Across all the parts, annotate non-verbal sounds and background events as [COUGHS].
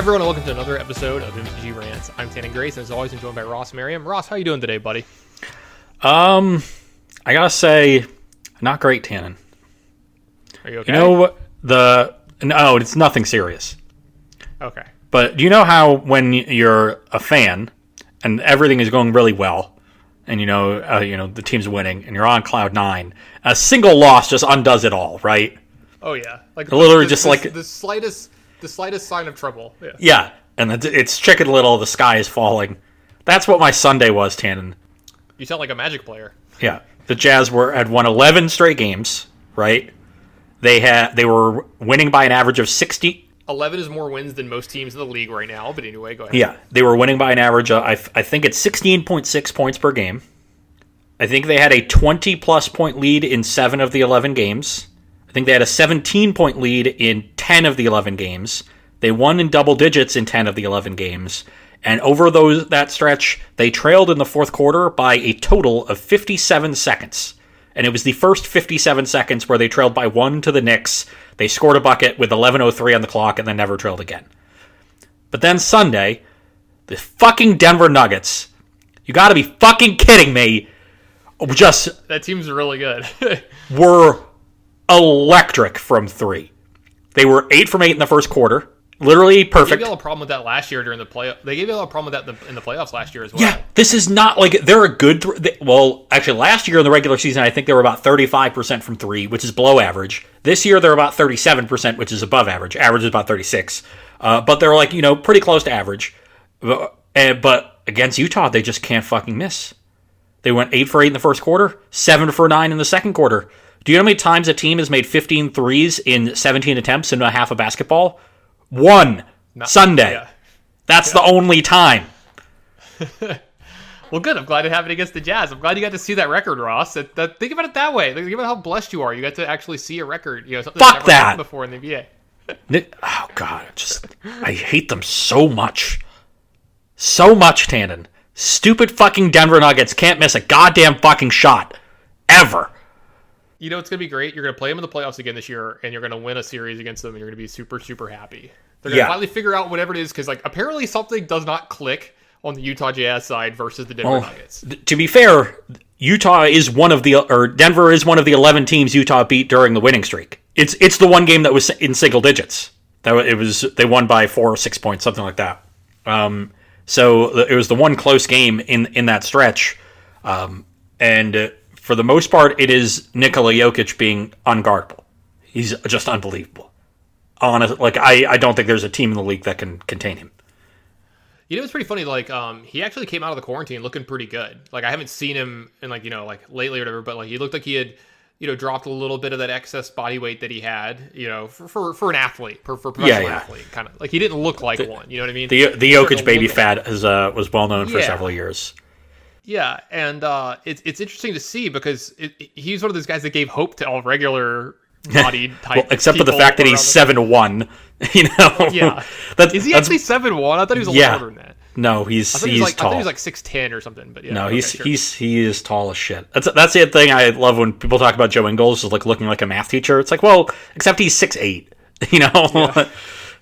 Everyone, and welcome to another episode of MTG Rants. I'm Tannon Grace, and as always, I'm joined by Ross Merriam. Ross, how you doing today, buddy? Um, I gotta say, not great, Tannen. Are you okay? You know? The no, it's nothing serious. okay. But do you know how when you're a fan and everything is going really well, and you know, uh, you know the team's winning, and you're on cloud nine, a single loss just undoes it all, right? Oh yeah, like Literally the- just the- like- the slightest, the slightest sign of trouble. Yeah. Yeah, and it's, chicken little. The sky is falling. That's what my Sunday was, Tannon. You sound like a Magic player. Yeah, the Jazz were had won 11 straight games, right? They had they were winning by an average of 60. Eleven is more wins than most teams in the league right now. But anyway, go ahead. Yeah, they were winning by an average. Of, I I think it's 16.6 points per game. I think they had a 20 plus point lead in seven of the 11 games. I think they had a 17 point lead in 10 of the 11 games. They won in double digits in 10 of the 11 games. And over those that stretch, they trailed in the fourth quarter by a total of 57 seconds. And it was the first 57 seconds where they trailed by one to the Knicks. They scored a bucket with 11:03 on the clock and then never trailed again. But then Sunday, the fucking Denver Nuggets. You got to be fucking kidding me. Just That team's really good. [LAUGHS] were electric from three. They were eight from eight in the first quarter. Literally perfect. they gave y'all a problem with that last year during the play. They gave y'all a problem with that in the, playoffs last year as well. Yeah, this is not like they're a good. Th- they, well, actually, last year in the regular season, I think they were about thirty-five percent from three, which is below average. This year, they're about thirty-seven percent, which is above average. Average is about thirty-six, uh, but they're like you know pretty close to average. But, uh, but against Utah, they just can't fucking miss. They went eight for eight in the first quarter, seven for nine in the second quarter. Do you know how many times a team has made 15 threes in 17 attempts in a half a basketball? One Sunday. Yeah. That's the only time. [LAUGHS] Well, good. I'm glad it happened against the Jazz. I'm glad you got to see that record, Ross. That, that, uh, think about it that way. Think about how blessed you are. You got to actually see a record. You know, something Fuck that. before in the NBA. Oh god, I just I hate them so much, so much. Tannon, stupid fucking Denver Nuggets can't miss a goddamn fucking shot, ever. You know it's gonna be great. You're gonna play them in the playoffs again this year, and you're gonna win a series against them, and you're gonna be super, super happy. They're gonna Yeah. finally figure out whatever it is, because like apparently something does not click on the Utah Jazz side versus the Denver Oh, Nuggets. th- to be fair, Utah is one of the or Denver is one of the eleven teams Utah beat during the winning streak. It's it's the one game that was in single digits. That it was they won by four or six points, something like that. Um, so it was the one close game in in that stretch, um, and uh, for the most part, it is Nikola Jokic being unguardable. He's just unbelievable. Honest, like I, I don't think there's a team in the league that can contain him. You know, it's pretty funny. Like, um, he actually came out of the quarantine looking pretty good. Like, I haven't seen him in like you know like lately or whatever, but like he looked like he had you know dropped a little bit of that excess body weight that he had. You know, for for, for an athlete, for for professional yeah. athlete, kind of like he didn't look like one. You know what I mean? The the Jokic baby fat is uh, was well known for Yeah. several years. Yeah, and uh, it's it's interesting to see because it, it- he's one of those guys that gave hope to all regular [LAUGHS] bodied type. Well, except for the fact that he's seven one. [LAUGHS] You know. Yeah, [LAUGHS] That's, is he actually seven one? I thought he was a Yeah. little older than that. No, he's I he's like I tall. thought he was like six ten or something. But yeah, no, okay, he's sure. he's he is tall as shit. That's that's the thing I love when people talk about Joe Ingles is like looking like a math teacher. It's like, well, except he's six eight. You know. So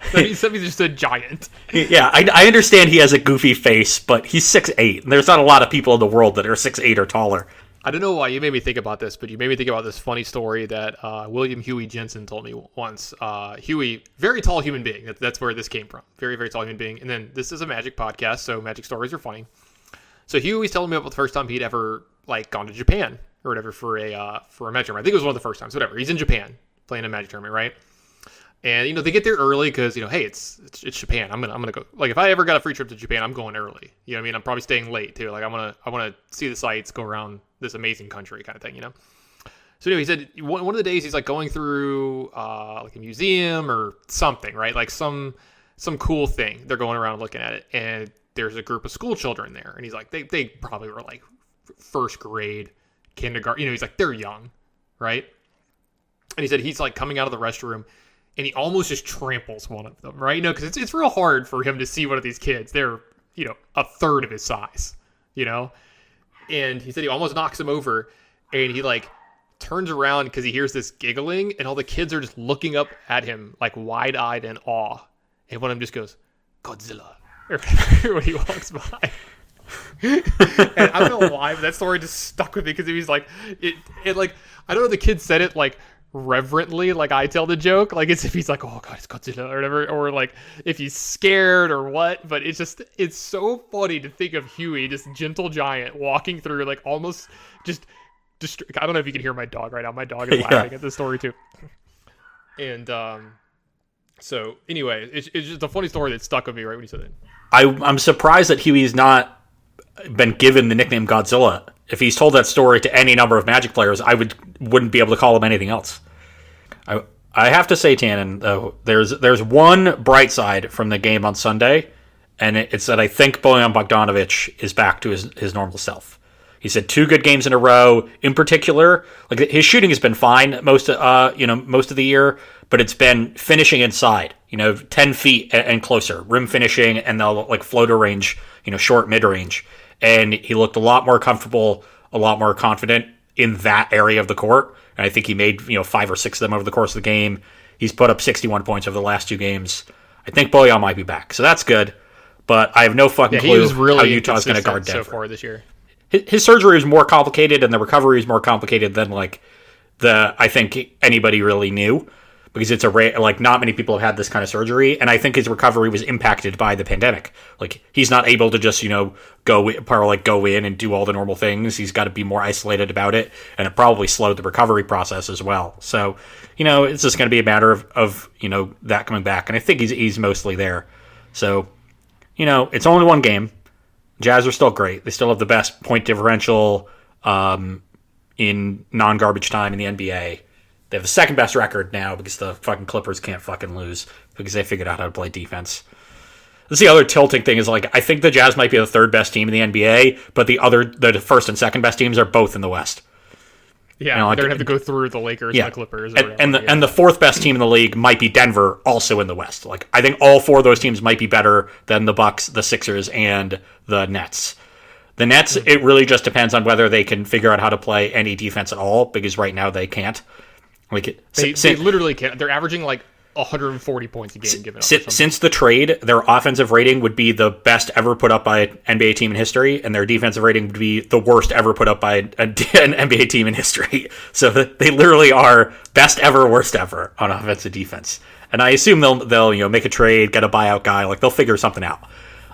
[LAUGHS] he's, [LAUGHS] just a giant. Yeah, I, I understand he has a goofy face, but he's six eight. And there's not a lot of people in the world that are six eight or taller. I don't know why you made me think about this, but you made me think about this funny story that uh, William Huey Jensen told me once. Uh, Huey, very tall human being. That, that's where this came from. Very, very tall human being. And then this is a magic podcast, so magic stories are funny. So Huey was telling me about the first time he'd ever like gone to Japan or whatever for a uh, for a magic tournament. I think it was one of the first times. Whatever. He's in Japan playing a magic tournament, right? And you know they get there early because you know, hey, it's, it's it's Japan. I'm gonna I'm gonna go. Like if I ever got a free trip to Japan, I'm going early. You know I mean? I'm probably staying late too. Like I wanna I wanna see the sights, go around this amazing country, kind of thing. You know. So anyway, he said one one of the days he's like going through uh, like a museum or something, right? Like some some cool thing. They're going around looking at it, and there's a group of school children there, and he's like, they they probably were like first grade, kindergarten. You know, he's like they're young, right? And he said he's like coming out of the restroom, and he almost just tramples one of them, right? You know, because it's it's real hard for him to see one of these kids. They're you know a third of his size, you know. And he said he almost knocks him over, and he like turns around because he hears this giggling, and all the kids are just looking up at him like wide eyed in awe. And one of them just goes, Godzilla. [LAUGHS] when he walks by. [LAUGHS] and I don't know why, but that story just stuck with me because he was like, it, it like, I don't know, the kid said it like reverently, like I tell the joke, like it's if he's like, oh god, it's Godzilla or whatever, or like if he's scared or what. But it's just, it's so funny to think of Huey, this gentle giant, walking through like almost just, just. I don't know if you can hear my dog right now. My dog is [LAUGHS] Yeah. laughing at the story too. And um, so anyway, it's, it's just a funny story that stuck with me right when you said it. I, I'm surprised that Huey's not been given the nickname Godzilla. If he's told that story to any number of Magic players, I would wouldn't be able to call him anything else. I I have to say, Tannon, though, there's there's one bright side from the game on Sunday, and it's that I think Bojan Bogdanovic is back to his, his normal self. He's had two good games in a row. In particular, like his shooting has been fine most uh you know most of the year, but it's been finishing inside. You know, ten feet and, and closer, rim finishing, and the like floater range. You know, short mid range, and he looked a lot more comfortable, a lot more confident in that area of the court. And I think he made you know five or six of them over the course of the game. He's put up 61 points over the last two games. I think Boyan might be back, so that's good. But I have no fucking Yeah, clue really how Utah's going to guard so Denver far this year. his, his surgery was more complicated and the recovery is more complicated than like the I think anybody really knew because it's a rare like not many people have had this kind of surgery and I think his recovery was impacted by the pandemic. Like he's not able to just you know go or like go in and do all the normal things. He's got to be more isolated about it and it probably slowed the recovery process as well. So you know it's just going to be a matter of of you know that coming back and I think he's he's mostly there. So you know it's only one game. Jazz are still great. They still have the best point differential um, in non-garbage time in the NBA. They have the second best record now because the fucking Clippers can't fucking lose because they figured out how to play defense. This is the other tilting thing is like I think the Jazz might be the third best team in the NBA, but the other the first and second best teams are both in the West. Yeah, know, like- they're gonna have to go through the Lakers Yeah. and the Clippers. And, and the whatever, and the fourth best team in the league might be Denver, also in the West. Like I think all four of those teams might be better than the Bucks, the Sixers, and the Nets. The Nets, Hmm. it really just depends on whether they can figure out how to play any defense at all, because right now they can't. Like it- they, si- they literally can't. They're averaging like 140 points a game given up. si- since the trade, their offensive rating would be the best ever put up by an NBA team in history, and their defensive rating would be the worst ever put up by [LAUGHS] a- an NBA team in history. [LAUGHS] So they literally are best ever, worst ever on offensive defense. And I assume they'll they'll you know make a trade, get a buyout guy, like they'll figure something out.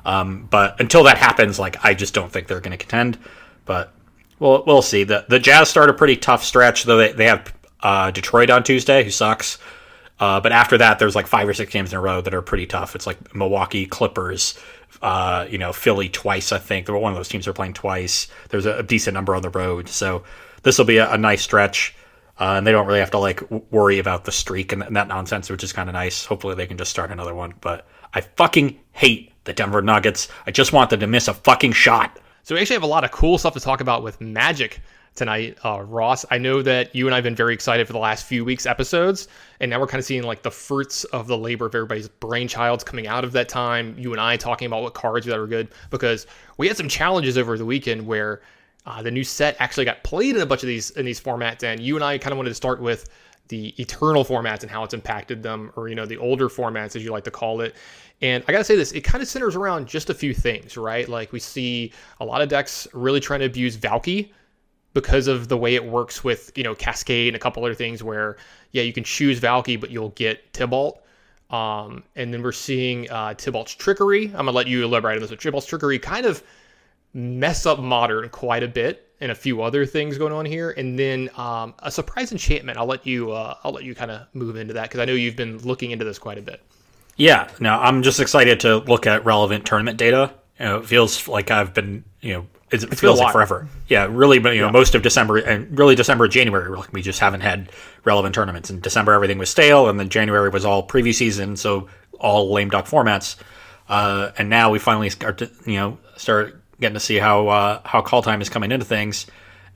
Um, but until that happens, like I just don't think they're going to contend. But we'll we'll see. the The Jazz start a pretty tough stretch, though. They they have uh, Detroit on Tuesday, who sucks. Uh, but after that, there's like five or six games in a row that are pretty tough. It's like Milwaukee, Clippers, uh, you know, Philly twice. I think one of those teams are playing twice. There's a, decent number on the road, so this will be a, a nice stretch. Uh, and they don't really have to like worry about the streak and, and that nonsense, which is kind of nice. Hopefully, they can just start another one. But I fucking hate the Denver Nuggets. I just want them to miss a fucking shot. So we actually have a lot of cool stuff to talk about with Magic tonight, uh, Ross. I know that you and I have been very excited for the last few weeks episodes, and now we're kind of seeing like the fruits of the labor of everybody's brainchilds coming out of that time. You and I talking about what cards that were good because we had some challenges over the weekend where uh, the new set actually got played in a bunch of these in these formats, and you and I kind of wanted to start with the eternal formats and how it's impacted them, or you know the older formats as you like to call it. And I gotta say this, it kind of centers around just a few things, right? Like we see a lot of decks really trying to abuse Valki because of the way it works with you know Cascade and a couple other things where yeah you can choose Valki but you'll get Tibalt. Um, and then we're seeing uh, trickery. I'm gonna let you elaborate on this. But Tibalt's trickery kind of mess up modern quite a bit and a few other things going on here and then um, a surprise enchantment i'll let you uh, i'll let you kind of move into that because i know you've been looking into this quite a bit Yeah, no, I'm just excited to look at relevant tournament data. You know, it feels like I've been, you know, it's, it feels like forever. Yeah, really, but you know, most of December and really December, January, like, we just haven't had relevant tournaments. In December, everything was stale, and then January was all preview season, so all lame duck formats. Uh, and now we finally start to, you know, start getting to see how uh, how Kaldheim is coming into things.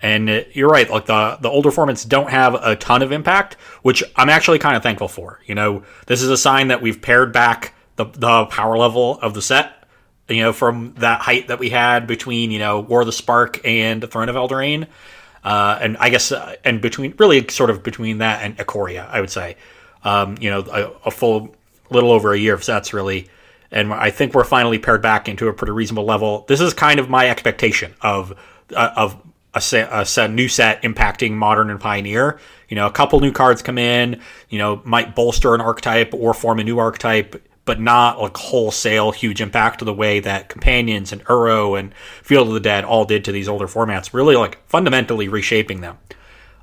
And uh, you're right, like the the older formats don't have a ton of impact, which I'm actually kind of thankful for. You know, this is a sign that we've pared back the the power level of the set. You know, from that height that we had between you know War of the Spark and Throne of Eldraine, uh, and I guess uh, and between really sort of between that and Ikoria, I would say. Um, you know, a, a full little over a year of sets really, and I think we're finally paired back into a pretty reasonable level. This is kind of my expectation of uh, of a, a set, new set impacting modern and pioneer. You know, a couple new cards come in, you know, might bolster an archetype or form a new archetype, but not like wholesale huge impact to the way that companions and Uro and Field of the Dead all did to these older formats. Really, like fundamentally reshaping them.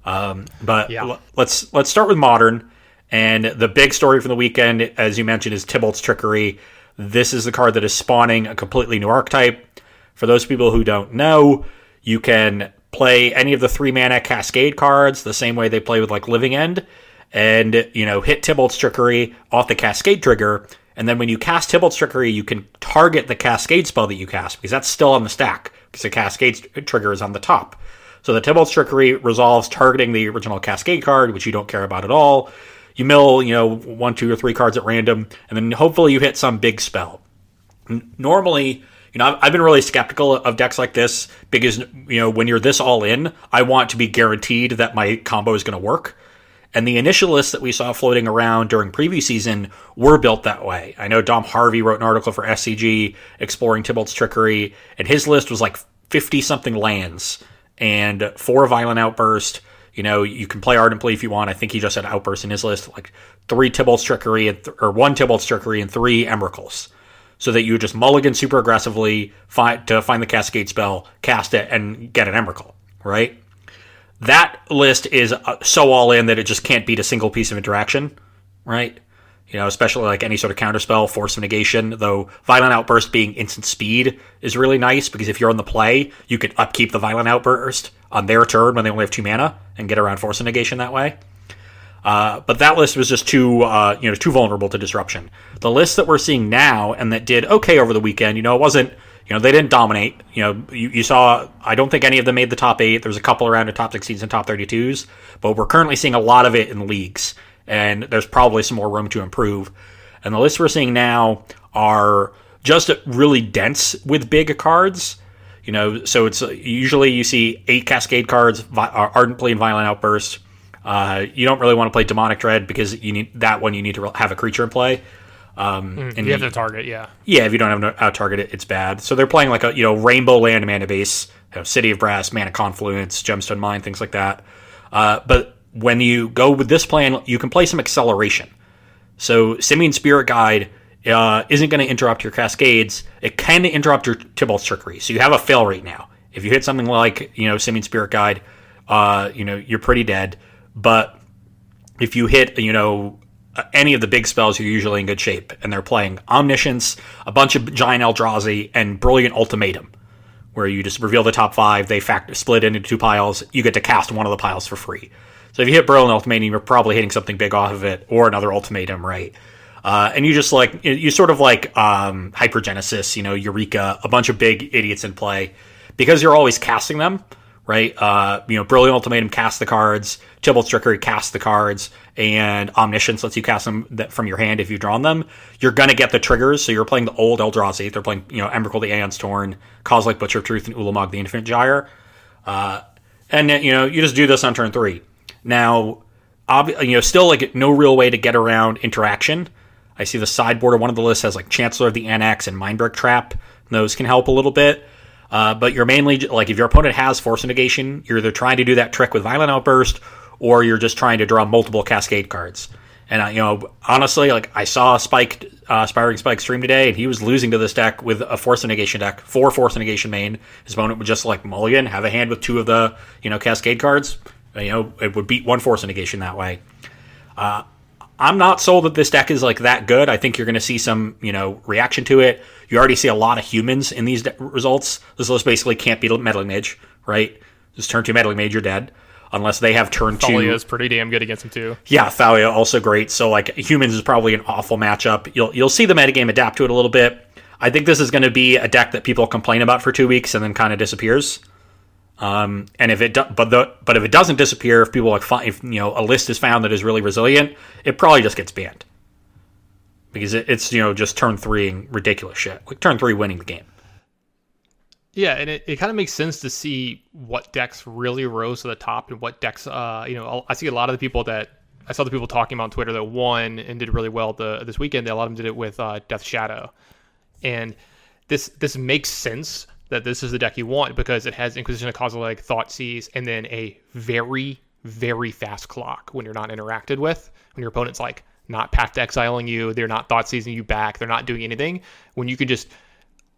Um, but yeah. l- let's let's start with modern. And the big story from the weekend, as you mentioned, is Tibalt's Trickery. This is the card that is spawning a completely new archetype. For those people who don't know, you can play any of the three mana Cascade cards the same way they play with like Living End, and you know hit Tibalt's Trickery off the Cascade trigger. And then when you cast Tibalt's Trickery, you can target the Cascade spell that you cast because that's still on the stack because the Cascade trigger is on the top. So the Tibalt's Trickery resolves targeting the original Cascade card, which you don't care about at all you mill, you know, one, two, or three cards at random, and then hopefully you hit some big spell. Normally, you know, I've, I've been really skeptical of decks like this because, you know, when you're this all in, I want to be guaranteed that my combo is going to work. And the initial lists that we saw floating around during preview season were built that way. I know Dom Harvey wrote an article for SCG exploring Tibalt's trickery, and his list was like 50 something lands and four violent outburst, you know, you can play Ardent Plea if you want. I think he just had Outburst in his list, like three Tibalt's Trickery, th- or one Tibalt's Trickery and three Emrakuls. So that you would just mulligan super aggressively find, to find the Cascade spell, cast it, and get an Emrakul, right? That list is uh, so all in that it just can't beat a single piece of interaction, right? You know, especially like any sort of counterspell, force of negation, though Violent Outburst being instant speed is really nice because if you're on the play, you can upkeep the Violent Outburst on their turn when they only have two mana and get around force of negation that way. Uh, but that list was just too, uh, you know, too vulnerable to disruption. The list that we're seeing now and that did okay over the weekend, you know, it wasn't, you know, they didn't dominate. You know, you, you saw, I don't think any of them made the top eight. There's a couple around the top 16s and top 32s, but we're currently seeing a lot of it in leagues, and there's probably some more room to improve. And the lists we're seeing now are just really dense with big cards. You know, so it's usually you see eight Cascade cards, Ardent Plea and Violent Outburst. Uh, you don't really want to play Demonic Dread because you need that one. You need to have a creature in play. Um, mm, and you have to target, yeah. Yeah, if you don't have no out target, it, it's bad. So they're playing like a you know Rainbow Land mana base, you know, City of Brass, Mana Confluence, Gemstone Mine, things like that. Uh, but when you go with this plan, you can play some acceleration. So Simian Spirit Guide uh, isn't going to interrupt your cascades. It can interrupt your Tibalt's trickery. So you have a fail rate now. If you hit something like you know Simian Spirit Guide, uh, you know you're pretty dead. But if you hit you know any of the big spells, you're usually in good shape. And they're playing Omniscience, a bunch of Giant Eldrazi, and Brilliant Ultimatum, where you just reveal the top five. They fact split into two piles. You get to cast one of the piles for free. So if you hit Brilliant Ultimatum, you're probably hitting something big off of it, or another Ultimatum, right? Uh, and you just like you sort of like um, hypergenesis, you know, Eureka, a bunch of big idiots in play because you're always casting them, right? Uh, you know, Brilliant Ultimatum casts the cards, Tibalt's Trickery casts the cards, and Omniscience lets you cast them from your hand if you've drawn them. You're gonna get the triggers, so you're playing the old Eldrazi. They're playing, you know, Emrakul the Aeon's Torn, Kozilek Butcher of Truth, and Ulamog the Infinite Gyre. Uh, and you know, you just do this on turn three. Now, ob- you know, still like no real way to get around interaction I see the sideboard of one of the lists has like Chancellor of the Annex and Mindbreak Trap. Those can help a little bit. Uh, but you're mainly like if your opponent has Force Negation, you're either trying to do that trick with Violent Outburst or you're just trying to draw multiple Cascade cards. And uh, you know, honestly, like I saw Spike, uh, Spiring Spike stream today, and he was losing to this deck with a Force Negation deck, four Force Negation main. His opponent would just like mulligan, have a hand with two of the you know Cascade cards. You know, it would beat one Force Negation that way. Uh, I'm not sold that this deck is like that good. I think you're going to see some, you know, reaction to it. You already see a lot of humans in these de- results. This list basically can't beat Meddling Mage, right? Just turn two Meddling Mage, you're dead. Unless they have turn Thalia two. Thalia is pretty damn good against him too. Yeah, Thalia also great. So like humans is probably an awful matchup. You'll you'll see the metagame adapt to it a little bit. I think this is going to be a deck that people complain about for two weeks and then kind of disappears. Um, and if it do, but the but if it doesn't disappear, if people like find, if you know a list is found that is really resilient, it probably just gets banned because it, it's you know just turn three and ridiculous shit like turn three winning the game. Yeah, and it, it kind of makes sense to see what decks really rose to the top and what decks, uh, you know, I see a lot of the people that I saw the people talking about on Twitter that won and did really well the this weekend. A lot of them did it with uh, Death Shadow, and this this makes sense that this is the deck you want because it has Inquisition of Kozilek, Thoughtseize, and then a very very fast clock when you're not interacted with. When your opponent's like not path exiling you, they're not Thoughtseizing you back, they're not doing anything. When you can just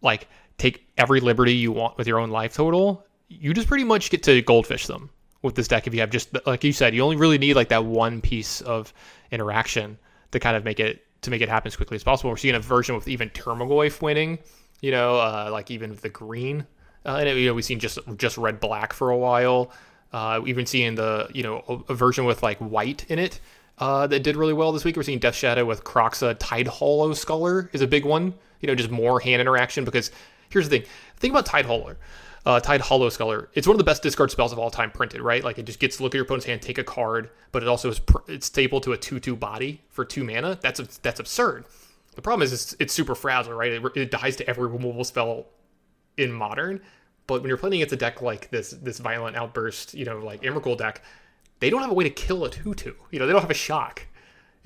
like take every liberty you want with your own life total, you just pretty much get to goldfish them with this deck if you have just like you said, you only really need like that one piece of interaction to kind of make it to make it happen as quickly as possible. We're seeing a version with even Tarmogoyf winning, you know, uh, like even the green. Uh, and you know we've seen just just red black for a while. Uh, even seeing the you know a, version with like white in it uh, that did really well this week. We're seeing Death Shadow with Kroxa Tidehollow Sculler is a big one. You know, just more hand interaction because here's the thing. Think about Tide Tidehollow uh, Tidehollow Sculler. It's one of the best discard spells of all time printed, right? Like it just gets to look at your opponent's hand, take a card, but it also is pr- it's stable to a two-two body for two mana. That's that's absurd. The problem is it's, it's super fragile, right? It, it, dies to every removal spell in modern. But when you're playing against a deck like this, this violent outburst, you know, like Emrakul deck, they don't have a way to kill a two-two. You know, they don't have a shock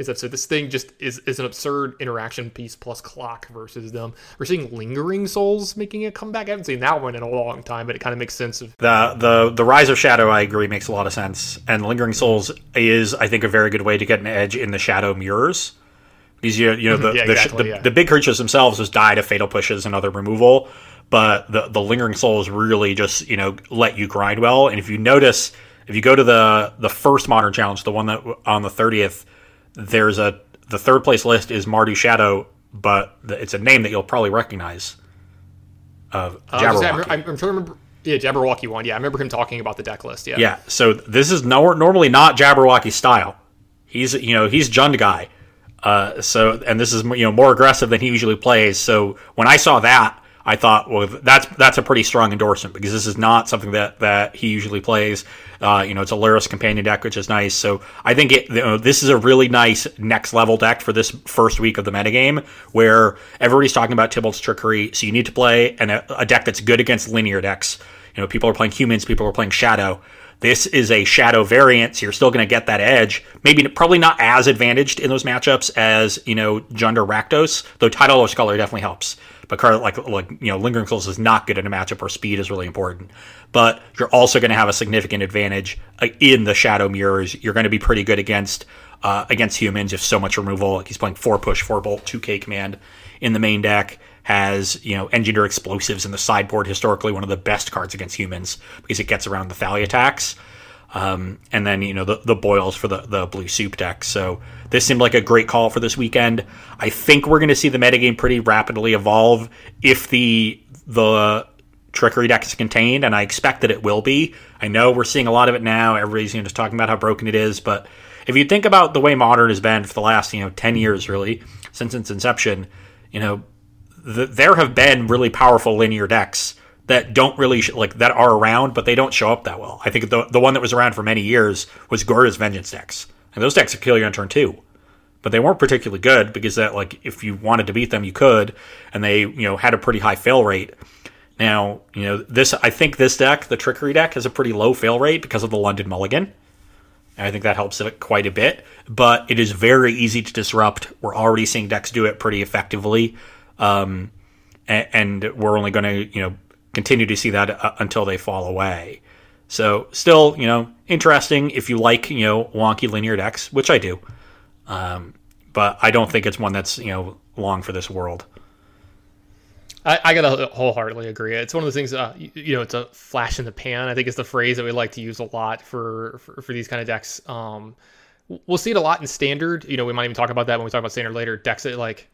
is that so this thing just is, is an absurd interaction piece plus clock versus them. We're seeing lingering souls making a comeback. I haven't seen that one in a long time, but it kind of makes sense of the the the rise of shadow. I agree makes a lot of sense, and lingering souls is I think a very good way to get an edge in the shadow mirrors. Because you, you know the mm-hmm. yeah, exactly, the, yeah. the, big creatures themselves just die to fatal pushes and other removal, but the the lingering souls really just you know let you grind well. And if you notice, if you go to the the first modern challenge, the one that on the thirtieth, there's a the third place list is Mardu Shadow, but the, it's a name that you'll probably recognize. Of uh, Jabberwocky. I'm, I'm, trying to remember. Yeah, Jabberwocky one. Yeah, I remember him talking about the deck list. Yeah. Yeah. So this is no, normally not Jabberwocky style. He's you know he's Jund guy. Uh, so and this is you know more aggressive than he usually plays. So when I saw that, I thought, well, that's that's a pretty strong endorsement because this is not something that that he usually plays. Uh, you know, it's a Lurrus companion deck, which is nice. So I think it, you know, this is a really nice next level deck for this first week of the metagame, where everybody's talking about Tibalt's trickery. So you need to play an, a deck that's good against linear decks. You know, people are playing humans, people are playing shadow. This is a shadow variant, so you're still going to get that edge. Maybe probably not as advantaged in those matchups as you know Jund or Rakdos, though Tidehollow Sculler definitely helps. But card like like you know Lingering Souls is not good in a matchup where speed is really important. But you're also going to have a significant advantage uh, in the Shadow Mirrors. You're going to be pretty good against uh, against humans if so much removal. He's playing four push, four bolt, two K command in the main deck. Has you know engineer explosives in the sideboard. Historically, one of the best cards against humans because it gets around the Thalia attacks. Um, and then you know the, the boils for the, the blue soup deck. So this seemed like a great call for this weekend. I think we're going to see the metagame pretty rapidly evolve if the the trickery deck is contained, and I expect that it will be. I know we're seeing a lot of it now. Everybody's you know, just talking about how broken it is, but if you think about the way modern has been for the last you know ten years, really since its inception, you know the, there have been really powerful linear decks that don't really sh- like that are around, but they don't show up that well. I think the the one that was around for many years was Goryo's Vengeance decks, and those decks could kill you on turn two, but they weren't particularly good because that like if you wanted to beat them, you could, and they you know had a pretty high fail rate. Now you know this. I think this deck, the Trickery deck, has a pretty low fail rate because of the London Mulligan. And I think that helps it quite a bit, but it is very easy to disrupt. We're already seeing decks do it pretty effectively. Um, and, we're only going to you know continue to see that uh, until they fall away. So still, you know, interesting if you like, you know, wonky linear decks, which I do. Um, but I don't think it's one that's, you know, long for this world. I, I gotta wholeheartedly agree. It's one of the things. Uh, you, you, know, it's a flash in the pan. I think it's the phrase that we like to use a lot for for, for these kind of decks. Um, we'll see it a lot in standard. You know, we might even talk about that when we talk about standard later. Decks that like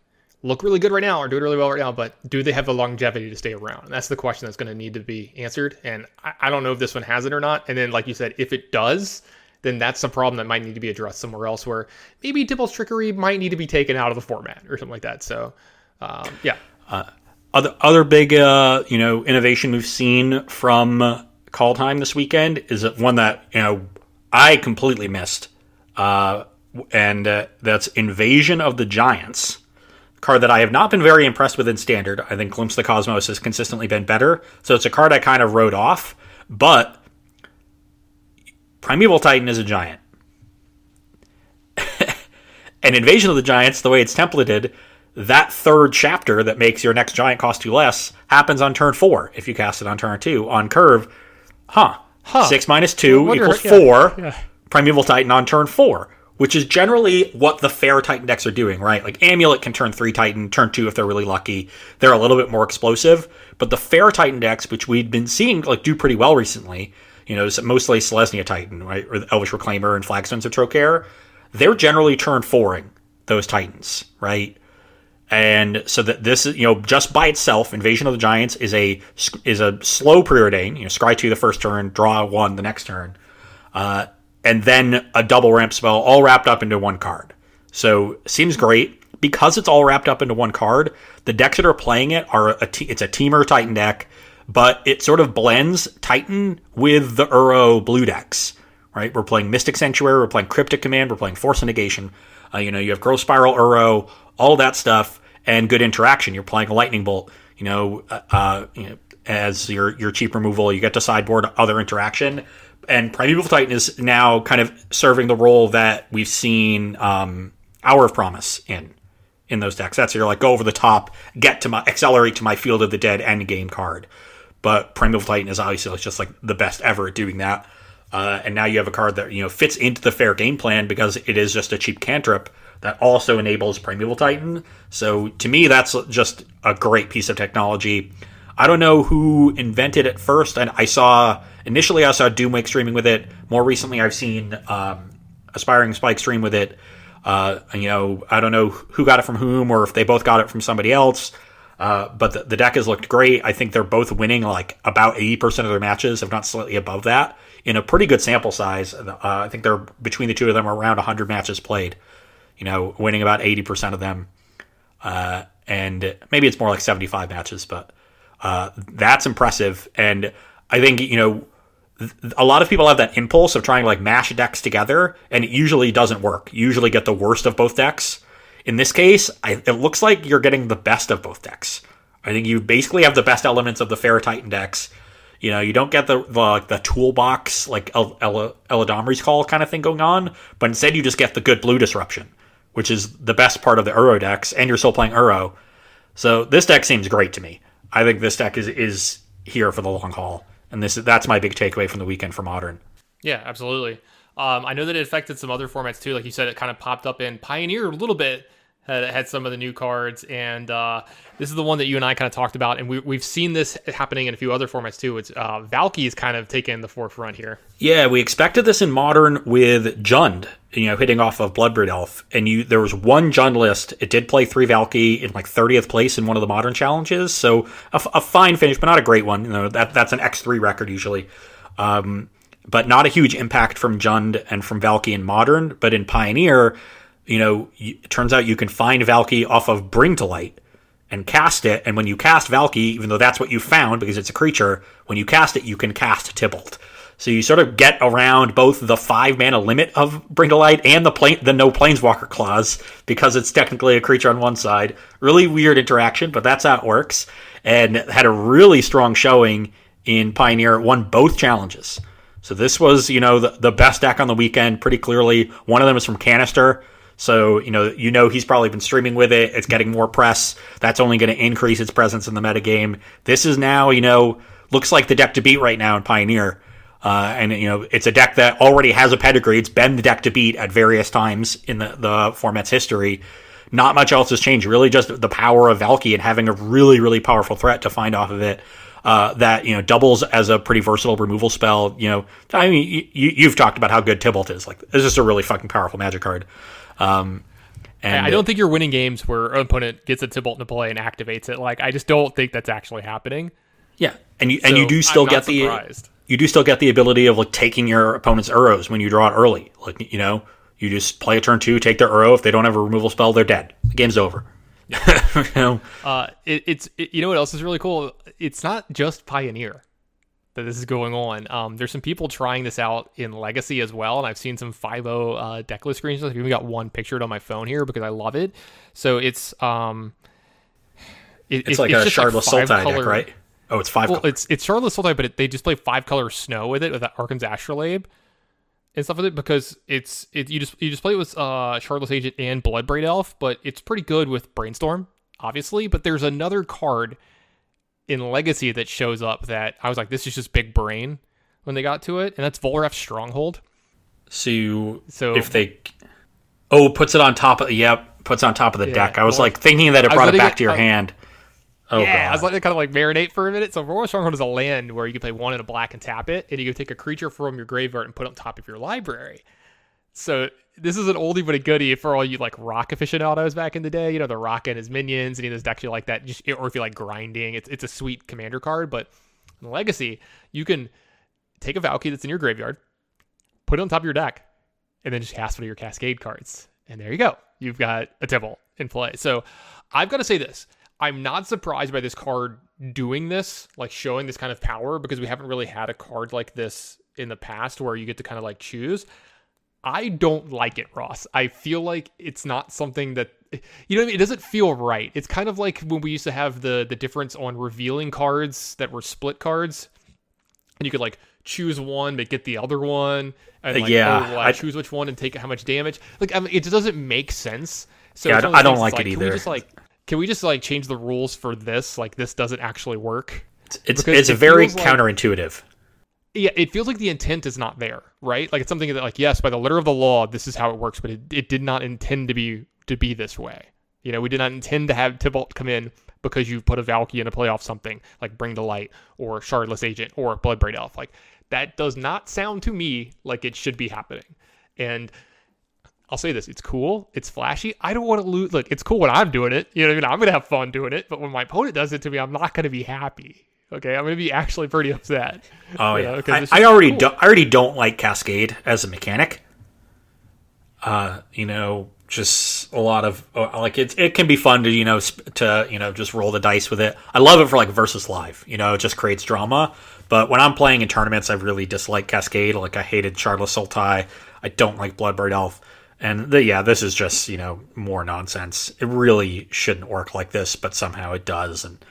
look really good right now or doing really well right now, but do they have the longevity to stay around? And that's the question that's going to need to be answered. And I, I, don't know if this one has it or not. And then, like you said, if it does, then that's a problem that might need to be addressed somewhere else where maybe Tibalt's trickery might need to be taken out of the format or something like that. So, um, yeah. Uh, other other big uh, you know innovation we've seen from Kaldheim this weekend is one that you know I completely missed, uh, and uh, that's Invasion of the Giants card that I have not been very impressed with in standard. I think Glimpse the Cosmos has consistently been better. So it's a card I kind of wrote off. But Primeval Titan is a giant. [LAUGHS] And Invasion of the Giants, the way it's templated, that third chapter that makes your next giant cost two less happens on turn four if you cast it on turn two. On curve, huh? Huh. Six minus two Wonder- equals yeah, four. yeah. Primeval Titan on turn four, which is generally what the fair Titan decks are doing, right? Like Amulet can turn three Titan, turn two if they're really lucky. They're a little bit more explosive, but the fair Titan decks, which we've been seeing like do pretty well recently, you know, mostly Selesnya Titan, right, or the Elvish Reclaimer and Flagstones of Trokair, they're generally turn fouring those Titans, right? And so that this is, you know, just by itself, Invasion of the Giants is a is a slow preordain. You know, scry two the first turn, draw one the next turn, uh, and then a double ramp spell, all wrapped up into one card. So seems great because it's all wrapped up into one card. The decks that are playing it are a it's a Temur Titan deck, but it sort of blends Titan with the Uro blue decks. Right, we're playing Mystic Sanctuary, we're playing Cryptic Command, we're playing Force Negation. Uh, you know, you have Growth Spiral, Uro, all that stuff, and good interaction. You're playing a Lightning Bolt. You know, uh, uh, you know, as your your cheap removal, you get to sideboard other interaction. And Primeval Titan is now kind of serving the role that we've seen um, Hour of Promise in in those decks. That's your like go over the top, get to my accelerate to my Field of the Dead end game card. But Primeval Titan is obviously just like the best ever at doing that. Uh, and now you have a card that you know fits into the fair game plan because it is just a cheap cantrip that also enables Primeval Titan. So to me, that's just a great piece of technology. I don't know who invented it first, and I saw initially I saw Doomwake streaming with it. More recently, I've seen um, Aspiring Spike stream with it. Uh, you know, I don't know who got it from whom, or if they both got it from somebody else. Uh, but the, the deck has looked great. I think they're both winning like about 80% of their matches, if not slightly above that, in a pretty good sample size. Uh, I think they're between the two of them around 100 matches played, you know, winning about 80% of them. Uh, and maybe it's more like 75 matches, but uh, that's impressive. And I think, you know, a lot of people have that impulse of trying to like mash decks together, and it usually doesn't work. You usually get the worst of both decks. In this case, I, it looks like you're getting the best of both decks. I think you basically have the best elements of the Fair Titan decks. You know, you don't get the the, the toolbox like El, El, call kind of thing going on, but instead you just get the good blue disruption, which is the best part of the Uro decks, and you're still playing Uro. So this deck seems great to me. I think this deck is is here for the long haul, and this that's my big takeaway from the weekend for Modern. Yeah, absolutely. Um, I know that it affected some other formats too. Like you said, it kind of popped up in Pioneer a little bit. Had, had some of the new cards, and uh, this is the one that you and I kind of talked about, and we, we've seen this happening in a few other formats too. It's uh, Valki's kind of taken the forefront here. Yeah, we expected this in Modern with Jund, you know, hitting off of Bloodbraid Elf, and you there was one Jund list. It did play three Valki in like 30th place in one of the Modern challenges, so a, a fine finish, but not a great one. You know, that that's an X3 record usually. Um, but not a huge impact from Jund and from Valki in Modern, but in Pioneer, you know, it turns out you can find Valki off of Bring to Light and cast it. And when you cast Valki, even though that's what you found because it's a creature, when you cast it, you can cast Tibalt. So you sort of get around both the five mana limit of Light and the plane, the no Planeswalker clause because it's technically a creature on one side. Really weird interaction, but that's how it works. And had a really strong showing in Pioneer. It won both challenges. So this was, you know, the, the best deck on the weekend, pretty clearly. One of them is from Kanister. So, you know, you know he's probably been streaming with it. It's getting more press. That's only going to increase its presence in the metagame. This is now, you know, looks like the deck to beat right now in Pioneer. Uh, and, you know, it's a deck that already has a pedigree. It's been the deck to beat at various times in the, the format's history. Not much else has changed. Really just the power of Valki and having a really, really powerful threat to find off of it. Uh, that you know doubles as a pretty versatile removal spell. You know, I mean, you, you've talked about how good Tibalt is. Like, it's just a really fucking powerful magic card. Um, and I don't think you're winning games where an opponent gets a Tibalt into play and activates it. Like I just don't think that's actually happening. yeah, and you and you do still get not the surprised. You do still get the ability of like taking your opponent's Uros when you draw it early. Like you know, you just play a turn two, take their Uro. If they don't have a removal spell, they're dead. The game's over. [LAUGHS] you know, Uh, it, it's it, you know what else is really cool? It's not just Pioneer that this is going on. Um, there's some people trying this out in Legacy as well, and I've seen some 5.0 uh, decklist screenshots. I've even got one pictured on my phone here because I love it. So it's um, it- it's it- like a Shardless five Sultai deck, right? Oh, it's five. Well, color. it's it's Shardless Sultai, but it, they just play five color snow with it with that Arcum's Astrolabe. and stuff with it because it's it you just you just play it with uh Shardless Agent and Bloodbraid Elf, but it's pretty good with Brainstorm, obviously. But there's another card in Legacy that shows up that I was like, this is just big brain when they got to it, and that's Volrath Stronghold. So, you, So- if they, oh, puts it on top of yep, puts it on top of the Yeah, deck. I was well, like thinking that it brought it back it- to your I- hand. Oh yeah, god, I was like, kind of like marinate for a minute. So Volrath Stronghold is a land where you can play one in a black and tap it, and you can take a creature from your graveyard and put it on top of your library. So this is an oldie but a goodie for all you like rock aficionados back in the day. You know, the rock and his minions, any of those decks you like that. Just or if you like grinding, it's it's a sweet commander card. But in Legacy, you can take a Valki that's in your graveyard, put it on top of your deck, and then just cast one of your Cascade cards, and there you go. You've got a Tibalt in play. So I've got to say this. I'm not surprised by this card doing this, like showing this kind of power, because we haven't really had a card like this in the past where you get to kind of like choose. I don't like it, Ross. I feel like it's not something that you know what I mean? It doesn't feel right. It's kind of like when we used to have the the difference on revealing cards that were split cards. And you could like choose one but get the other one. And like, Yeah, oh, well, I, I- choose which one and take how much damage. Like I mean, it just doesn't make sense. So Yeah, I don't- I don't like it Can we either. just like can we just like change the rules for this? Like this doesn't actually work. it's because it's a it very like- counterintuitive. Yeah, it feels like the intent is not there, right? Like it's something that, like, yes, by the letter of the law, this is how it works, but it, it did not intend to be to be this way. You know, we did not intend to have Tibalt come in because you put a Valki in a playoff something like Bring to Light or Shardless Agent or Bloodbraid Elf. Like that does not sound to me like it should be happening. And I'll say this: it's cool, it's flashy. I don't want to lose. Look, it's cool when I'm doing it. You know, what I mean, I'm gonna have fun doing it. But when my opponent does it to me, I'm not gonna be happy. Okay, I'm gonna be actually pretty upset. Oh yeah, know, I, I already cool. do, I already don't like Cascade as a mechanic. Uh, you know, just a lot of uh, like it. It can be fun to you know sp- to you know just roll the dice with it. I love it for like versus live. You know, it just creates drama. But when I'm playing in tournaments, I really dislike Cascade. Like I hated Shardless Sultai. I don't like Bloodbraid Elf. And the, yeah, this is just you know more nonsense. It really shouldn't work like this, but somehow it does. And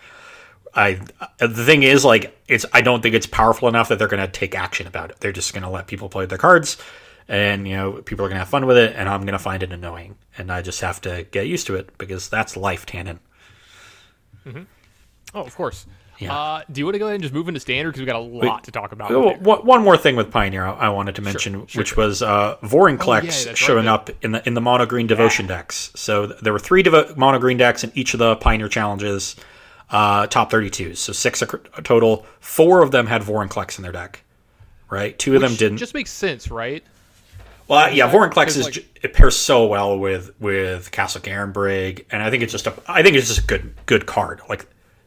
I the thing is like it's I don't think it's powerful enough that they're going to take action about it. They're just going to let people play their cards, and you know people are going to have fun with it, and I'm going to find it annoying, and I just have to get used to it because that's life, Tannon. Mm-hmm. Oh, of course. Yeah. Uh, do you want to go ahead and just move into standard because we got a lot to talk about? Oh, with it. one one more thing with Pioneer I, I wanted to mention, sure, which was uh, Vorinclex Oh, yeah, that's right, showing up in the in the mono green devotion decks. So th- there were three devo- mono green decks in each of the Pioneer challenges, uh, top 32s. So six a, a total. Four of them had Vorinclex in their deck, right? Two of them didn't. Just makes sense, right? Well, yeah, that- Vorinclex is like- it pairs so well with with Castle Garenbrig, and I think it's just a I think it's just a good good card. Like,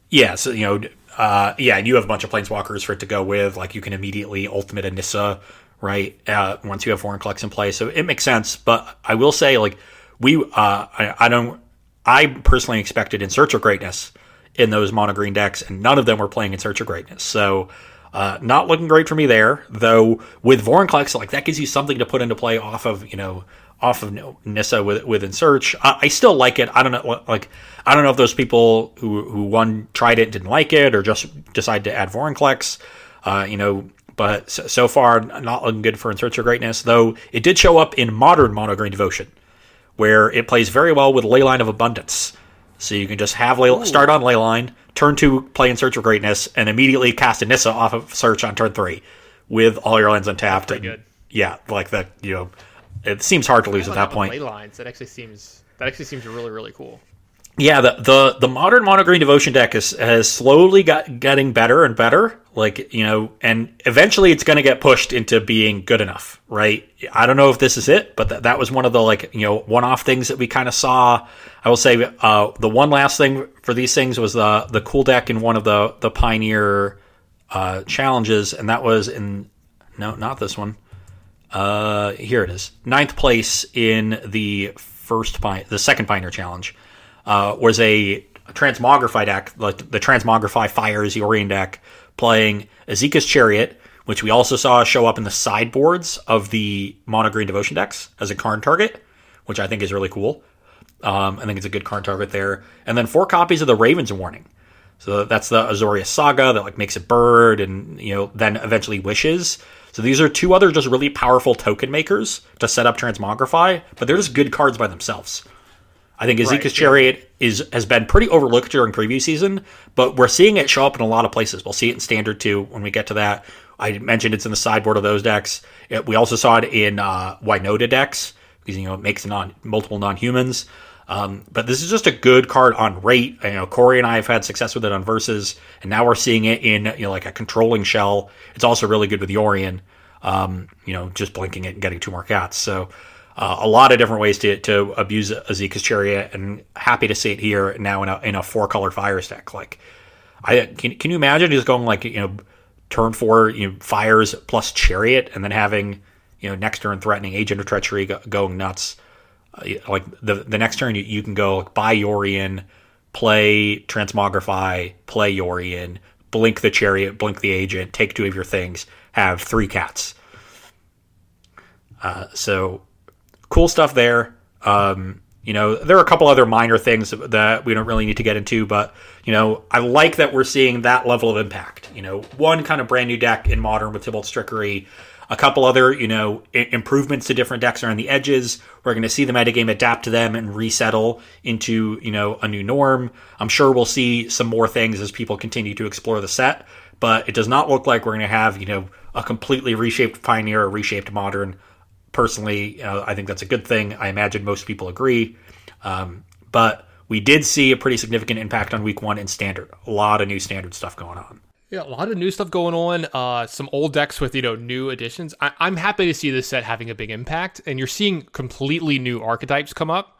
yeah, so you know, uh, yeah, and you have a bunch of planeswalkers for it to go with. Like, you can immediately ultimate a Nissa, right? Uh, once you have Vorinclex in play, so it makes sense. But I will say, like, we uh, I, I don't I personally expected in Search of Greatness in those mono green decks, and none of them were playing in Search of Greatness. So, uh, not looking great for me there. Though with Vorinclex, like that gives you something to put into play off of you know off of Nissa with within Search. I, I still like it. I don't know like I don't know if those people who who one tried it didn't like it or just decided to add Vorinclex. Uh, you know. But so, so far, not looking good for In Search of Greatness, though it did show up in modern Mono Green Devotion where it plays very well with Leyline of Abundance. So you can just have Ley- start on Leyline, turn two, play in Search of Greatness, and immediately cast a Nissa off of Search on turn three with all your lands untapped. pretty and- good. Yeah, like that. You know, it seems hard to lose at that point. Ley lines. That actually seems that actually seems really really cool. Yeah, the the, the modern mono green devotion deck is, has slowly got getting better and better. Like you know, and eventually it's going to get pushed into being good enough, right? I don't know if this is it, but th- that was one of the like you know one off things that we kind of saw. I will say uh, the one last thing for these things was the the cool deck in one of the the pioneer uh, challenges, and that was in no, not this one. Uh, here it is. Ninth place in the first pi- the second Pioneer Challenge uh, was a Transmogrify deck, like the Transmogrify Fires Yorion deck, playing Esika's Chariot, which we also saw show up in the sideboards of the Mono Green Devotion decks as a Karn target, which I think is really cool. Um, I think it's a good Karn target there. And then four copies of the Raven's Warning. So that's the Azorius Saga that like makes a bird and you know then eventually wishes. So these are two other just really powerful token makers to set up Transmogrify, but they're just good cards by themselves. I think Esika's Right. Chariot is has been pretty overlooked during preview season, but we're seeing it show up in a lot of places. We'll see it in standard too when we get to that. I mentioned it's in the sideboard of those decks. It- we also saw it in uh, Winota decks because you know it makes non multiple non humans. Um, but this is just a good card on rate. You know, Corey and I have had success with it on verses, and now we're seeing it in you know like a controlling shell. It's also really good with Yorion. Um, you know, just blinking it and getting two more cats. So uh, a lot of different ways to, to abuse Esika's Chariot, and happy to see it here now in a in a four color fire stack. Like, I can can you imagine just going like you know turn four you know fires plus Chariot, and then having you know next turn threatening Agent of Treachery go, going nuts. Uh, like the the next turn you, you can go like, buy Yorion, play Transmogrify, play Yorion, blink the Chariot, blink the Agent, take two of your things, have three cats. Uh, so cool stuff there. Um, you know, there are a couple other minor things that we don't really need to get into, but you know, I like that we're seeing that level of impact. You know, one kind of brand new deck in modern with Tibalt's Trickery, a couple other you know improvements to different decks around the edges. We're going to see the metagame adapt to them and resettle into you know a new norm. I'm sure we'll see some more things as people continue to explore the set, but it does not look like we're going to have you know a completely reshaped Pioneer or reshaped Modern personally, uh, I think that's a good thing. I imagine most people agree. Um, but we did see a pretty significant impact on week one in standard. A lot of new standard stuff going on. Yeah, a lot of new stuff going on. Uh, some old decks with you know new additions. I- I'm happy to see this set having a big impact, and you're seeing completely new archetypes come up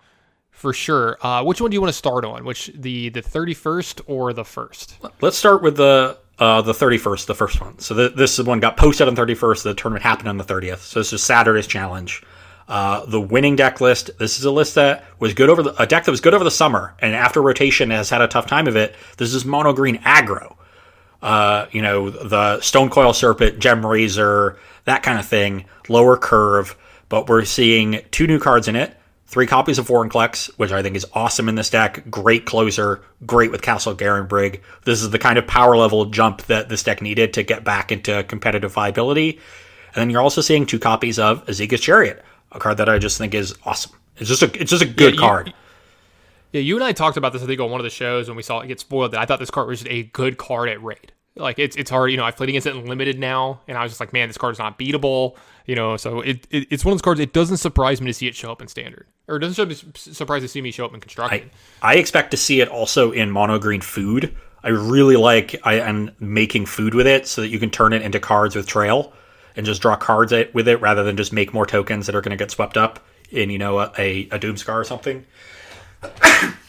for sure. Uh, which one do you want to start on? Which the the 31st or the first? Let's start with the uh, the 31st, the first one. So th- this is the one got posted on 31st. The tournament happened on the 30th. So this is Saturday's challenge. Uh, the winning deck list. This is a list that was good over the, a deck that was good over the summer, and after rotation has had a tough time of it. This is mono green aggro. Uh, you know the Stonecoil Serpent, Gemrazor, that kind of thing. Lower curve, but we're seeing two new cards in it. Three copies of Vorinclex, which I think is awesome in this deck. Great closer, great with Castle Garenbrig. This is the kind of power level jump that this deck needed to get back into competitive viability. And then you're also seeing two copies of Esika's Chariot, a card that I just think is awesome. It's just a it's just a good you- card. Yeah, you and I talked about this. I think on one of the shows when we saw it get spoiled. That I thought this card was just a good card at raid. Like it's it's hard. You know, I've played against it in limited now, and I was just like, man, this card's not beatable. You know, so it, it it's one of those cards. It doesn't surprise me to see it show up in standard, or it doesn't surprise to see me show up in constructed. I expect to see it also in mono green food. I really like I am making food with it so that you can turn it into cards with trail and just draw cards it, with it rather than just make more tokens that are going to get swept up in you know a, a, a Doomskar or something. [COUGHS]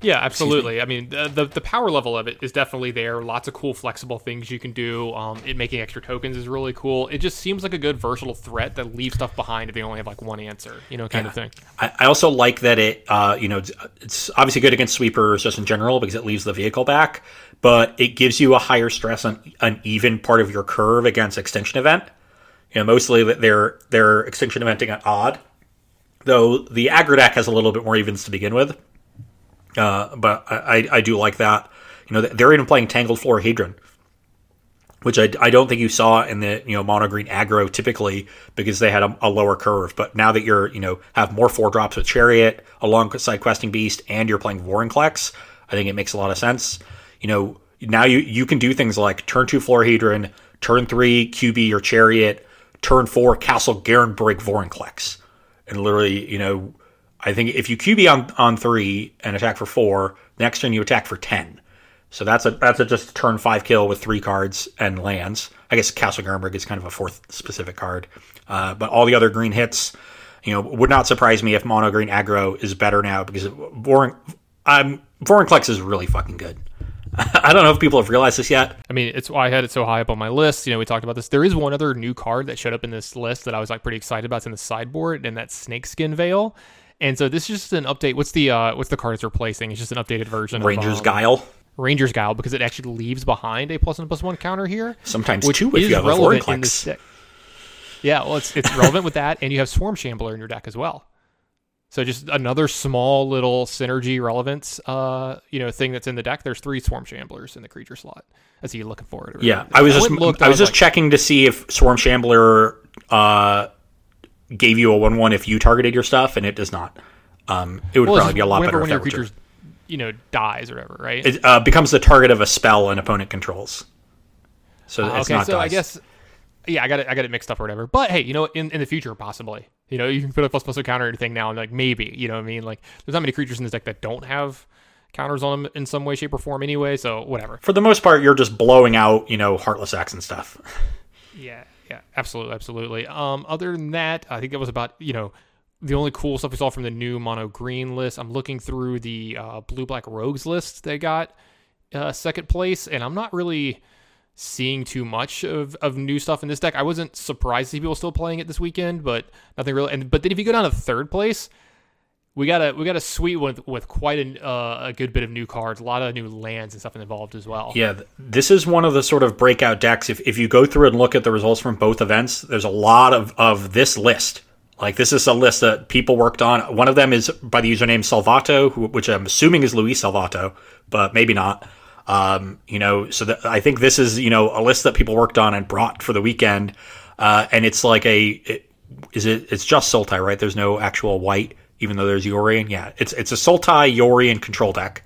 Yeah, absolutely. I mean, the, the the power level of it is definitely there. Lots of cool, flexible things you can do. Um, it making extra tokens is really cool. It just seems like a good versatile threat that leaves stuff behind if they only have like one answer, you know, kind of thing. I, I also like that it, uh, you know, it's, obviously good against sweepers just in general because it leaves the vehicle back, but it gives you a higher stress on an even part of your curve against extinction event. You know, mostly that they're they're extinction eventing at odd, though the aggro deck has a little bit more evens to begin with. Uh, but I, I, do like that. You know, they're even playing Tangled Florahedron, which I, I don't think you saw in the you know mono green aggro typically because they had a, a lower curve. But now that you're you know have more four drops with Chariot alongside Questing Beast and you're playing Vorinclex, I think it makes a lot of sense. You know now you you can do things like turn two Florahedron, turn three QB or Chariot, turn four Castle Garenbrig Vorinclex, and literally you know I think if you QB on on three and attack for four, next turn you attack for ten. So that's a that's a just turn five kill with three cards and lands. I guess Castle Garenbrig is kind of a fourth specific card, uh, but all the other green hits, you know, would not surprise me if mono green aggro is better now because Vorin, um, Vorinclex is really fucking good. [LAUGHS] I don't know if people have realized this yet. I mean, it's why I had it so high up on my list. You know, we talked about this. There is one other new card that showed up in this list that I was like pretty excited about. It's in the sideboard, and that's Snakeskin Veil. And so this is just an update. What's the uh, what's the card it's replacing? It's just an updated version Ranger's of um, Guile, Ranger's Guile because it actually leaves behind a plus one plus one counter here. sometimes which two if is you have a relevant in this deck. Yeah, well, it's it's relevant with that, and you have Swarm Shambler in your deck as well. So just another small little synergy relevance, uh, you know, thing that's in the deck. There's three Swarm Shamblers in the creature slot. As you looking for it? Yeah, I was just looked, I was just like, checking to see if Swarm Shambler uh, gave you a one one if you targeted your stuff, and it does not. Um, it would well, probably be a lot better if your were you know, dies or whatever, right? It uh, becomes the target of a spell an opponent controls. So Uh, it's okay, not so I guess yeah, I got it. I got it mixed up or whatever. But hey, you know, in, in the future, possibly, you know, you can put a plus plus a counter anything now, and like maybe, you know, what I mean, like there's not many creatures in this deck that don't have counters on them in some way, shape, or form anyway. So whatever. for the most part, you're just blowing out, you know, Heartless Act and stuff. [LAUGHS] Yeah, yeah, absolutely, absolutely. Um, other than that, I think that was about you know the only cool stuff we saw from the new mono green list. I'm looking through the uh, blue black rogues list they got uh, second place, and I'm not really seeing too much of, of new stuff in this deck. I wasn't surprised to see people still playing it this weekend, but nothing really. And but then if you go down to third place, we got a we got a one with, with quite a, uh, a good bit of new cards, a lot of new lands and stuff involved as well. Yeah, this is one of the sort of breakout decks. If, if you go through and look at the results from both events, there's a lot of, of this list. Like, this is a list that people worked on. One of them is by the username Salvato, who, which I'm assuming is Luis Salvatto, but maybe not. Um, you know, so that, I think this is, you know, a list that people worked on and brought for the weekend. Uh, and it's like a, it, is it, it's just Sultai, right? There's no actual white, even though there's Yorion. Yeah, it's, it's a Sultai Yorion control deck.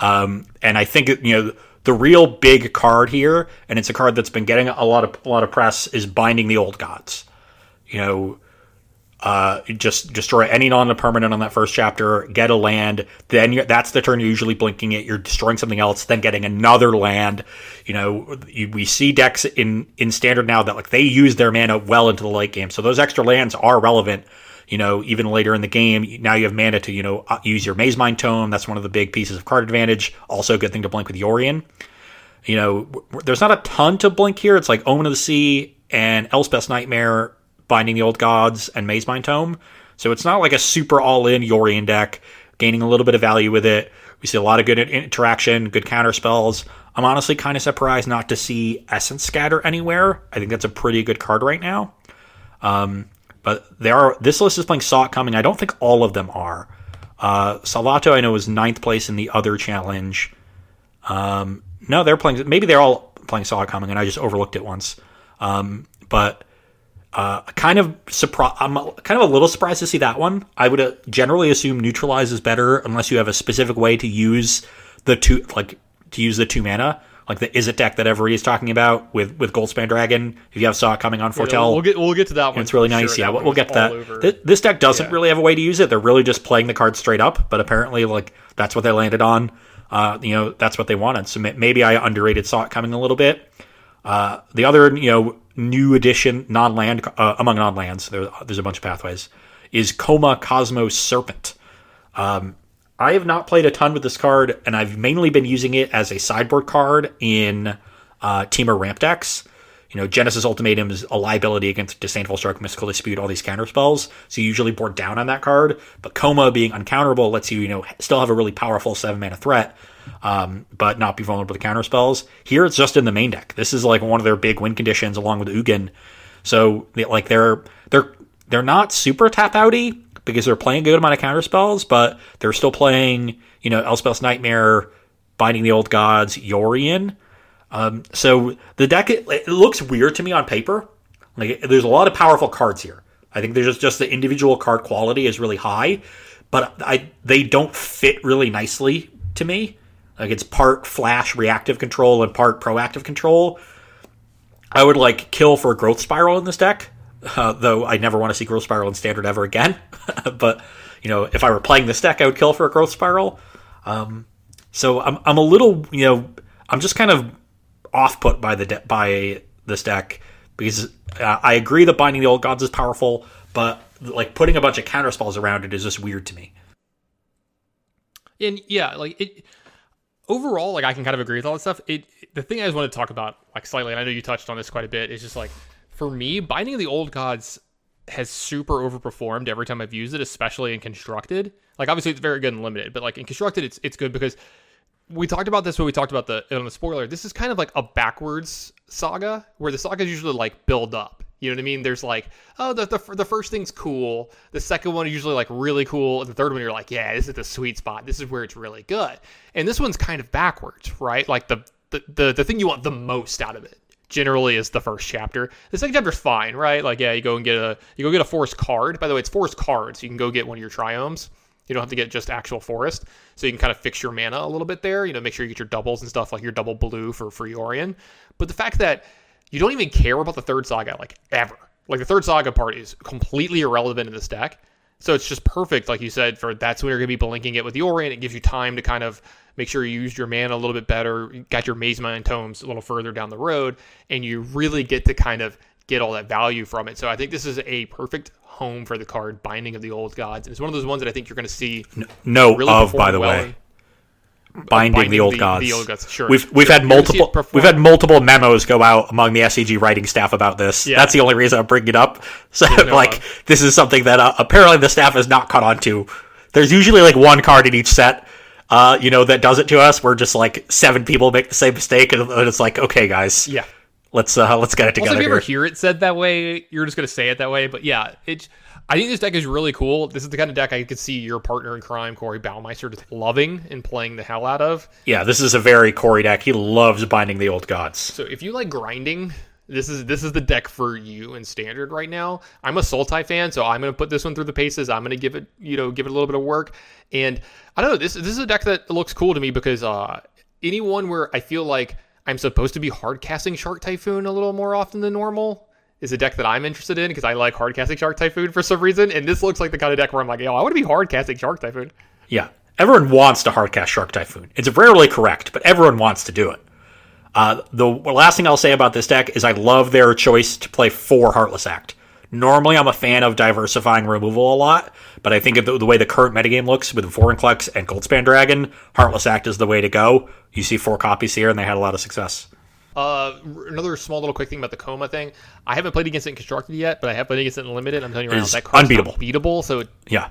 Um, and I think you know the real big card here, and it's a card that's been getting a lot of a lot of press, is binding the old gods. You know, uh, just destroy any non-permanent on that first chapter, get a land. Then that's the turn you're usually blinking it. You're destroying something else, then getting another land. You know, you, we see decks in in standard now that like they use their mana well into the late game, so those extra lands are relevant you know, even later in the game, now you have mana to, you know, uh, use your Mazemind Tome. That's one of the big pieces of card advantage. Also, a good thing to blink with Yorion. You know, there's not a ton to blink here. It's like Omen of the Sea and Elspeth's Nightmare, Binding the Old Gods, and Mazemind Tome. So it's not like a super all in Yorion deck, gaining a little bit of value with it. We see a lot of good interaction, good counter spells. I'm honestly kind of surprised not to see Essence Scatter anywhere. I think that's a pretty good card right now. Um, but there are this list is playing Saw Coming. I don't think all of them are. Uh, Salvato, I know, is ninth place in the other challenge. Um, no, they're playing. Maybe they're all playing Saw Coming, and I just overlooked it once. Um, but uh, kind of surprised. I'm kind of a little surprised to see that one. I would uh, generally assume Neutralize is better unless you have a specific way to use the two, like to use the two mana like the Izzet deck that everybody's talking about with with Goldspan Dragon. If you have Saw It Coming on Foretell, Yeah, we'll get we'll get to that one. it's really nice. sure. Yeah, we'll, we'll get that. over. Th- This deck doesn't Yeah. really have a way to use it. They're really just playing the card straight up. But apparently, like that's what they landed on. Uh, you know, that's what they wanted. So maybe I underrated Saw It Coming a little bit. Uh, the other, you know, new addition, non-land uh, among non-lands. There, there's a bunch of pathways. Is Koma Cosmos Serpent. Um, I have not played a ton with this card, and I've mainly been using it as a sideboard card in uh, Temur ramp decks. You know, Genesis Ultimatum is a liability against Disdainful Stroke, Mystical Dispute, all these counter spells. So you usually board down on that card. But Koma being uncounterable lets you, you know, still have a really powerful seven mana threat, um, but not be vulnerable to counter spells. Here it's just in the main deck. This is like one of their big win conditions along with Ugin. So they, like they're they're they're not super tap outy because they're playing a good amount of counter spells, but they're still playing, you know, Elspeth's Nightmare, Binding the Old Gods, Yorion. Um, so the deck it, it looks weird to me on paper. Like there's a lot of powerful cards here. I think there's just, just the individual card quality is really high, but I they don't fit really nicely to me. Like it's part flash reactive control and part proactive control. I would like kill for a growth spiral in this deck, uh, though I never want to see growth spiral in standard ever again. [LAUGHS] but you know, if I were playing this deck, I would kill for a growth spiral. Um, so I'm I'm a little you know I'm just kind of off put by the de- by this deck because uh, I agree that binding the old gods is powerful, but like putting a bunch of counter spells around it is just weird to me. And yeah, like it overall, like I can kind of agree with all that stuff. It the thing I just want to talk about, like slightly, and I know you touched on this quite a bit, is just like for me, Binding of the Old Gods has super overperformed every time I've used it, especially in constructed. Like obviously it's very good and limited, but like in constructed it's it's good because we talked about this when we talked about the on the spoiler. This is kind of like a backwards saga where the sagas usually like build up. You know what I mean? There's like, oh, the, the, the first thing's cool. The second one is usually like really cool. And the third one, you're like, yeah, this is the sweet spot. This is where it's really good. And this one's kind of backwards, right? Like the, the, the, the thing you want the most out of it generally is the first chapter. The second chapter's fine, right? Like, yeah, you go and get a, you go get a forest card. By the way, it's forest cards. So You can go get one of your triomes. You don't have to get just actual forest. So you can kind of fix your mana a little bit there. You know, make sure you get your doubles and stuff like your double blue for, for Yorion. But the fact that you don't even care about the third saga like ever. Like the third saga part is completely irrelevant in this deck. So it's just perfect, like you said, for that's when you're gonna be blinking it with Yorion. It gives you time to kind of make sure you used your mana a little bit better, got your Mazemind Tomes a little further down the road, and you really get to kind of get all that value from it. So I think this is a perfect home for the card Binding of the Old Gods. And it's one of those ones that I think you're gonna see no really of by the well way. In, binding, binding the old the, gods. The old gods. Sure. We've we've sure. had multiple we've had multiple memos go out among the SCG writing staff about this. Yeah. That's the only reason I'm bringing it up. [LAUGHS] So like of. this is something that uh, apparently the staff has not caught on to. There's usually like one card in each set. Uh, you know that does it to us. We're just like seven people make the same mistake, and it's like, okay, guys, yeah, let's uh, let's get it together. Also, if you here. ever hear it said that way, you're just gonna say it that way. But yeah, it's I think this deck is really cool. This is the kind of deck I could see your partner in crime, Corey Baumeister, just loving and playing the hell out of. Yeah, this is a very Corey deck. He loves binding the old gods. So if you like grinding, this is this is the deck for you in standard right now. I'm a Sultai fan, so I'm gonna put this one through the paces. I'm gonna give it, you know, give it a little bit of work. And I don't know, this this is a deck that looks cool to me because uh anyone where I feel like I'm supposed to be hard casting Shark Typhoon a little more often than normal is a deck that I'm interested in because I like hard casting Shark Typhoon for some reason. And this looks like the kind of deck where I'm like, yo, I want to be hard casting Shark Typhoon. Yeah. Everyone wants to hard cast Shark Typhoon. It's rarely correct, but everyone wants to do it. Uh, the last thing I'll say about this deck is I love their choice to play four Heartless Act. Normally, I'm a fan of diversifying removal a lot, but I think the, the way the current metagame looks with Vorinclex and Goldspan Dragon, Heartless Act is the way to go. You see four copies here, and they had a lot of success. Uh, another small little quick thing about the Koma thing. I haven't played against it in constructed yet, but I have played against it in limited. I'm telling you right now, that card's unbeatable. Unbeatable. So yeah,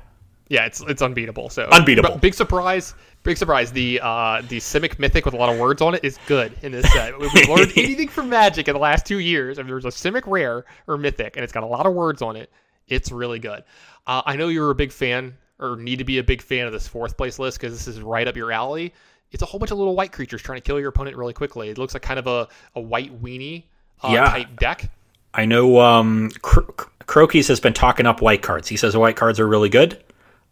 yeah, it's it's unbeatable. So unbeatable. Big surprise. Big surprise. The uh the Simic Mythic with a lot of words on it is good in this set. We've learned [LAUGHS] anything from Magic in the last two years. If there's a Simic Rare or Mythic and it's got a lot of words on it, it's really good. Uh, I know you're a big fan or need to be a big fan of this fourth place list because this is right up your alley it's a whole bunch of little white creatures trying to kill your opponent really quickly. It looks like kind of a, a white weenie uh, yeah. type deck. I know um, Crokeyz has been talking up white cards. He says white cards are really good.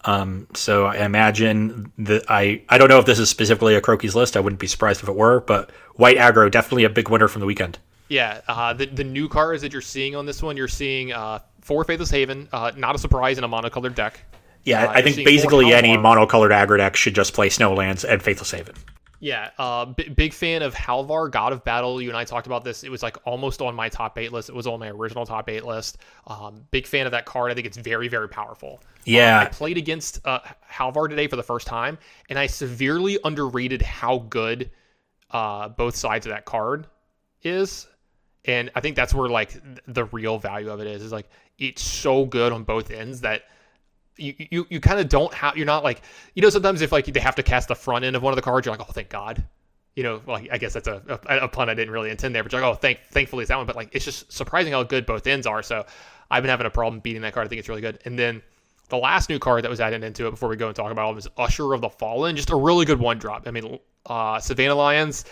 Um, so I imagine that I I don't know if this is specifically a Crokeyz list. I wouldn't be surprised if it were, but white aggro definitely a big winner from the weekend. Yeah, uh, the the new cards that you're seeing on this one, you're seeing uh, four Faceless Haven. Uh, not a surprise in a monocolored deck. Yeah, uh, I think basically any monocolored aggro deck should just play Snowlands and Faceless Haven. Yeah, uh, b- big fan of Halvar, God of Battle. You and I talked about this. It was like almost on my top eight list. It was on my original top eight list. Um, big fan of that card. I think it's very, very powerful. Yeah. Uh, I played against uh, Halvar today for the first time, and I severely underrated how good uh, both sides of that card is. And I think that's where like the real value of it is. Is like it's so good on both ends that – you you, you kind of don't have you're not like you know sometimes if like they have to cast the front end of one of the cards you're like oh thank god. You know well i guess that's a, a, a pun i didn't really intend there but you're like oh thank thankfully it's that one. But like it's just surprising how good both ends are so i've been having a problem beating that card. I think it's really good. And then the last new card that was added into it before we go and talk about it was usher of the fallen. Just a really good one drop. I mean uh savannah lions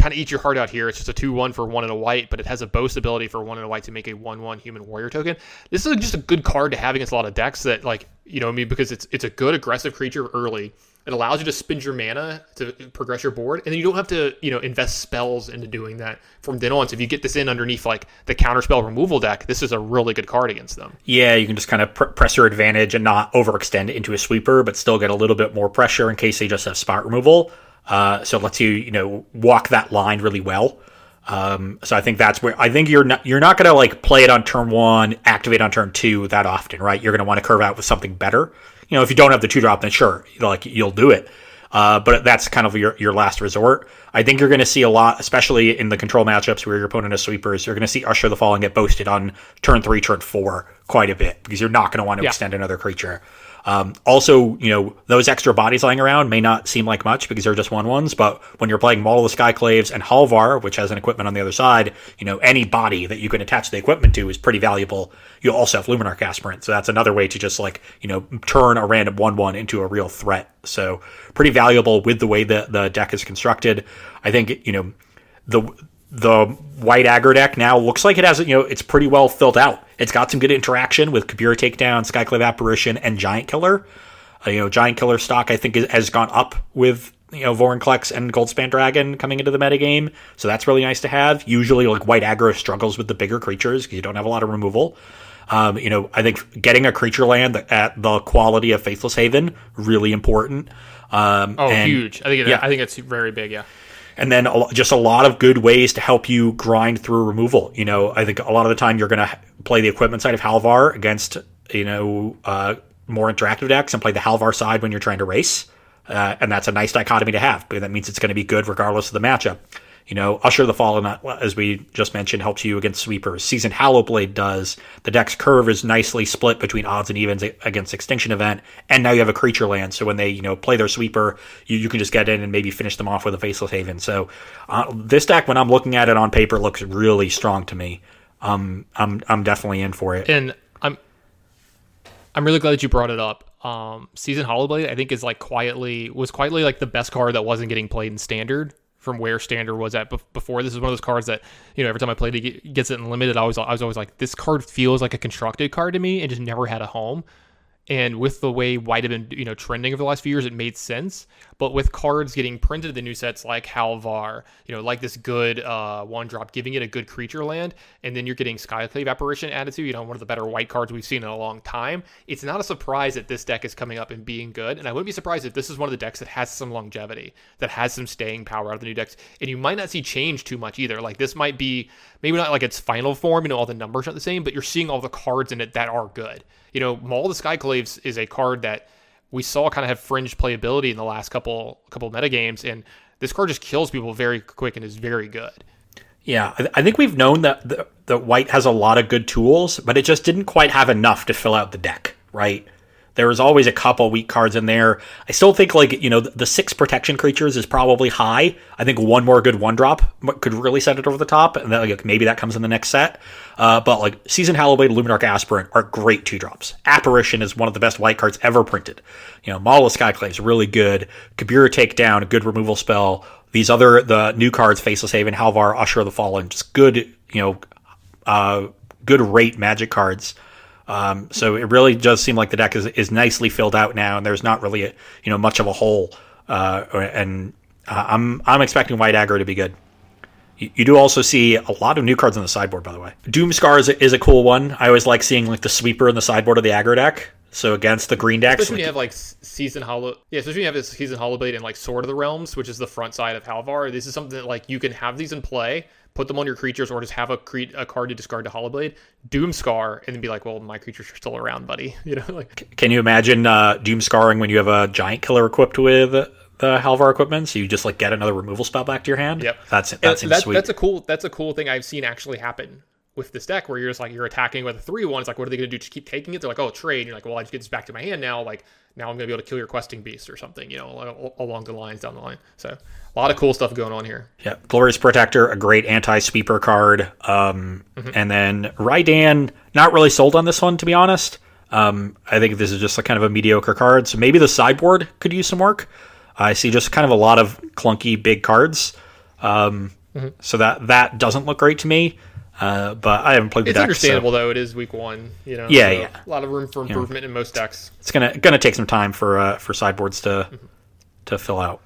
kind of eat your heart out here. It's just a 2 1 for 1 and a white, but it has a boast ability for 1 and a white to make a 1 1 human warrior token. This is just a good card to have against a lot of decks that, like, you know, I mean, because it's it's a good aggressive creature early. It allows you to spend your mana to progress your board, and then you don't have to, you know, invest spells into doing that from then on. So if you get this in underneath like the counterspell removal deck, this is a really good card against them. Yeah, you can just kind of pr- press your advantage and not overextend into a sweeper, but still get a little bit more pressure in case they just have spot removal. Uh, so it lets you, you know, walk that line really well. Um, so I think that's where I think you're not you're not gonna like play it on turn one, activate on turn two that often, right? You're gonna want to curve out with something better. You know, if you don't have the two drop, then sure, like you'll do it. Uh, but that's kind of your, your last resort. I think you're going to see a lot, especially in the control matchups where your opponent has sweepers. You're going to see Usher the Fallen get boasted on turn three, turn four quite a bit because you're not going to want to yeah. extend another creature. Um, also, you know, those extra bodies lying around may not seem like much because they're just one ones, but when you're playing Maul of the Skyclaves and Halvar, which has an equipment on the other side, you know, any body that you can attach the equipment to is pretty valuable. You also have Luminarch Aspirant, so that's another way to just like, you know, turn a random 1 1 into a real threat. So, pretty valuable with the way that the deck is constructed. I think, you know, the the white aggro deck now looks like it has you know it's pretty well filled out. It's got some good interaction with Kabira Takedown, Skyclave Apparition, and Giant Killer. Uh, you know, Giant Killer stock I think has gone up with you know Vorinclex and Goldspan Dragon coming into the metagame, so that's really nice to have. Usually, like white aggro struggles with the bigger creatures because you don't have a lot of removal. Um, you know, I think getting a creature land at the quality of Faceless Haven really important. Um, oh, and, huge! I think it, yeah. I think it's very big. Yeah and then just a lot of good ways to help you grind through removal. You know, I think a lot of the time you're going to play the equipment side of Halvar against you know uh, more interactive decks and play the Halvar side when you're trying to race, uh, and that's a nice dichotomy to have. But that means it's going to be good regardless of the matchup. You know, Usher the Fallen, uh, as we just mentioned, helps you against sweepers. Season Hallowblade does. The deck's curve is nicely split between odds and evens against Extinction Event, and now you have a creature land. So when they, you know, play their sweeper, you, you can just get in and maybe finish them off with a Faceless Haven. So uh, this deck, when I'm looking at it on paper, looks really strong to me. Um, I'm I'm definitely in for it. And I'm I'm really glad that you brought it up. Um, Season Hallowblade I think, is like quietly was quietly like the best card that wasn't getting played in standard from where standard was at before. This is one of those cards that you know every time I played it gets it in limited. I was I was always like this card feels like a constructed card to me and just never had a home. And with the way White had been, you know, trending over the last few years, it made sense. But with cards getting printed in the new sets like Halvar, you know, like this good uh, one drop, giving it a good creature land, and then you're getting Skyclave Apparition added to, you know, one of the better white cards we've seen in a long time. It's not a surprise that this deck is coming up and being good. And I wouldn't be surprised if this is one of the decks that has some longevity, that has some staying power out of the new decks. And you might not see change too much either. Like this might be maybe not like its final form, you know, all the numbers aren't the same, but you're seeing all the cards in it that are good. You know, Maul the Skyclaves is a card that we saw kind of have fringe playability in the last couple couple metagames, and this card just kills people very quick and is very good. Yeah, I think we've known that the, White has a lot of good tools, but it just didn't quite have enough to fill out the deck, right? There was always a couple weak cards in there. I still think like you know the, six protection creatures is probably high. I think one more good one drop could really set it over the top, and that, like, maybe that comes in the next set. Uh, but like Season Hallowblade, Luminarch Aspirant are great two drops. Apparition is one of the best white cards ever printed. You know, Maul of Skyclave is really good. Kabira Takedown, a good removal spell. These other the new cards, Faceless Haven, Halvar, Usher of the Fallen, just good. You know, uh, good rate magic cards. Um, so it really does seem like the deck is, is nicely filled out now, and there's not really a, you know much of a hole. Uh, and uh, I'm I'm expecting White Aggro to be good. You, you, do also see a lot of new cards on the sideboard, by the way. Doomskar is a, is a cool one. I always like seeing like the sweeper in the sideboard of the aggro deck. So against the green decks, especially when you have like season hollow, yeah, especially when you have this season Hallowblade and like Sword of the Realms, which is the front side of Halvar. This is something that like you can have these in play, put them on your creatures, or just have a cre- a card to discard to Hallowblade, Doomskar, and then be like, well, my creatures are still around, buddy. [LAUGHS] You know, like. Can you imagine uh, Doomskarring when you have a giant killer equipped with the Halvar equipment, so you just like get another removal spell back to your hand. Yep, that's that's that, sweet. That's a cool that's a cool thing I've seen actually happen with this deck, where you're just like you're attacking with a three one. It's like, what are they going to do? Just keep taking it? They're like, oh, trade. And you're like, well, I just get this back to my hand now. Like now I'm going to be able to kill your questing beast or something. You know, along the lines down the line. So a lot of cool stuff going on here. Yeah, Glorious Protector, a great anti-sweeper card. Um, mm-hmm. And then Reidane, not really sold on this one to be honest. Um, I think this is just a kind of a mediocre card. So maybe the sideboard could use some work. I see just kind of a lot of clunky big cards. Um, mm-hmm. So that that doesn't look great to me. Uh, but I haven't played the it's deck. It's understandable so. though. It is week one. You know. Yeah, so yeah. A lot of room for improvement in most decks. It's gonna gonna take some time for uh, for sideboards to mm-hmm. to fill out.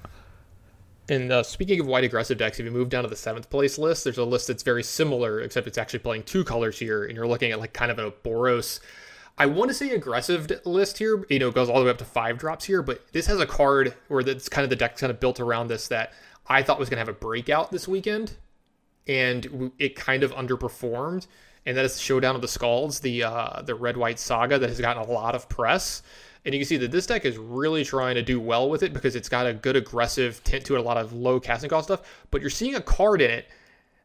And uh, speaking of white aggressive decks, if you move down to the seventh place list, there's a list that's very similar, except it's actually playing two colors here, and you're looking at like kind of a Boros. I want to say aggressive list here, you know, goes all the way up to five drops here, but this has a card where that's kind of the deck's kind of built around this that I thought was going to have a breakout this weekend, and it kind of underperformed. And that is the Showdown of the Skalds, the uh, the red white saga that has gotten a lot of press. And you can see that this deck is really trying to do well with it because it's got a good aggressive tint to it, a lot of low casting cost stuff. But you're seeing a card in it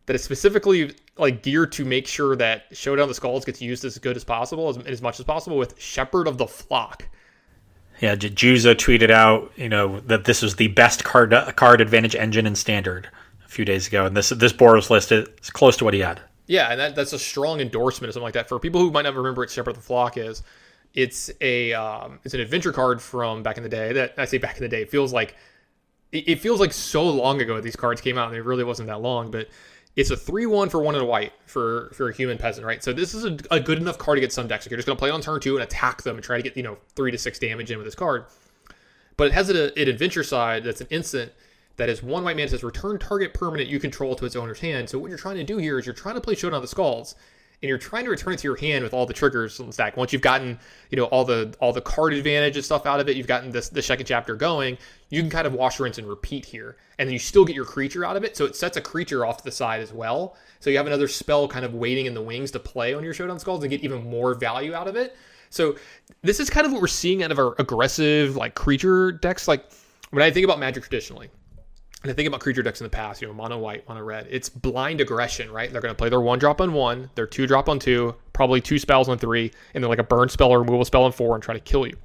that is specifically like geared to make sure that Showdown of the Skalds gets used as good as possible, as, as much as possible with Shepherd of the Flock. Yeah, J- Juza tweeted out, you know, that this was the best card card advantage engine in standard a few days ago, and this this Boros list is close to what he had. Yeah, and that, that's a strong endorsement or something like that. For people who might not remember what Shepherd of the Flock is, it's a um, it's an adventure card from back in the day. That I say back in the day, it feels like it, feels like so long ago that these cards came out, and it really wasn't that long. But it's a three one for one a white for for a human peasant, right? So this is a, a good enough card to get some decks. You're just going to play on turn two and attack them and try to get you know three to six damage in with this card. But it has an, an adventure side that's an instant that is one white man says return target permanent you control to its owner's hand. So what you're trying to do here is you're trying to play Showdown of the Skalds, and you're trying to return it to your hand with all the triggers on the stack. Once you've gotten you know all the all the card advantage and stuff out of it, you've gotten this the second chapter going. You can kind of wash, rinse, and repeat here, and then you still get your creature out of it. So it sets a creature off to the side as well. So you have another spell kind of waiting in the wings to play on your Showdown Skalds and get even more value out of it. So this is kind of what we're seeing out of our aggressive like creature decks. Like when I think about Magic traditionally, and I think about creature decks in the past, you know, mono white, mono red. It's blind aggression, right? They're going to play their one drop on one, their two drop on two, probably two spells on three, and then like a burn spell or removal spell on four and try to kill you.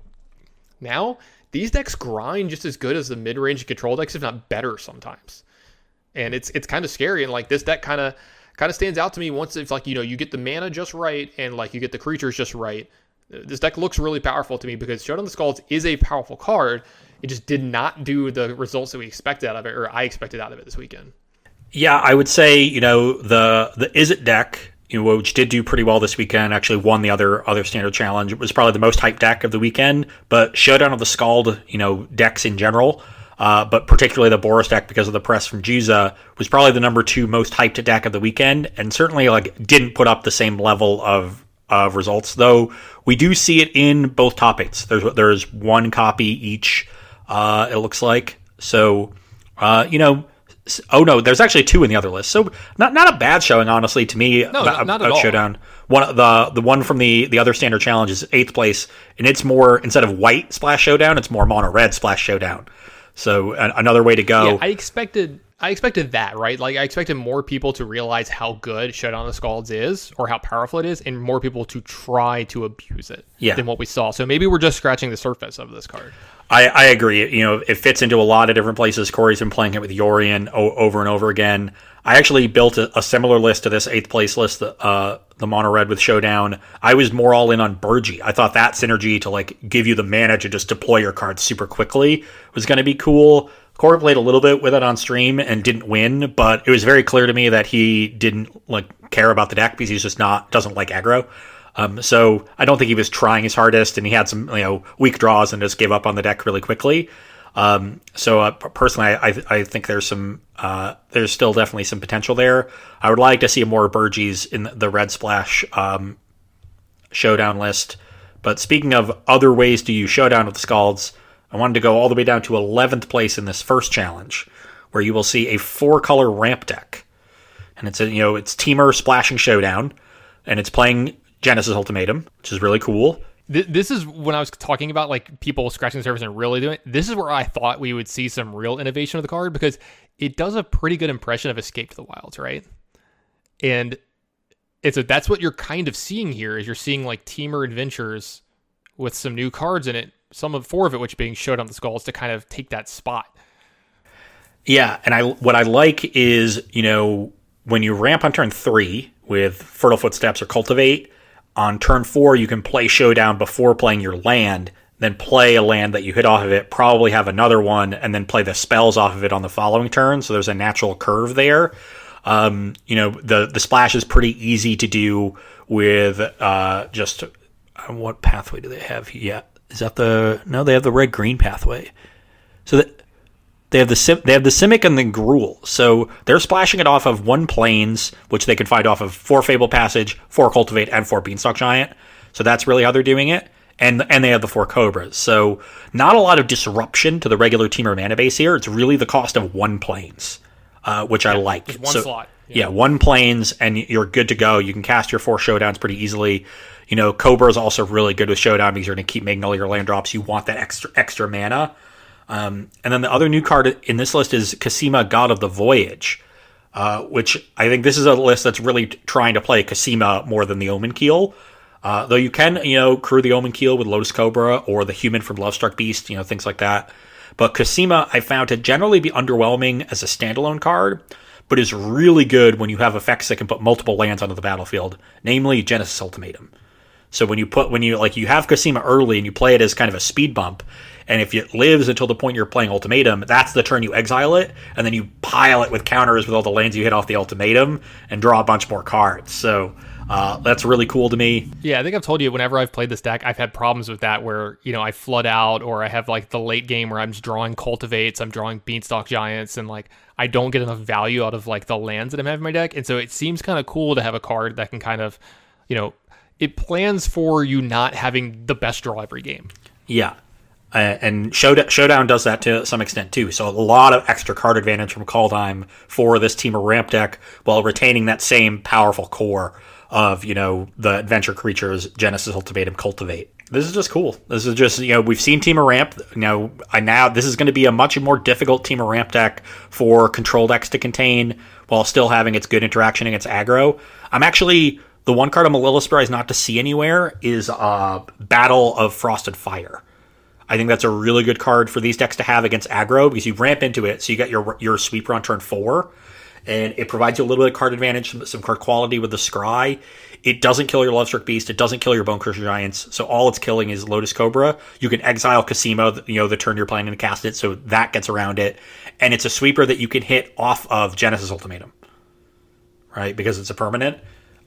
Now, these decks grind just as good as the mid range control decks, if not better sometimes. And it's it's kind of scary. And like this deck kind of kind of stands out to me once it's like you know you get the mana just right and like you get the creatures just right. This deck looks really powerful to me because Showdown the Skalds is a powerful card it just did not do the results that we expected out of it, or I expected out of it this weekend. Yeah, I would say you know the the Izzet deck you know, which did do pretty well this weekend, actually won the other other standard challenge. It was probably the most hyped deck of the weekend, but Showdown of the Skald, you know, decks in general. Uh, but particularly the Boros deck because of the press from Juza was probably the number two most hyped deck of the weekend, and certainly like didn't put up the same level of of results. Though we do see it in both topics. There's there's one copy each uh, it looks like. So, uh, you know, oh no, there's actually two in the other list. So not not a bad showing, honestly, to me. No, about, not, at all. Showdown. One the the one from the the other standard challenge is eighth place, and it's more instead of white splash showdown, it's more mono red splash showdown. So another way to go. Yeah, I expected I expected that, right? Like I expected more people to realize how good Showdown of the Skalds is or how powerful it is, and more people to try to abuse it yeah. than what we saw. So maybe we're just scratching the surface of this card. I, I agree. You know, it fits into a lot of different places. Corey's been playing it with Yorion o- over and over again. I actually built a, a similar list to this eighth place list, uh, the mono red with Showdown. I was more all in on Birgi. I thought that synergy to like give you the mana to just deploy your cards super quickly was going to be cool. Corey played a little bit with it on stream and didn't win, but it was very clear to me that he didn't like care about the deck because he's just not doesn't like aggro. Um, so I don't think he was trying his hardest, and he had some you know weak draws and just gave up on the deck really quickly. Um, so uh, personally, I, I, think there's some uh, there's still definitely some potential there. I would like to see more Birgis in the Red Splash um, showdown list. But speaking of other ways to use showdown with the Skalds, I wanted to go all the way down to 11th place in this first challenge, where you will see a four color ramp deck, and it's a you know it's Temur splashing showdown, and it's playing Genesis Ultimatum, which is really cool. This is when I was talking about like people scratching the surface and really doing it. This is where I thought we would see some real innovation of the card because it does a pretty good impression of Escape to the Wilds, right? And it's a, that's what you're kind of seeing here is you're seeing like Temur adventures with some new cards in it, some of four of it which being Showdown the Skalds to kind of take that spot. Yeah, and I what I like is you know when you ramp on turn three with Fertile Footsteps or Cultivate, on turn four, you can play Showdown before playing your land, then play a land that you hit off of it, probably have another one, and then play the spells off of it on the following turn. So there's a natural curve there. Um, you know, the the splash is pretty easy to do with uh, just uh, what pathway do they have? Yeah, is that the no? They have the red green pathway. So that they have the Sim- they have the Simic and the Gruul. So they're splashing it off of one plains, which they can find off of four Fable Passage, four Cultivate, and four Beanstalk Giant. So that's really how they're doing it. And and they have the four Cobras. So not a lot of disruption to the regular Temur mana base here. It's really the cost of one plains, uh, which yeah, I like. one so, slot. Yeah. yeah, one plains, and you're good to go. You can cast your four showdowns pretty easily. You know, Cobra is also really good with showdown because you're going to keep making all your land drops. You want that extra extra mana. Um, and then the other new card in this list is Cosima, God of the Voyage, uh, which I think this is a list that's really trying to play Cosima more than the Omenkeel. Uh, though you can, you know, crew the Omenkeel with Lotus Cobra or the Human from Lovestruck Beast, you know, things like that. But Cosima, I found to generally be underwhelming as a standalone card, but is really good when you have effects that can put multiple lands onto the battlefield, namely Genesis Ultimatum. So when you put when you like you have Cosima early and you play it as kind of a speed bump, and if it lives until the point you're playing Ultimatum, that's the turn you exile it, and then you pile it with counters with all the lands you hit off the Ultimatum and draw a bunch more cards. So uh, that's really cool to me. Yeah, I think I've told you whenever I've played this deck, I've had problems with that where, you know, I flood out or I have like the late game where I'm just drawing cultivates, I'm drawing beanstalk giants, and like I don't get enough value out of like the lands that I'm having in my deck. And so it seems kind of cool to have a card that can kind of, you know, it plans for you not having the best draw every game. Yeah. Uh, and Showdown, does that to some extent too. So a lot of extra card advantage from Kaldheim for this Temur ramp deck while retaining that same powerful core of, you know, the adventure creatures, Genesis Ultimatum, Cultivate. This is just cool. This is just, you know, we've seen Temur Ramp. You I now, this is going to be a much more difficult Temur Ramp deck for control decks to contain while still having its good interaction against aggro. I'm actually, the one card I'm a little surprised not to see anywhere is uh, Battle of Frost and Fire. I think that's a really good card for these decks to have against aggro because you ramp into it, so you get your your sweeper on turn four, and it provides you a little bit of card advantage, some, some card quality with the scry. It doesn't kill your Lovestruck Beast. It doesn't kill your Bonecrusher Giants. So all it's killing is Lotus Cobra. You can exile Cosima, you know, the turn you're planning to cast it, so that gets around it. And it's a sweeper that you can hit off of Genesis Ultimatum, right? Because it's a permanent.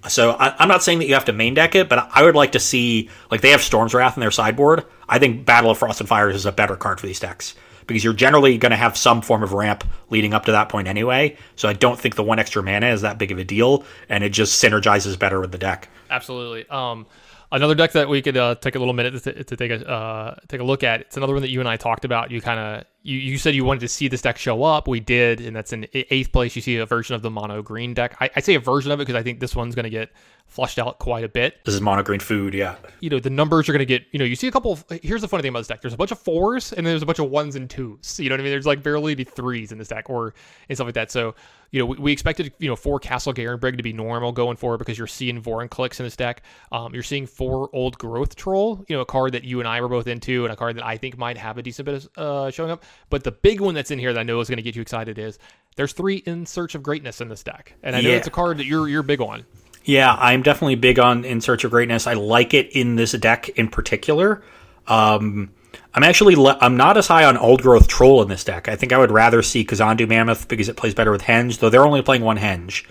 So I, am not saying that you have to main deck it, but I would like to see like they have Storm's Wrath in their sideboard. I think Battle of Frost and Fire is a better card for these decks because you're generally going to have some form of ramp leading up to that point anyway. So I don't think the one extra mana is that big of a deal, and it just synergizes better with the deck. Absolutely. Um, another deck that we could uh, take a little minute to, to take a uh, take a look at. It's another one that you and I talked about. You kind of you, you said you wanted to see this deck show up. We did, and that's in eighth place. You see a version of the mono green deck. I, I say a version of it because I think this one's going to get flushed out quite a bit. This is mono green food, yeah. You know, the numbers are going to get, you know, you see a couple. Of, here's the funny thing about this deck there's a bunch of fours and there's a bunch of ones and twos. You know what I mean? There's like barely any threes in this deck or and stuff like that. So, you know, we, we expected, you know, four Castle Garenbrig to be normal going forward because you're seeing Vorinclex in this deck. Um, you're seeing four Old Growth Troll, you know, a card that you and I were both into and a card that I think might have a decent bit of uh, showing up. But the big one that's in here that I know is going to get you excited is there's three In Search of Greatness in this deck. And I know yeah. it's a card that you're you're big on. Yeah, I'm definitely big on In Search of Greatness. I like it in this deck in particular. Um, I'm actually le- I'm not as high on Old Growth Troll in this deck. I think I would rather see Kazandu Mammoth because it plays better with Henge, though they're only playing one Henge.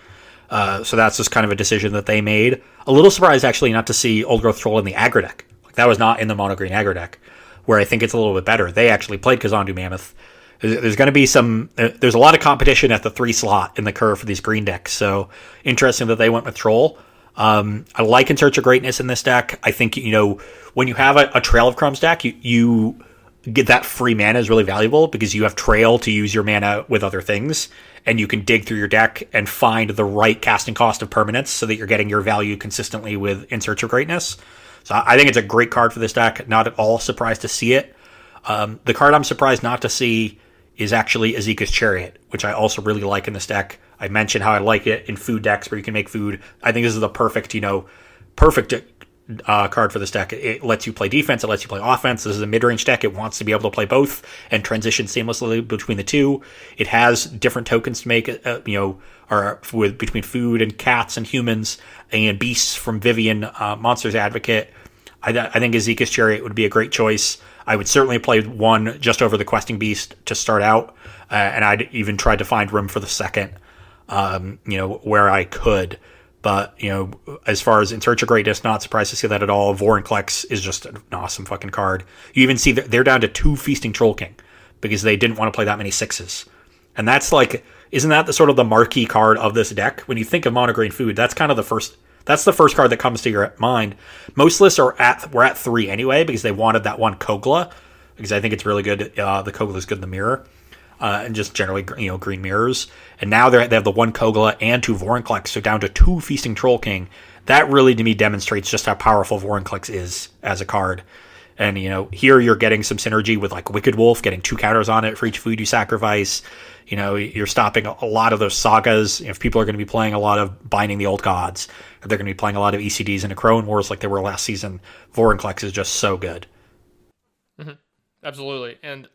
Uh, so that's just kind of a decision that they made. A little surprised actually not to see Old Growth Troll in the aggro deck. Like that was not in the mono green aggro deck, where I think it's a little bit better. They actually played Kazandu Mammoth there's going to be some there's a lot of competition at the three slot in the curve for these green decks so interesting that they went with troll. Um, i like in search of greatness in this deck. I think you know when you have a, a trail of crumbs deck you, you get that free mana is really valuable because you have trail to use your mana with other things and you can dig through your deck and find the right casting cost of permanents so that you're getting your value consistently with in search of greatness. So i think it's a great card for this deck. Not at all surprised to see it. Um, the card i'm surprised not to see is actually Esika's Chariot, which I also really like in this deck. I mentioned how I like it in food decks where you can make food. I think this is the perfect, you know, perfect uh, card for this deck. It lets you play defense, it lets you play offense. This is a mid range deck. It wants to be able to play both and transition seamlessly between the two. It has different tokens to make, uh, you know, or with between food and cats and humans and beasts from Vivien, uh, Monsters Advocate. I, I think Esika's Chariot would be a great choice. I would certainly play one just over the Questing Beast to start out, uh, and I'd even tried to find room for the second, um, you know, where I could. But, you know, as far as In Search of Greatness, not surprised to see that at all. Vorinclex is just an awesome fucking card. You even see that they're down to two Feasting Troll King because they didn't want to play that many sixes. And that's like, isn't that the sort of the marquee card of this deck? When you think of monogreen food, that's kind of the first that's the first card that comes to your mind. Most lists are at we're at three anyway because they wanted that one Kogla because I think it's really good. Uh, the Kogla is good in the mirror. Uh, and just generally, you know, green mirrors. And now they have the one Kogla and two Vorinclex, so down to two Feasting Troll King. That really, to me, demonstrates just how powerful Vorinclex is as a card. And you know, here you're getting some synergy with like Wicked Wolf, getting two counters on it for each food you sacrifice. You know, you're stopping a lot of those sagas. If people are going to be playing a lot of Binding the Old Gods, they're going to be playing a lot of ECDs into Crone Wars like they were last season. Vorinclex is just so good. Mm-hmm. Absolutely, and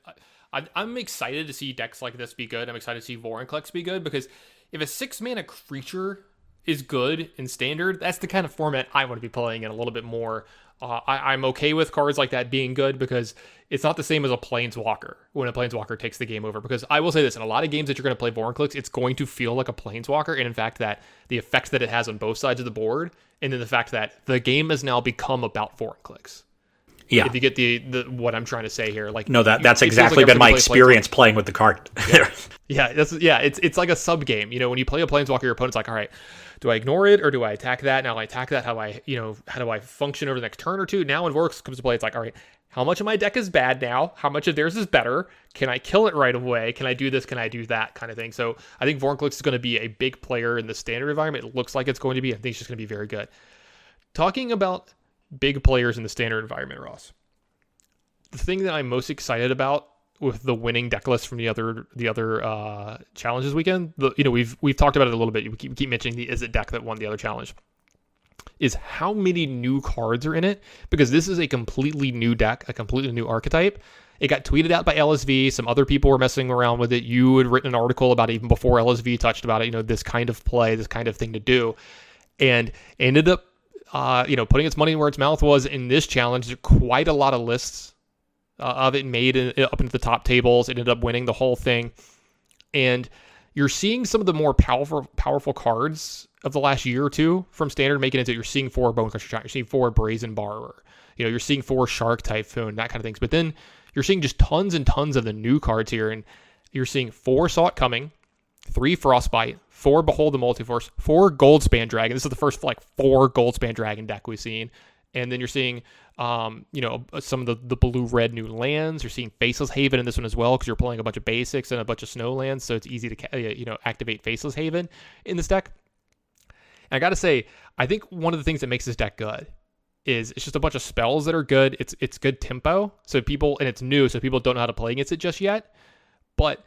I, am excited to see decks like this be good. I'm excited to see Vorinclex be good because if a six mana creature is good in standard, that's the kind of format I want to be playing in a little bit more. Uh, I, am okay with cards like that being good because it's not the same as a Planeswalker when a Planeswalker takes the game over. Because I will say this in a lot of games that you're going to play Vorinclex, it's going to feel like a Planeswalker. And in fact, that the effect that it has on both sides of the board, and then the fact that the game has now become about Vorinclex. Yeah. If you get the, the what I'm trying to say here, like no, that that's exactly like been my experience playing with the card. yeah. [LAUGHS] yeah, that's yeah. It's it's like a sub game. You know, when you play a planeswalker, your opponent's like, all right, do I ignore it or do I attack that? Now I attack that. How I you know how do I function over the next turn or two? Now when Vortex comes to play, it's like, all right, how much of my deck is bad now? How much of theirs is better? Can I kill it right away? Can I do this? Can I do that? Kind of thing. So I think Vorinclex is going to be a big player in the standard environment. It looks like it's going to be. I think it's just going to be very good. Talking about big players in the standard environment, Ross the thing that I'm most excited about with the winning deck list from the other the other uh, challenges weekend, the, you know, we've we've talked about it a little bit. We keep, keep mentioning the is it deck that won the other challenge. Is how many new cards are in it? Because this is a completely new deck, a completely new archetype. It got tweeted out by LSV. Some other people were messing around with it. You had written an article about it even before LSV touched about it. You know, this kind of play, this kind of thing to do, and ended up, uh, you know, putting its money where its mouth was in this challenge. Quite a lot of lists uh, of it made it up into the top tables. It ended up winning the whole thing, and you're seeing some of the more powerful powerful cards of the last year or two from standard making it. So you're seeing four Bone Crusher Giant, you're seeing four Brazen Borrower, you know, you're seeing four Shark Typhoon, that kind of things. But then you're seeing just tons and tons of the new cards here, and you're seeing four Saw It Coming, three Frostbite, four Behold the Multiverse, four Goldspan Dragon. This is the first like four Goldspan Dragon deck we've seen, and then you're seeing um, you know, some of the, the blue red new lands. You're seeing Faceless Haven in this one as well because you're playing a bunch of basics and a bunch of snow lands, so it's easy to uh, you know activate Faceless Haven in this deck. And I got to say, I think one of the things that makes this deck good is it's just a bunch of spells that are good. It's it's good tempo, so people and it's new, so people don't know how to play against it just yet. But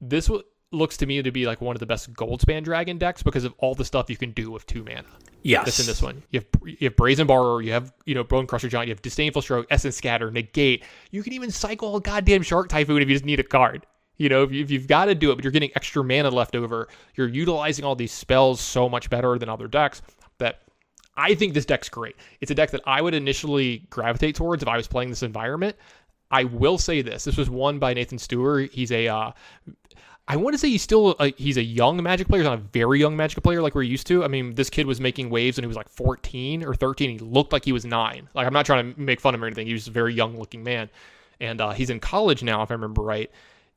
this looks to me to be like one of the best Goldspan Dragon decks because of all the stuff you can do with two mana. Yes. That's in this one. You have you have Brazen Borrower, you have, you know, Bone Crusher Giant, you have Disdainful Stroke, Essence Scatter, Negate. You can even cycle a goddamn Shark Typhoon if you just need a card. You know, if, you, if you've got to do it, but you're getting extra mana left over, you're utilizing all these spells so much better than other decks that I think this deck's great. It's a deck that I would initially gravitate towards if I was playing this environment. I will say this: this was won by Nathan Stewart. He's a uh, I want to say he's still a, he's a young Magic player, he's not a very young Magic player like we're used to. I mean, this kid was making waves when he was like 14 or 13. He looked like he was nine. Like I'm not trying to make fun of him or anything. He was a very young looking man, and uh, he's in college now, if I remember right.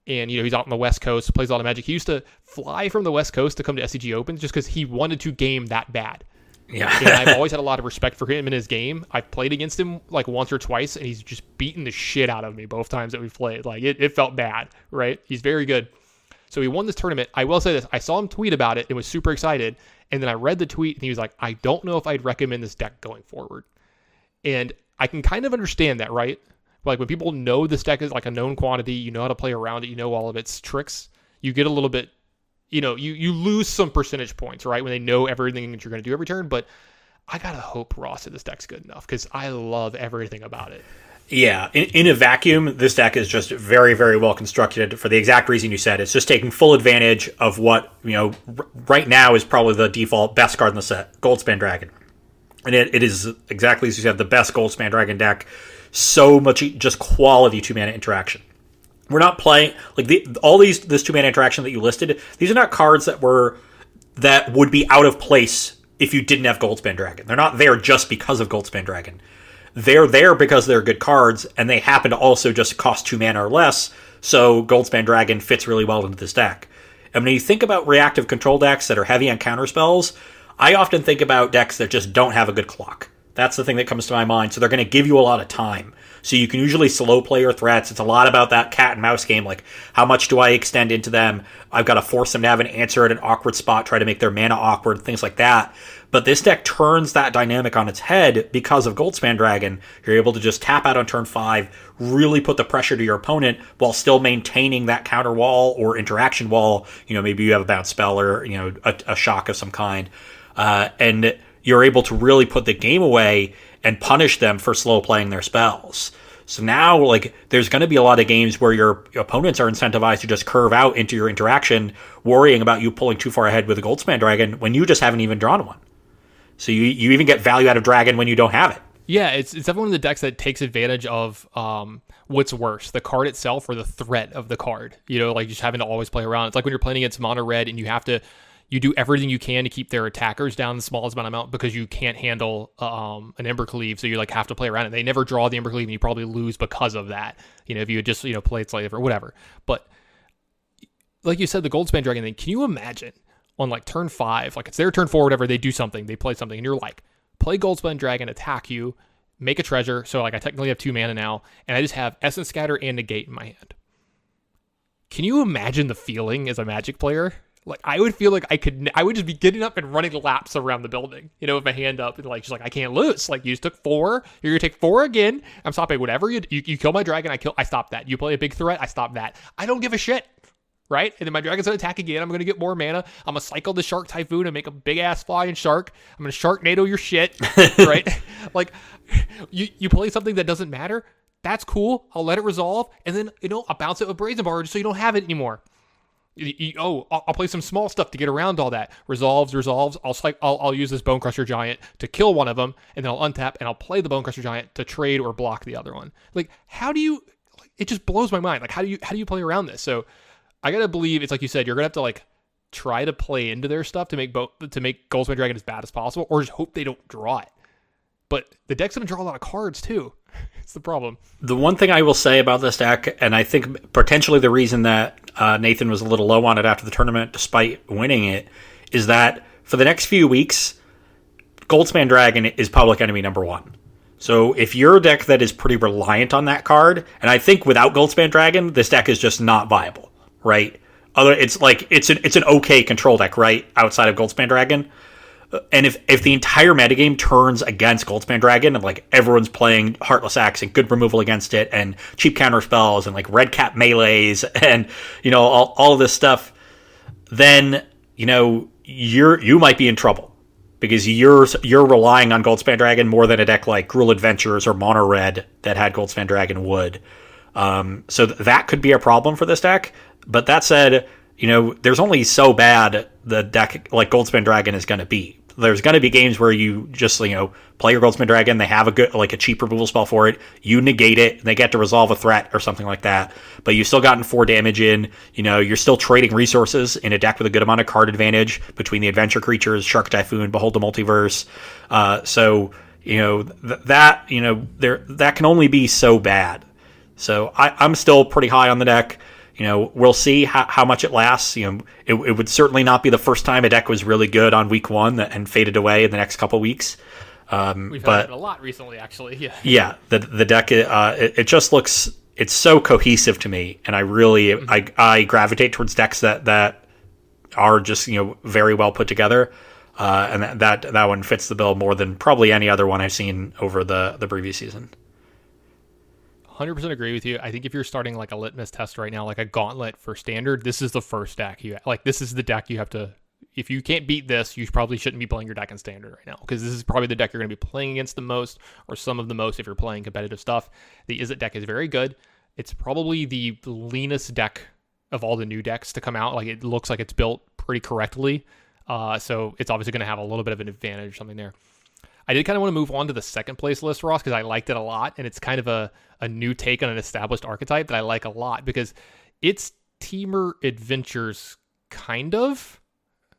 And you know he's out on the West Coast, plays a lot of Magic. He used to fly from the West Coast to come to SCG Opens just because he wanted to game that bad. Yeah. and I've [LAUGHS] always had a lot of respect for him in his game. I've played against him like once or twice, and he's just beaten the shit out of me both times that we've played. Like it, it felt bad, right? He's very good. So he won this tournament. I will say this: I saw him tweet about it and was super excited. And then I read the tweet and he was like, "I don't know if I'd recommend this deck going forward." And I can kind of understand that, right? Like when people know this deck is like a known quantity, you know how to play around it, you know all of its tricks. You get a little bit, you know, you you lose some percentage points, right? When they know everything that you're going to do every turn. But I gotta hope Ross that this deck's good enough because I love everything about it. Yeah, in, in, a vacuum, this deck is just very, very well constructed for the exact reason you said. It's just taking full advantage of what you know r- right now is probably the default best card in the set, Goldspan Dragon, and it, it is exactly as you said, the best Goldspan Dragon deck. So much just quality two mana interaction. We're not playing like the, all these this two mana interaction that you listed. These are not cards that were that would be out of place if you didn't have Goldspan Dragon. They're not there just because of Goldspan Dragon they're there because they're good cards, and they happen to also just cost two mana or less. So Goldspan Dragon fits really well into this deck. And when you think about reactive control decks that are heavy on counter spells, I often think about decks that just don't have a good clock. That's the thing that comes to my mind. So they're going to give you a lot of time. So you can usually slow play your threats. It's a lot about that cat and mouse game. Like, how much do I extend into them? I've got to force them to have an answer at an awkward spot, try to make their mana awkward, things like that. But this deck turns that dynamic on its head because of Goldspan Dragon. You're able to just tap out on turn five, really put the pressure to your opponent while still maintaining that counter wall or interaction wall. You know, maybe you have a bounce spell or, you know, a, a shock of some kind. Uh, and you're able to really put the game away and punish them for slow playing their spells. So now, like, there's going to be a lot of games where your opponents are incentivized to just curve out into your interaction, worrying about you pulling too far ahead with a Goldspan Dragon when you just haven't even drawn one. So you you even get value out of Dragon when you don't have it. Yeah, it's it's definitely one of the decks that takes advantage of um, what's worse, the card itself or the threat of the card. You know, like just having to always play around. It's like when you're playing against mono red and you have to you do everything you can to keep their attackers down the smallest amount of amount because you can't handle um, an Embercleave, so you like have to play around it. They never draw the Embercleave, and you probably lose because of that. You know, if you just you know play it slightly different, whatever. But like you said, the Goldspan Dragon thing. Can you imagine on like turn five, like it's their turn four, whatever, they do something, they play something, and you're like, play Goldspan Dragon, attack you, make a treasure. So like I technically have two mana now, and I just have Essence Scatter and Negate in my hand. Can you imagine the feeling as a Magic player? Like I would feel like I could, I would just be getting up and running laps around the building, you know, with my hand up and like she's like, I can't lose. Like you just took four, you're gonna take four again. I'm stopping whatever you, you, you kill my dragon, I kill, I stop that. You play a big threat, I stop that. I don't give a shit right? And then my dragon's gonna attack again. I'm gonna get more mana. I'm gonna cycle the shark typhoon and make a big ass flying shark. I'm gonna sharknado your shit, [LAUGHS] right? [LAUGHS] like you you play something that doesn't matter. That's cool. I'll let it resolve, and then you know I'll bounce it with brazen barge so you don't have it anymore. You, you, oh, I'll, I'll, play some small stuff to get around all that. Resolves, resolves. I'll, I'll I'll use this Bone Crusher Giant to kill one of them, and then I'll untap and I'll play the Bone Crusher Giant to trade or block the other one. Like, how do you? It just blows my mind. Like, how do you how do you play around this? So I gotta believe it's like you said. You're gonna have to like try to play into their stuff to make both to make Goldspan Dragon as bad as possible, or just hope they don't draw it. But the deck's gonna draw a lot of cards too. [LAUGHS] it's the problem. The one thing I will say about this deck, and I think potentially the reason that uh, Nathan was a little low on it after the tournament, despite winning it, is that for the next few weeks, Goldspan Dragon is public enemy number one. So if you're a deck that is pretty reliant on that card, and I think without Goldspan Dragon, this deck is just not viable right? Other, it's like it's an it's an okay control deck, right? Outside of Goldspan Dragon, and if if the entire metagame turns against Goldspan Dragon and like everyone's playing Heartless Act and good removal against it and cheap counter spells and like Redcap Melees [LAUGHS] and you know all all of this stuff, then you know you're you might be in trouble because you're you're relying on Goldspan Dragon more than a deck like Gruul Adventures or Mono Red that had Goldspan Dragon would. Um, so th- that could be a problem for this deck. But that said, you know, there's only so bad the deck like Goldspan Dragon is going to be. There's going to be games where you just you know play your Goldspan Dragon. They have a good like a cheap removal spell for it. You negate it. they get to resolve a threat or something like that. But you've still gotten four damage in. You know you're still trading resources in a deck with a good amount of card advantage between the adventure creatures, Shark Typhoon, Behold the Multiverse. Uh, so you know th- that you know there that can only be so bad. So I, I'm still pretty high on the deck you know, we'll see how, how much it lasts. You know, it, it, would certainly not be the first time a deck was really good on week one and faded away in the next couple weeks. Um, We've but, had a lot recently, actually. Yeah. [LAUGHS] Yeah. The the deck, uh, it, it, just looks it's so cohesive to me, and I really mm-hmm. I I gravitate towards decks that that are just you know very well put together. Uh, and that, that that one fits the bill more than probably any other one I've seen over the the previous season. 100% agree with you. I think if you're starting like a litmus test right now, like a gauntlet for standard, this is the first deck you like. This is the deck you have to. If you can't beat this, you probably shouldn't be playing your deck in standard right now because this is probably the deck you're going to be playing against the most, or some of the most if you're playing competitive stuff. The Is It deck is very good. It's probably the leanest deck of all the new decks to come out. Like it looks like it's built pretty correctly, uh, so it's obviously going to have a little bit of an advantage, something there. I did kind of want to move on to the second place list, Ross, because I liked it a lot, and it's kind of a, a new take on an established archetype that I like a lot because it's Temur Adventures, kind of.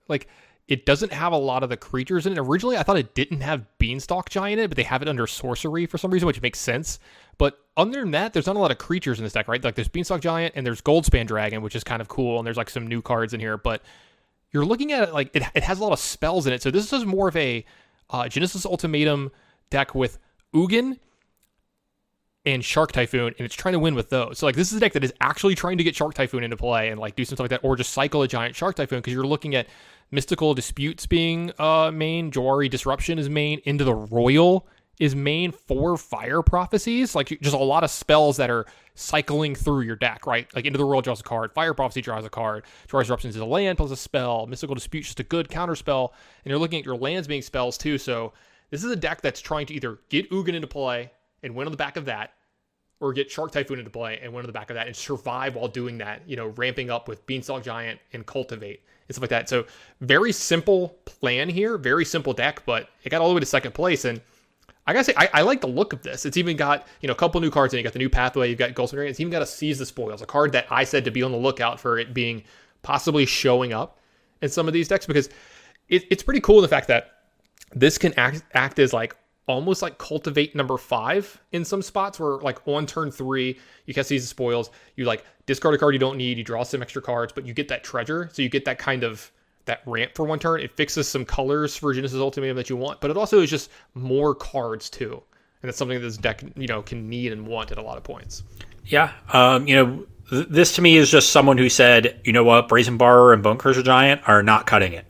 Like, it doesn't have a lot of the creatures in it. Originally, I thought it didn't have Beanstalk Giant in it, but they have it under sorcery for some reason, which makes sense. But other than that, there's not a lot of creatures in this deck, right? Like, there's Beanstalk Giant and there's Goldspan Dragon, which is kind of cool, and there's like some new cards in here, but you're looking at it like it, it has a lot of spells in it. So this is more of a uh, Genesis Ultimatum deck with Ugin, and Shark Typhoon, and it's trying to win with those. So like this is a deck that is actually trying to get Shark Typhoon into play and like do something like that, or just cycle a giant Shark Typhoon because you're looking at Mystical Disputes being uh main, Jwari Disruption is main, Into the Roil is main four Fire Prophecies, like just a lot of spells that are cycling through your deck, right? Like Into the Roil draws a card, Fire Prophecy draws a card, Jwari Disruption is a land plus a spell, Mystical Dispute just a good counter spell, and you're looking at your lands being spells too. So this is a deck that's trying to either get Ugin into play and win on the back of that, or get Shark Typhoon into play and win on the back of that and survive while doing that, you know, ramping up with Beanstalk Giant and Cultivate and stuff like that. So very simple plan here, very simple deck, but it got all the way to second place. And I gotta say, I, I like the look of this. It's even got, you know, a couple new cards and you got the new pathway, you've got Ghost it's even got a Seize the Spoils, a card that I said to be on the lookout for it being possibly showing up in some of these decks because it, it's pretty cool the fact that this can act, act as like almost like cultivate number five in some spots where like on turn three you cast the spoils you like discard a card you don't need you draw some extra cards but you get that treasure. So you get that kind of that ramp for one turn. It fixes some colors for genesis ultimatum that you want but it also is just more cards too. And that's something that this deck you know can need and want at a lot of points. Yeah um, you know th- this to me is just someone who said you know what? Brazen bar and bonecrusher giant are not cutting it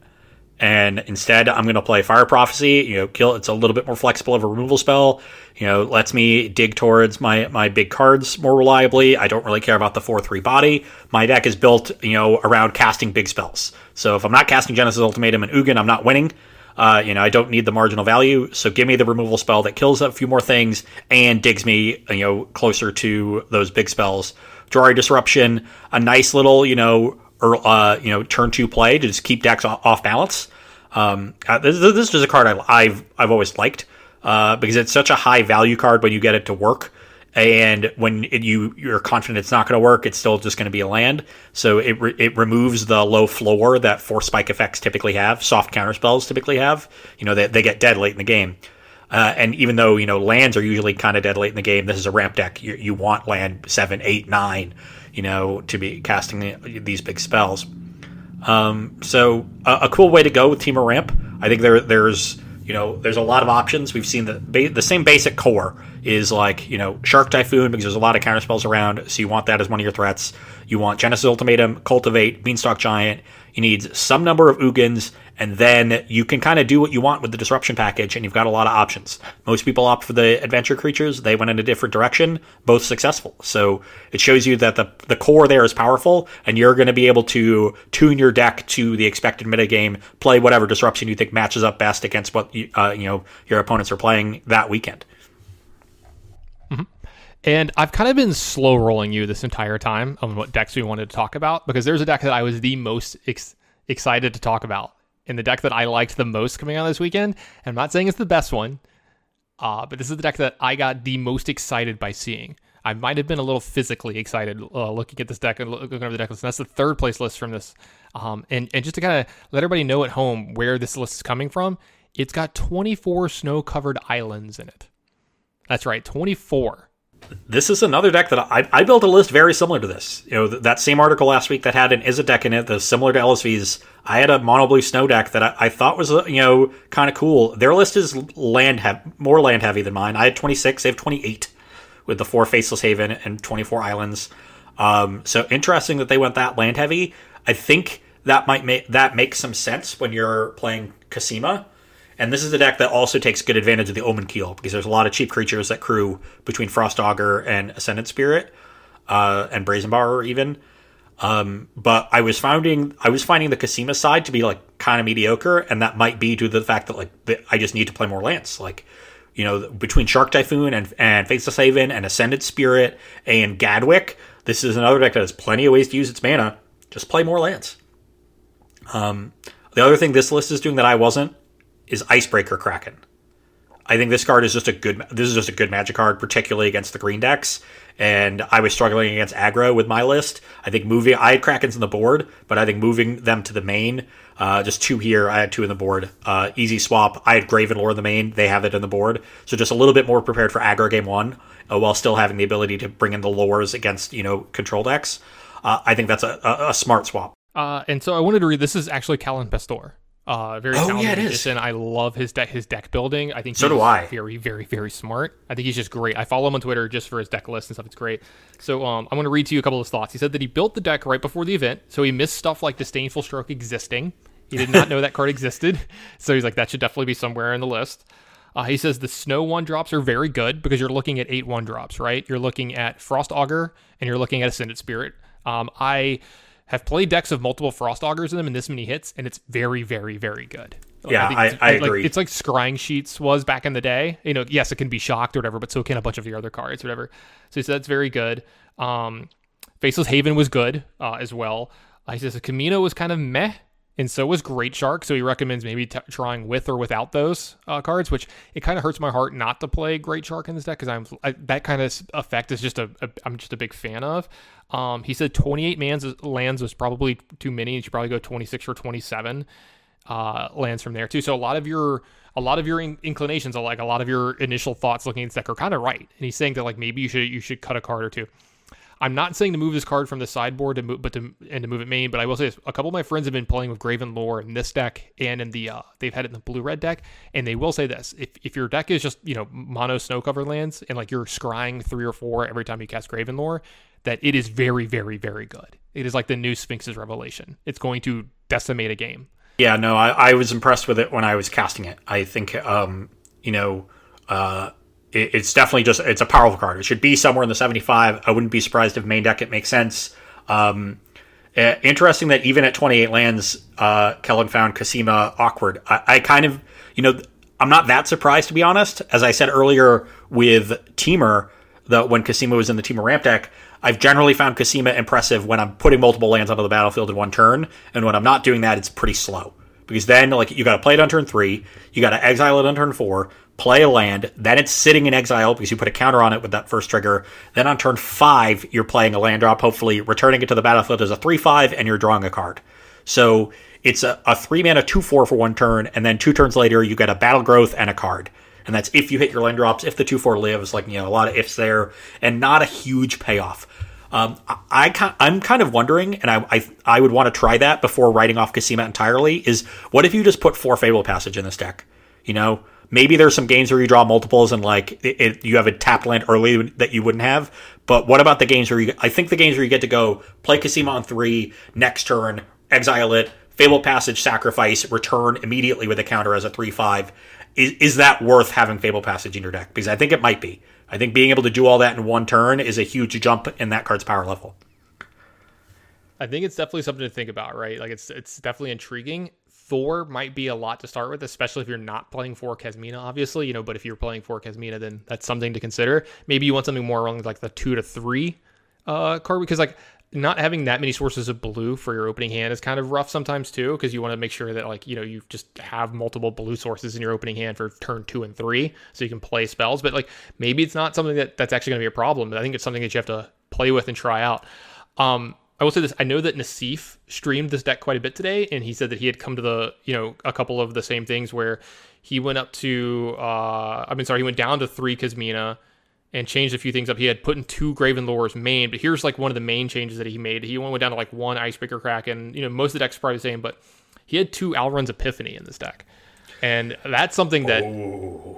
and instead I'm going to play Fire Prophecy. You know, kill. It's a little bit more flexible of a removal spell. You know, lets me dig towards my my big cards more reliably. I don't really care about the four three body. My deck is built, you know, around casting big spells. So if I'm not casting Genesis Ultimatum and Ugin, I'm not winning. Uh, you know, I don't need the marginal value. So give me the removal spell that kills a few more things and digs me, you know, closer to those big spells. Jwari Disruption, a nice little, you know, uh, you know turn two play to just keep decks off balance. Um, uh, this, this is a card I, have I've always liked uh, because it's such a high value card when you get it to work, and when it, you you're confident it's not going to work, it's still just going to be a land. So it re- it removes the low floor that force spike effects typically have, soft counter spells typically have. You know they they get dead late in the game. Uh, and even though you know lands are usually kind of dead late in the game, this is a ramp deck. You, you want land seven, eight, nine you know, to be casting these big spells. Um, so a, a, cool way to go with Temur Ramp. I think there there's you know there's a lot of options. We've seen the the same basic core is like you know Shark Typhoon because there's a lot of counter spells around, so you want that as one of your threats. You want Genesis Ultimatum, Cultivate, Beanstalk Giant. You need some number of Ugins, and then you can kind of do what you want with the disruption package, and you've got a lot of options. Most people opt for the adventure creatures; they went in a different direction, both successful. So it shows you that the the core there is powerful, and you're going to be able to tune your deck to the expected metagame, play whatever disruption you think matches up best against what you, uh, you know your opponents are playing that weekend. Mm-hmm. And I've kind of been slow rolling you this entire time on what decks we wanted to talk about because there's a deck that I was the most ex- excited to talk about in the deck that I liked the most coming out this weekend. And I'm not saying it's the best one, uh, but this is the deck that I got the most excited by seeing. I might have been a little physically excited uh, looking at this deck and looking over the deck list. And that's the third place list from this. Um, and, and just to kind of let everybody know at home where this list is coming from, it's got 24 snow covered islands in it. That's right, 24 this is another deck that I, I built a list very similar to this. You know, that same article last week that had an Izzet deck in it, that's similar to LSV's. I had a mono blue snow deck that I, I thought was uh, you know kind of cool. Their list is land more land heavy than mine. I had 26, they have 28 with the four Faceless Haven and 24 islands. Um, so interesting that they went that land heavy. I think that might make that makes some sense when you're playing Cosima and this is a deck that also takes good advantage of the Omenkeel because there's a lot of cheap creatures that crew between Frost Augur and Ascendant Spirit, uh, and Brazen even. Um, but I was finding I was finding the Cosima side to be like kind of mediocre, and that might be due to the fact that like I just need to play more lands. Like, you know, between Shark Typhoon and and Faceless Haven and Ascendant Spirit and Gadwick, this is another deck that has plenty of ways to use its mana. Just play more lands. Um, the other thing this list is doing that I wasn't is Icebreaker Kraken. I think this card is just a good. This is just a good Magic card, particularly against the green decks. And I was struggling against aggro with my list. I think moving. I had Krakens in the board, but I think moving them to the main, uh, just two here. I had two in the board. Uh, easy swap. I had Graven Lore in the main. They have it in the board. So just a little bit more prepared for aggro game one, uh, while still having the ability to bring in the lores against you know control decks. Uh, I think that's a, a, a smart swap. Uh, and so I wanted to read. This is actually Callan Pastor Uh, very Oh, talented yeah, it is. magician. I love his deck. His deck building. I think So he's do I. Very, very, very smart. I think he's just great. I follow him on Twitter just for his deck list and stuff. It's great. So um, I'm going to read to you a couple of his thoughts. He said that he built the deck right before the event, so he missed stuff like disdainful stroke existing. He did not know that card existed, [LAUGHS] so he's like that should definitely be somewhere in the list. Uh, he says the snow one drops are very good because you're looking at eight one drops, right? You're looking at Frost Augur and you're looking at Ascended Spirit. Um, I have played decks of multiple Frost Augurs in them and this many hits, and it's very, very, very good. Yeah, think I- it's- I like, agree. It's like Scrying Sheets was back in the day. You know, yes, it can be shocked or whatever, but so can a bunch of the other cards, whatever. So that's very good. Um, Faceless Haven was good uh, as well. Uh, he says Camino was kind of meh, and so was Great Shark. So he recommends maybe t- trying with or without those uh, cards, which it kind of hurts my heart not to play Great Shark in this deck because I'm I, that kind of effect is just a, a I'm just a big fan of. Um, he said 28 mans lands was probably too many. You should probably go 26 or 27 uh, lands from there too. So a lot of your a lot of your in- inclinations are like a lot of your initial thoughts looking at this deck are kind of right. And he's saying that like maybe you should you should cut a card or two. I'm not saying to move this card from the sideboard to move, but to and to move it main. But I will say this: a couple of my friends have been playing with Graven Lore in this deck and in the uh, they've had it in the blue red deck, and they will say this: if if your deck is just you know mono snow covered lands and like you're scrying three or four every time you cast Graven Lore, that it is very very very good. It is like the new Sphinx's Revelation. It's going to decimate a game. Yeah, no, I, I was impressed with it when I was casting it. I think, um, you know, uh, it, it's definitely just it's a powerful card. It should be somewhere in the seventy five. I wouldn't be surprised if main deck it makes sense. Um, uh, interesting that even at twenty eight lands, uh, Kellen found Cosima awkward. I, I kind of, you know, I'm not that surprised to be honest. As I said earlier with Temur, that when Cosima was in the Temur ramp deck, I've generally found Cosima impressive when I'm putting multiple lands onto the battlefield in one turn, and when I'm not doing that, it's pretty slow. Because then, like, you got to play it on turn three, you got to exile it on turn four, play a land, then it's sitting in exile because you put a counter on it with that first trigger. Then on turn five, you're playing a land drop, hopefully returning it to the battlefield as a three five, and you're drawing a card. So it's a, a three mana two four for one turn, and then two turns later, you get a battle growth and a card and that's if you hit your land drops, if the two four lives, like you know a lot of ifs there, and not a huge payoff. Um, I, I, I'm kind of wondering, and I I, I would want to try that before writing off Cosima entirely. Is what if you just put four Fable Passage in this deck? You know, maybe there's some games where you draw multiples and like it, it, you have a tapped land early that you wouldn't have. But what about the games where you? I think the games where you get to go play Cosima on three next turn, exile it, Fable Passage, sacrifice, return immediately with a counter as a three five. Is, is that worth having Fable Passage in your deck? Because I think it might be. I think being able to do all that in one turn is a huge jump in that card's power level. I think it's definitely something to think about, right? Like it's it's definitely intriguing. Thor might be a lot to start with, especially if you're not playing for Cosima, obviously, you know. But if you're playing for Cosima, then that's something to consider. Maybe you want something more along like the two to three uh, card because like not having that many sources of blue for your opening hand is kind of rough sometimes too because you want to make sure that like you know you just have multiple blue sources in your opening hand for turn two and three so you can play spells but like maybe it's not something that that's actually going to be a problem i think it's something that you have to play with and try out um I will say this. I know that Nasif streamed this deck quite a bit today, and he said that he had come to the, you know, a couple of the same things where he went up to, uh, I mean, sorry, he went down to three Cosima and changed a few things up. He had put in two Graven Lores main, but here's like one of the main changes that he made. He went down to like one Icebreaker Kraken. You know, most of the deck's are probably the same, but he had two Alrund's Epiphany in this deck. And that's something that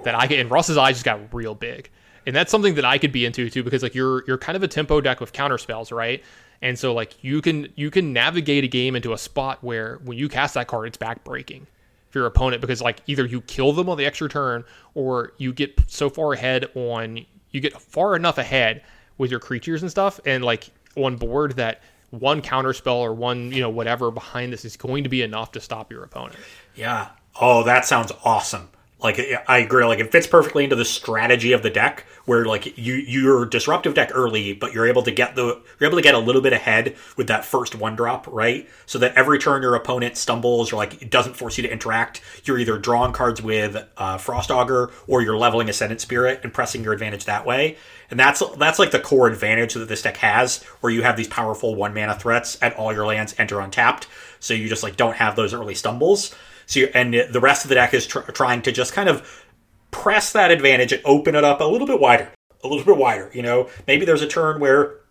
that I get and Ross's eyes just got real big. And that's something that I could be into too, because like you're you're kind of a tempo deck with counter spells, right? And so like you can you can navigate a game into a spot where when you cast that card, it's back breaking for your opponent because like either you kill them on the extra turn or you get so far ahead on you get far enough ahead with your creatures and stuff and like on board that one counter spell or one you know whatever behind this is going to be enough to stop your opponent. Yeah. Oh, that sounds awesome. Like I agree. Like it fits perfectly into the strategy of the deck, where like you you're disruptive deck early, but you're able to get the you're able to get a little bit ahead with that first one drop, right? So that every turn your opponent stumbles or like it doesn't force you to interact. You're either drawing cards with uh, Frost Augur or you're leveling Ascendant Spirit and pressing your advantage that way. And that's that's like the core advantage that this deck has, where you have these powerful one mana threats at all your lands enter untapped. So you just like don't have those early stumbles. So and the rest of the deck is tr- trying to just kind of press that advantage and open it up a little bit wider, a little bit wider. You know, maybe there's a turn where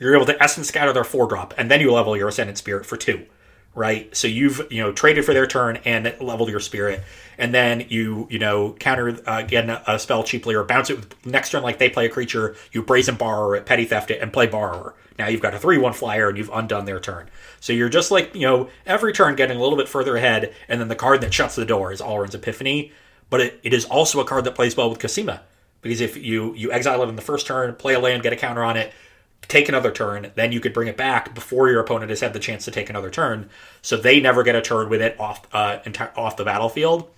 you're able to essence scatter their four drop, and then you level your ascendant spirit for two, right? So you've you know traded for their turn and leveled your spirit, and then you you know counter uh, get a spell cheaply or bounce it with next turn like they play a creature, you brazen borrower it, petty theft it, and play borrower. Now you've got a three one flyer and you've undone their turn. So you're just like you know every turn getting a little bit further ahead, and then the card that shuts the door is Alrund's Epiphany, but it, it is also a card that plays well with Cosima because if you you exile it in the first turn, play a land, get a counter on it take another turn, then you could bring it back before your opponent has had the chance to take another turn. So they never get a turn with it off uh, enti- off the battlefield.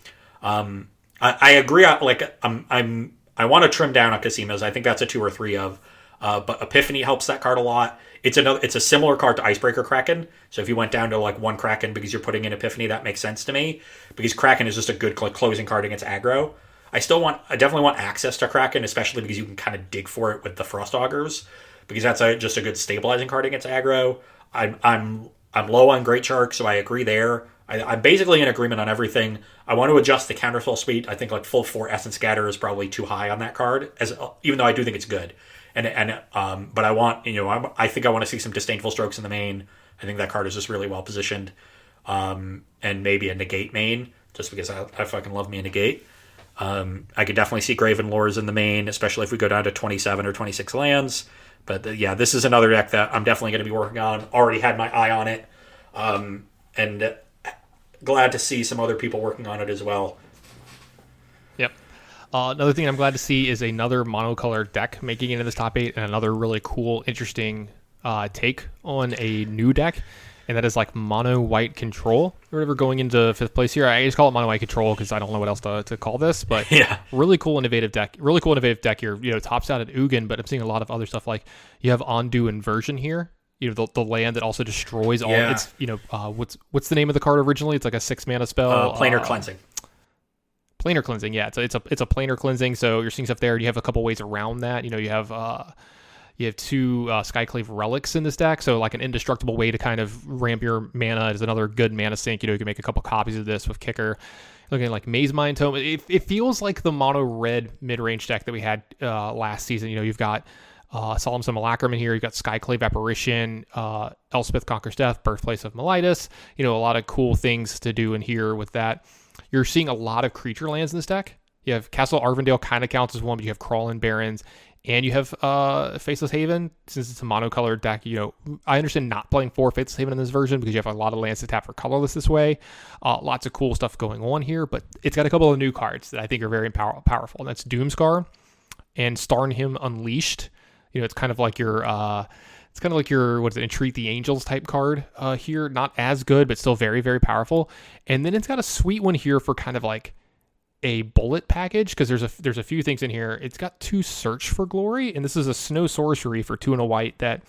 Um, I, I, agree. Like I'm, I'm I want to trim down on Cosimas. I think that's a two or three of. Uh, but Epiphany helps that card a lot. It's another. It's a similar card to Icebreaker Kraken. So if you went down to like one Kraken because you're putting in Epiphany, that makes sense to me. Because Kraken is just a good closing card against aggro. I still want. I definitely want access to Kraken, especially because you can kind of dig for it with the Frost Augurs because that's a, just a good stabilizing card against aggro. I'm I'm I'm low on Great Shark, so I agree there. I, am basically in agreement on everything. I want to adjust the counterspell speed. I think like full four Essence Scatter is probably too high on that card, as even though I do think it's good. And and um, but I want you know I'm, i think I want to see some disdainful strokes in the main. I think that card is just really well positioned, um, and maybe a negate main just because I, I fucking love me a negate. Um, I could definitely see Graven Lores in the main, especially if we go down to 27 or 26 lands. But uh, yeah, this is another deck that I'm definitely going to be working on. Already had my eye on it, um, and uh, glad to see some other people working on it as well. Yep. Uh, another thing I'm glad to see is another monocolored deck making it into this top eight, and another really cool, interesting uh, take on a new deck and that is like mono white control or whatever going into fifth place here. I just call it mono white control because I don't know what else to, to call this, but [LAUGHS] yeah, really cool innovative deck. Really cool innovative deck here. You know, tops out at Ugin, but I'm seeing a lot of other stuff like you have Ondu Inversion here. You know, the, the land that also destroys all. Yeah. It's you know, uh, what's what's the name of the card originally? It's like a six mana spell. Uh, planar uh, cleansing. Planar cleansing, yeah. It's a, it's a it's a planar cleansing. So you're seeing stuff there. You have a couple ways around that. You know, you have uh, you have two uh, Skyclave relics in this deck, so like an indestructible way to kind of ramp your mana is another good mana sink. You know, you can make a couple copies of this with Kicker. Looking like Mazemind Tome, it, it feels like the mono red mid range deck that we had uh, last season. You know, you've got uh, Solemn Simulacrum in here. You've got Skyclave Apparition, uh, Elspeth Conquers Death, Birthplace of Meletis. You know, a lot of cool things to do in here with that. You're seeing a lot of creature lands in this deck. You have Castle Ardenvale kind of counts as one, but you have Crawling Barrens and you have uh, Faceless Haven since it's a monocolored deck. You know, I understand not playing four Faceless Haven in this version because you have a lot of lands to tap for colorless this way. Uh, lots of cool stuff going on here, but it's got a couple of new cards that I think are very power- powerful. And that's Doomskar and Starnheim Unleashed. You know, it's kind of like your. Uh, it's kind of like your what is it, entreat the angels type card uh, here. Not as good, but still very, very powerful. And then it's got a sweet one here for kind of like a bullet package because there's a there's a few things in here. It's got two search for glory, and this is a snow sorcery for two and a white that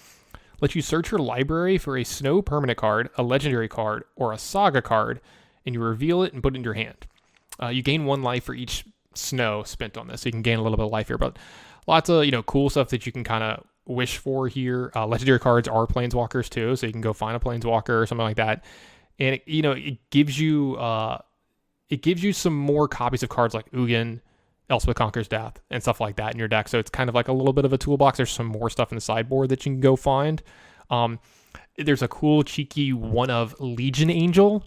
lets you search your library for a snow permanent card, a legendary card, or a saga card, and you reveal it and put it in your hand. Uh, you gain one life for each snow spent on this, so you can gain a little bit of life here. But lots of you know cool stuff that you can kind of wish for here. Uh, legendary cards are planeswalkers too, so you can go find a planeswalker or something like that, and it, you know it gives you. Uh, it gives you some more copies of cards like Ugin, Elspeth Conquers Death, and stuff like that in your deck. So it's kind of like a little bit of a toolbox. There's some more stuff in the sideboard that you can go find. Um, there's a cool, cheeky one of Legion Angel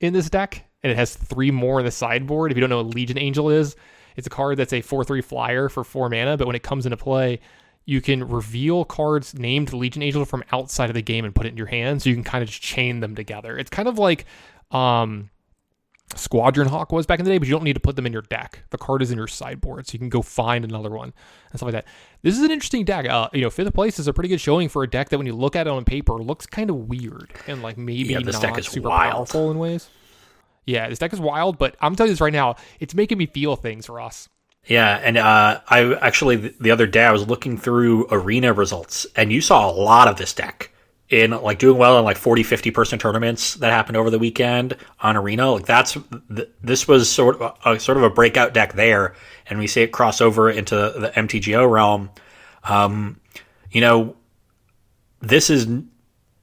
in this deck, and it has three more in the sideboard. If you don't know what Legion Angel is, it's a card that's a 4 3 flyer for 4 mana, but when it comes into play, you can reveal cards named Legion Angel from outside of the game and put it in your hand, so you can kind of just chain them together. It's kind of like um, Squadron Hawk was back in the day, but you don't need to put them in your deck. The card is in your sideboard, so you can go find another one and stuff like that. This is an interesting deck. Uh, you know, fifth place is a pretty good showing for a deck that, when you look at it on paper, looks kind of weird and like maybe yeah, this not deck is super wild. powerful in ways. Yeah, this deck is wild, but I'm telling you this right now, it's making me feel things, Ross. Yeah, and uh, I actually the other day I was looking through arena results, and you saw a lot of this deck in like doing well in like 40 50 person tournaments that happened over the weekend on arena like that's th- this was sort of a, sort of a breakout deck there. And we see it cross over into the mtgo realm. Um, you know this is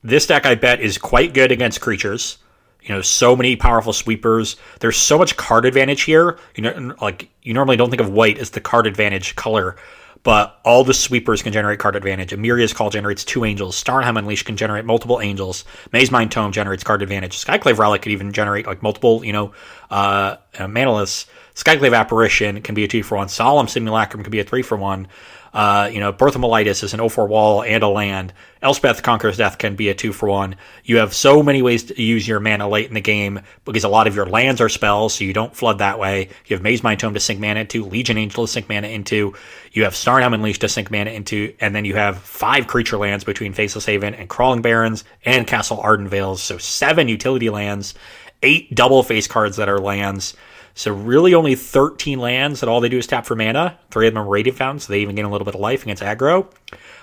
this deck i bet is quite good against creatures. You know so many powerful sweepers. There's so much card advantage here. You know like you normally don't think of white as the card advantage color but all the sweepers can generate card advantage. Emeria's Call generates two angels. Starnheim Unleashed can generate multiple angels. Mazemind Tome generates card advantage. Skyclave Relic could even generate like multiple, you know, uh, uh manaliths. Skyclave Apparition can be a two for one. Solemn Simulacrum can be a three for one. Uh, you know, Melitis is an 0-4 wall and a land. Elspeth Conquers Death can be a 2 for 1. You have so many ways to use your mana late in the game because a lot of your lands are spells, so you don't flood that way. You have Mazemind Tome to sink mana into, Legion Angel to sink mana into, you have Starnheim Unleashed to sink mana into, and then you have five creature lands between Faceless Haven and Crawling Barrens and Castle Ardenvales, so seven utility lands, eight double face cards that are lands. So really only 13 lands that all they do is tap for mana. Three of them are Radiant Fountains, so they even gain a little bit of life against aggro.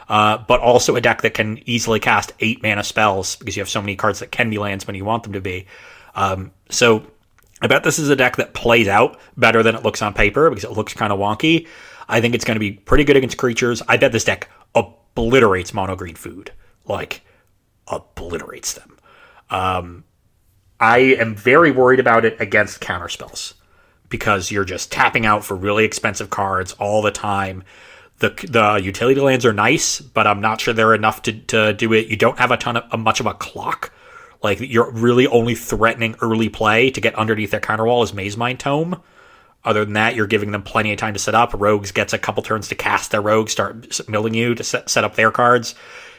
Uh, but also a deck that can easily cast eight mana spells because you have so many cards that can be lands when you want them to be. Um, so I bet this is a deck that plays out better than it looks on paper because it looks kind of wonky. I think it's going to be pretty good against creatures. I bet this deck obliterates mono green food. Like, obliterates them. Um, I am very worried about it against counter spells because you're just tapping out for really expensive cards all the time. The, the utility lands are nice, but I'm not sure they're enough to, to do it. You don't have a ton of a much of a clock. Like you're really only threatening early play to get underneath their counter wall is Mazemind Tome. Other than that, you're giving them plenty of time to set up. Rogues gets a couple turns to cast their rogues, start milling you to set, set up their cards.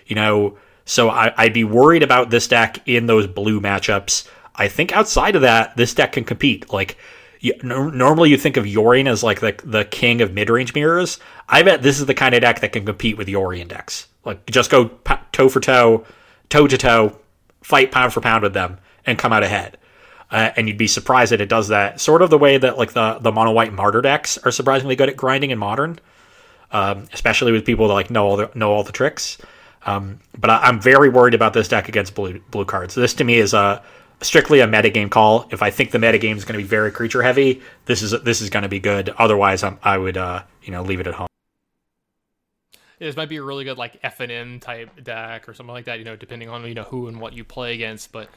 You know, so I, I'd be worried about this deck in those blue matchups. I think outside of that, this deck can compete. Like you, normally you think of Yorion as like the the king of mid range mirrors. I bet this is the kind of deck that can compete with Yorion decks. Like just go toe for toe, toe to toe, fight pound for pound with them, and come out ahead. Uh, and you'd be surprised that it does that. Sort of the way that like the the mono white martyr decks are surprisingly good at grinding in modern, um, especially with people that like know all the know all the tricks. Um, but I, am very worried about this deck against blue blue cards. This to me is a strictly a metagame call. If I think the metagame is going to be very creature heavy, this is this is going to be good. Otherwise, I'm, i would uh, you know leave it at home. This might be a really good like F and N type deck or something like that. You know, depending on you know who and what you play against. But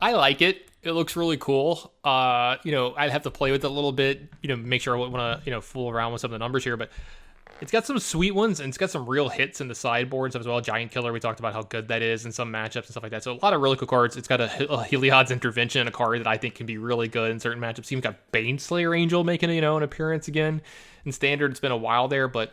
I like it. It looks really cool. Uh, you know, I'd have to play with it a little bit. You know, make sure I want to you know fool around with some of the numbers here, but it's got some sweet ones and it's got some real hits in the sideboards as well. Giant Killer, we talked about how good that is in some matchups and stuff like that. So a lot of really cool cards. It's got a, a Heliod's Intervention, a card that I think can be really good in certain matchups. Even got Baneslayer Angel making you know an appearance again in Standard. It's been a while there, but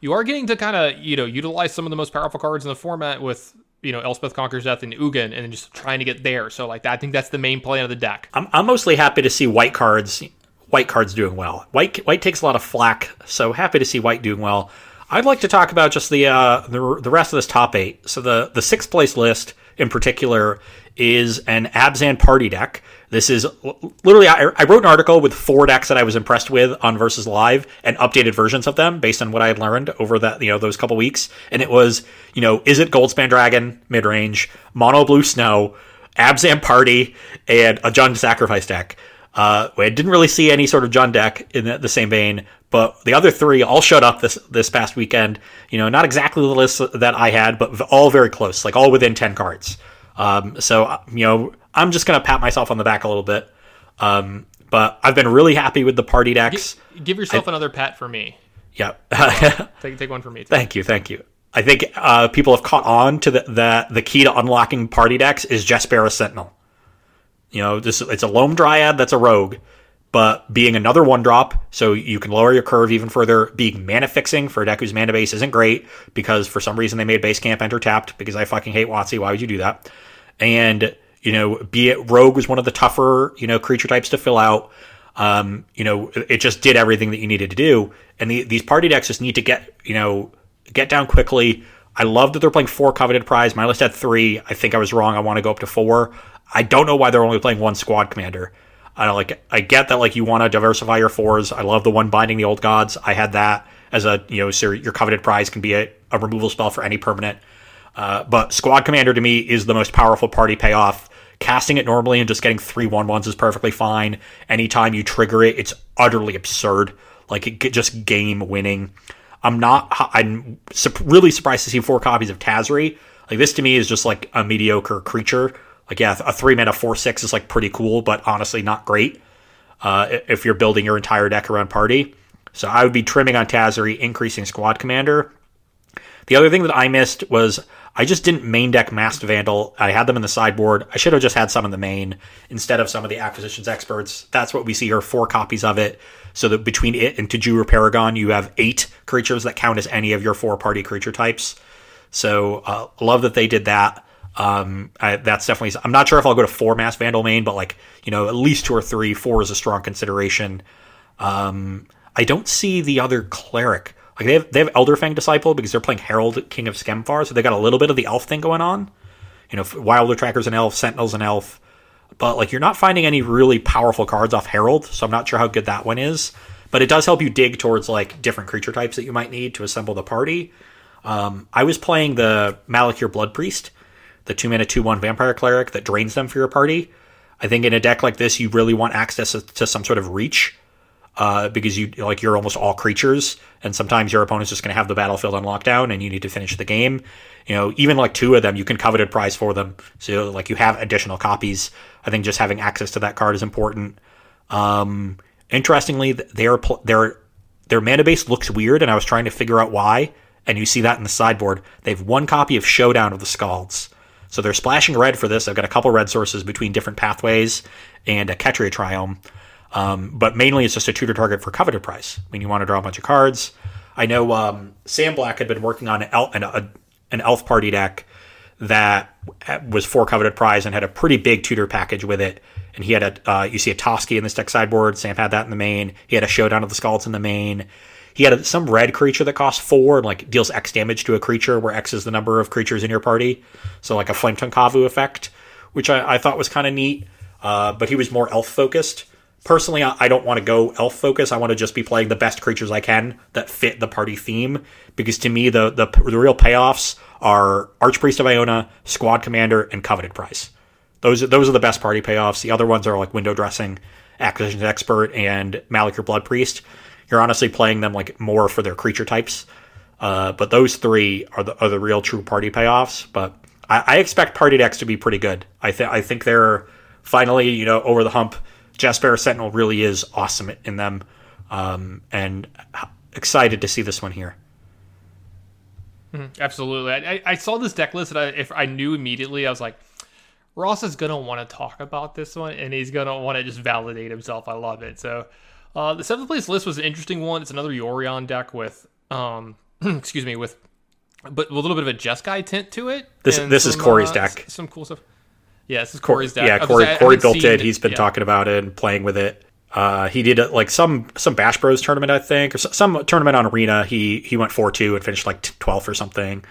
you are getting to kind of you know utilize some of the most powerful cards in the format with you know Elspeth Conquers Death and Ugin, and just trying to get there. So like that, I think that's the main plan of the deck. I'm, I'm mostly happy to see white cards white card's doing well. White white takes a lot of flack, so happy to see white doing well. I'd like to talk about just the uh, the, the rest of this top eight. So the the sixth place list in particular is an Abzan party deck. This is literally I, I, wrote an article with four decks that I was impressed with on Versus Live and updated versions of them based on what I had learned over that you know those couple weeks. And it was you know is it Goldspan Dragon mid range, Mono Blue Snow, Abzan Party, and a Jund Sacrifice deck. Uh, I didn't really see any sort of Jund deck in the, the, same vein, but the other three all showed up this this past weekend. You know, not exactly the list that I had, but all very close, like all within ten cards. Um, so uh, you know, I'm just gonna pat myself on the back a little bit. Um, but I've been really happy with the party decks. Give, give yourself I, another pat for me. Yeah, [LAUGHS] take take one for me. Too. Thank you, thank you. I think uh, people have caught on to the, the the key to unlocking party decks is Jaspera Sentinel. You know, this it's a Loam Dryad that's a rogue, but being another one drop, so you can lower your curve even further. Being mana fixing for a deck whose mana base isn't great because for some reason they made base camp enter tapped because I fucking hate WotC. Why would you do that? And you know, be it rogue was one of the tougher you know creature types to fill out. Um, you know, it just did everything that you needed to do. And the, these party decks just need to get you know get down quickly. I love that they're playing four coveted prize. My list had three. I think I was wrong. I want to go up to four. I don't know why they're only playing one squad commander. I like I get that like you want to diversify your fours. I love the one binding the old gods. I had that as a you know so your coveted prize can be a, a removal spell for any permanent. Uh, but squad commander to me is the most powerful party payoff. Casting it normally and just getting three one ones is perfectly fine. Anytime you trigger it, it's utterly absurd. Like it just game winning. I'm not. I'm really surprised to see four copies of Tazri. Like this to me is just like a mediocre creature like, yeah, a three mana four six is like pretty cool, but honestly not great uh, if you're building your entire deck around party. So I would be trimming on Tazri, increasing Squad Commander. The other thing that I missed was I just didn't main deck Masked Vandal. I had them in the sideboard. I should have just had some in the main instead of some of the acquisitions experts. That's what we see here four copies of it. So that between it and Tajuru Paragon, you have eight creatures that count as any of your four party creature types. So uh, love that they did that. Um, I, that's definitely. I'm not sure if I'll go to four Masked Vandal main, but like you know, at least two or three. Four is a strong consideration. Um, I don't see the other cleric. Like they have they have Elderfang Disciple because they're playing Harald King of Skemfar, so they got a little bit of the elf thing going on. You know, Wilder Tracker's an elf, Sentinel's an elf, but like you're not finding any really powerful cards off Herald, so I'm not sure how good that one is. But it does help you dig towards like different creature types that you might need to assemble the party. Um, I was playing the Malakir Blood Priest, the two mana two one vampire cleric that drains them for your party. I think in a deck like this, you really want access to some sort of reach uh, because you like you're almost all creatures, and sometimes your opponent's just going to have the battlefield on lockdown, and you need to finish the game. You know, even like two of them, you can coveted prize for them, so like you have additional copies. I think just having access to that card is important. Um, interestingly, their their their mana base looks weird, and I was trying to figure out why. And you see that in the sideboard. They have one copy of Showdown of the Scalds. So they're splashing red for this. I've got a couple red sources between different pathways and a Ketria Triome. Um, but mainly it's just a tutor target for coveted prize. I mean, you want to draw a bunch of cards. I know um, Sam Black had been working on an, el- an, a, an elf party deck that was for coveted prize and had a pretty big tutor package with it. And he had a, uh, you see a Toski in this deck sideboard. Sam had that in the main. He had a Showdown of the Skalds in the main. He had some red creature that costs four and like deals X damage to a creature, where X is the number of creatures in your party. So like a Flametongue Kavu effect, which I, I thought was kind of neat. Uh, but he was more elf focused personally, I don't want to go elf focus. I want to just be playing the best creatures I can that fit the party theme. Because to me, the the, the real payoffs are Archpriest of Iona, Squad Commander, and Coveted Prize. Those those are the best party payoffs. The other ones are like Window Dressing, Acquisitions Expert, and Malakir Blood Priest. You're honestly playing them like more for their creature types. Uh, but those three are the are the real true party payoffs. But I, I expect party decks to be pretty good. I think I think they're finally you know over the hump Jaspera Sentinel really is awesome in them, um, and excited to see this one here. Mm-hmm. Absolutely, I, I, saw this deck list, and I, if I knew immediately, I was like, Ross is gonna want to talk about this one, and he's gonna want to just validate himself. I love it. So, uh, the seventh place list was an interesting one. It's another Yorion deck with, um, [CLEARS THROAT] excuse me, with, but with a little bit of a Jeskai tint to it. This this some, is Corey's uh, deck. Some cool stuff. Yeah, this is Corey's deck. Yeah, Corey, Corey built it. He's been yeah. talking about it and playing with it. Uh, he did like some some Bash Bros tournament, I think, or some tournament on Arena. He he went four two and finished like twelfth or something.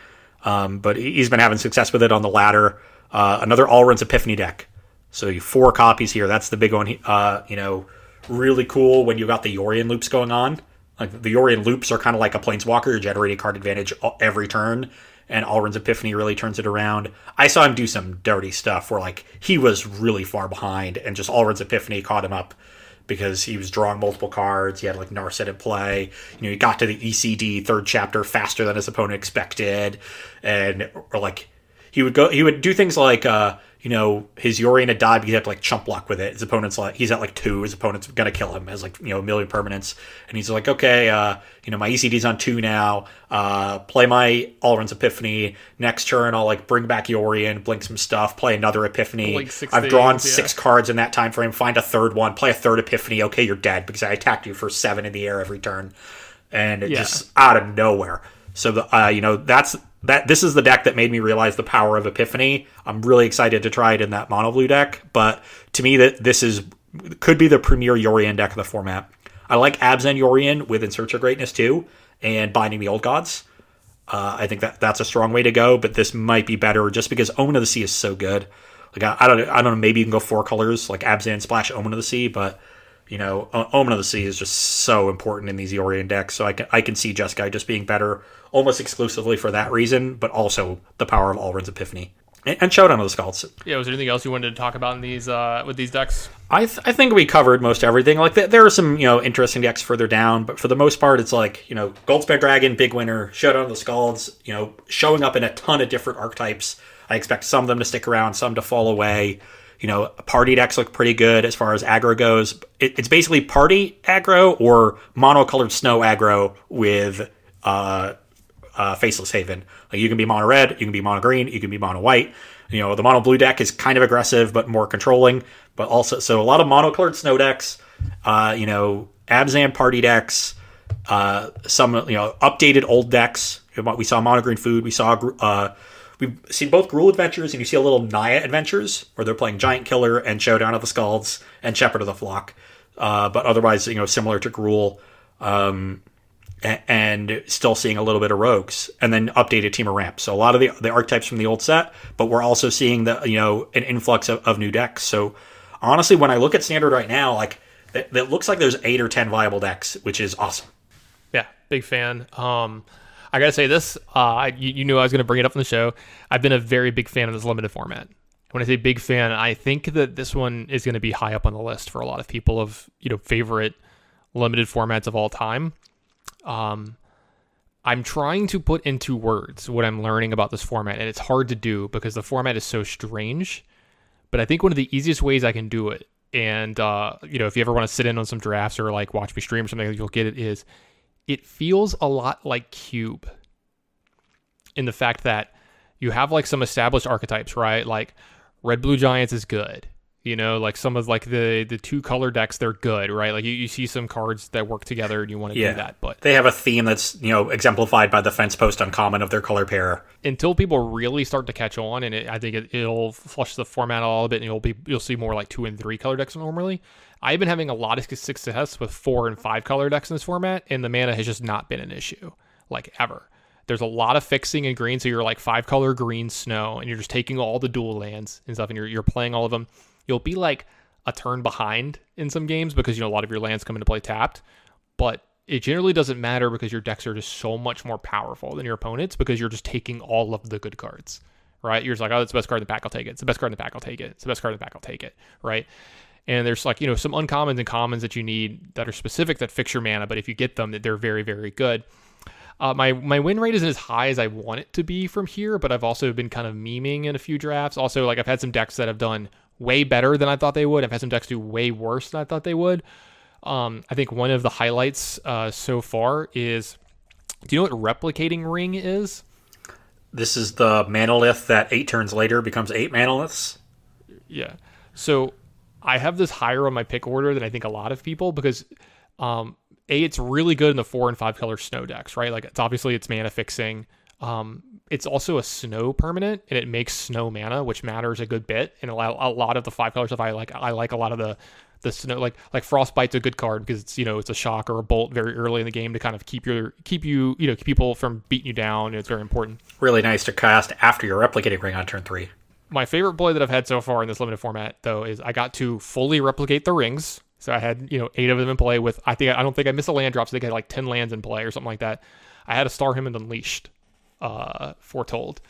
Um, but he's been having success with it on the ladder. Uh, another Alrund's Epiphany deck. So four copies here. That's the big one. Uh, you know, really cool when you got the Yorion loops going on. Like the Yorion loops are kind of like a Planeswalker. You're generating card advantage every turn and Alrund's Epiphany really turns it around. I saw him do some dirty stuff where like he was really far behind, and just Alrund's Epiphany caught him up because he was drawing multiple cards. He had like Narset at play. You know, he got to the ECD third chapter faster than his opponent expected, and or like he would go, he would do things like uh, you know, his Yorion had died because he had to like chump block with it. His opponent's like he's at like two, his opponent's gonna kill him as like, you know, a million permanents. And he's like, Okay, uh, you know, my ECD's on two now. Uh play my Alrund's Epiphany. Next turn I'll like bring back Yorion, blink some stuff, play another Epiphany. Like I've drawn yeah. six cards in that time frame, find a third one, play a third Epiphany, okay, you're dead because I attacked you for seven in the air every turn. And it yeah. just out of nowhere. So the, uh, you know, that's that this is the deck that made me realize the power of Epiphany. I'm really excited to try it in that mono blue deck, but to me that this is could be the premier Yorion deck of the format. I like Abzan Yorion with In Search of Greatness too, and Binding the Old Gods. Uh, I think that that's a strong way to go, but this might be better just because Omen of the Sea is so good. Like I, I don't I don't know maybe you can go four colors like Abzan Splash Omen of the Sea, but you know Omen of the Sea is just so important in these Yorion decks. So I can I can see Jeskai just being better almost exclusively for that reason, but also the power of Alrund's Epiphany and, and Showdown of the Skalds. Yeah, was there anything else you wanted to talk about in these uh, with these decks? I th- I think we covered most everything. Like th- there are some you know interesting decks further down, but for the most part, it's like you know Goldspan Dragon, big winner, Showdown of the Skalds. You know, showing up in a ton of different archetypes. I expect some of them to stick around, some to fall away. You know, party decks look pretty good as far as aggro goes. It, it's basically party aggro or monocolored snow aggro with uh, uh, Faceless Haven. Like you can be mono red, you can be mono green, you can be mono white. You know, the mono blue deck is kind of aggressive but more controlling. But also, so a lot of mono colored snow decks. Uh, you know, Abzan party decks. Uh, some you know updated old decks. We saw mono green food. We saw uh, we've seen both Gruul Adventures and you see a little Naya Adventures where they're playing Giant Killer and Showdown of the Skalds and Shepherd of the Flock. Uh, but otherwise, you know, similar to Gruul. Um, and still seeing a little bit of rogues and then updated Temur ramps. So a lot of the, the archetypes from the old set but we're also seeing the you know an influx of, of new decks. So honestly when i look at standard right now like it, looks like there's eight or ten viable decks which is awesome. Yeah big fan. Um i gotta say this uh you, you knew i was gonna bring it up in the show. I've been a very big fan of this limited format. When I say big fan, I think that this one is to be high up on the list for a lot of people of you know favorite limited formats of all time. Um, I'm trying to put into words what I'm learning about this format, and it's hard to do because the format is so strange. But I think one of the easiest ways I can do it, and uh, you know, if you ever want to sit in on some drafts or like watch me stream or something, you'll get it. Is it feels a lot like Cube in the fact that you have like some established archetypes, right? Like Red Blue Giants is good. You know, like some of like the the two color decks, they're good, right? Like you, you see some cards that work together, and you want to yeah. do that. But they have a theme that's you know exemplified by the fence post uncommon of their color pair. Until people really start to catch on, and it, I think it, will flush the format a little bit, and you'll be you'll see more like two and three color decks normally. I've been having a lot of success with four and five color decks in this format, and the mana has just not been an issue, like ever. There's a lot of fixing in green, so you're like five color green snow, and you're just taking all the dual lands and stuff, and you're you're playing all of them You'll be like a turn behind in some games because you know a lot of your lands come into play tapped, but it generally doesn't matter because your decks are just so much more powerful than your opponents because you're just taking all of the good cards, right? You're just like, oh, it's the best card in the pack, I'll take it. It's the best card in the pack, I'll take it. It's the best card in the pack, I'll take it, right? And there's like, you know, some uncommons and commons that you need that are specific that fix your mana, but if you get them, that they're very, very good. Uh, my my win rate isn't as high as I want it to be from here, but I've also been kind of memeing in a few drafts. Also, like I've had some decks that have done way better than I thought they would. I've had some decks do way worse than I thought they would. Um, I think one of the highlights uh, so far is do you know what replicating ring is? This is the manalith that eight turns later becomes eight manaliths. Yeah. So I have this higher on my pick order than I think a lot of people because um, a it's really good in the four and five color snow decks, right? Like it's obviously it's mana fixing. Um, it's also a snow permanent, and it makes snow mana, which matters a good bit. And a lot, a lot of the five color stuff, I like. I like a lot of the the snow, like like frostbite's a good card because it's you know it's a shock or a bolt very early in the game to kind of keep your keep you you know keep people from beating you down. It's very important. Really nice to cast after your replicating ring on turn three. My favorite play that I've had so far in this limited format, though, is I got to fully replicate the rings. So I had you know eight of them in play with I think I don't think I missed a land drop, so they had like ten lands in play or something like that. I had a Starnheim Unleashed uh, foretold.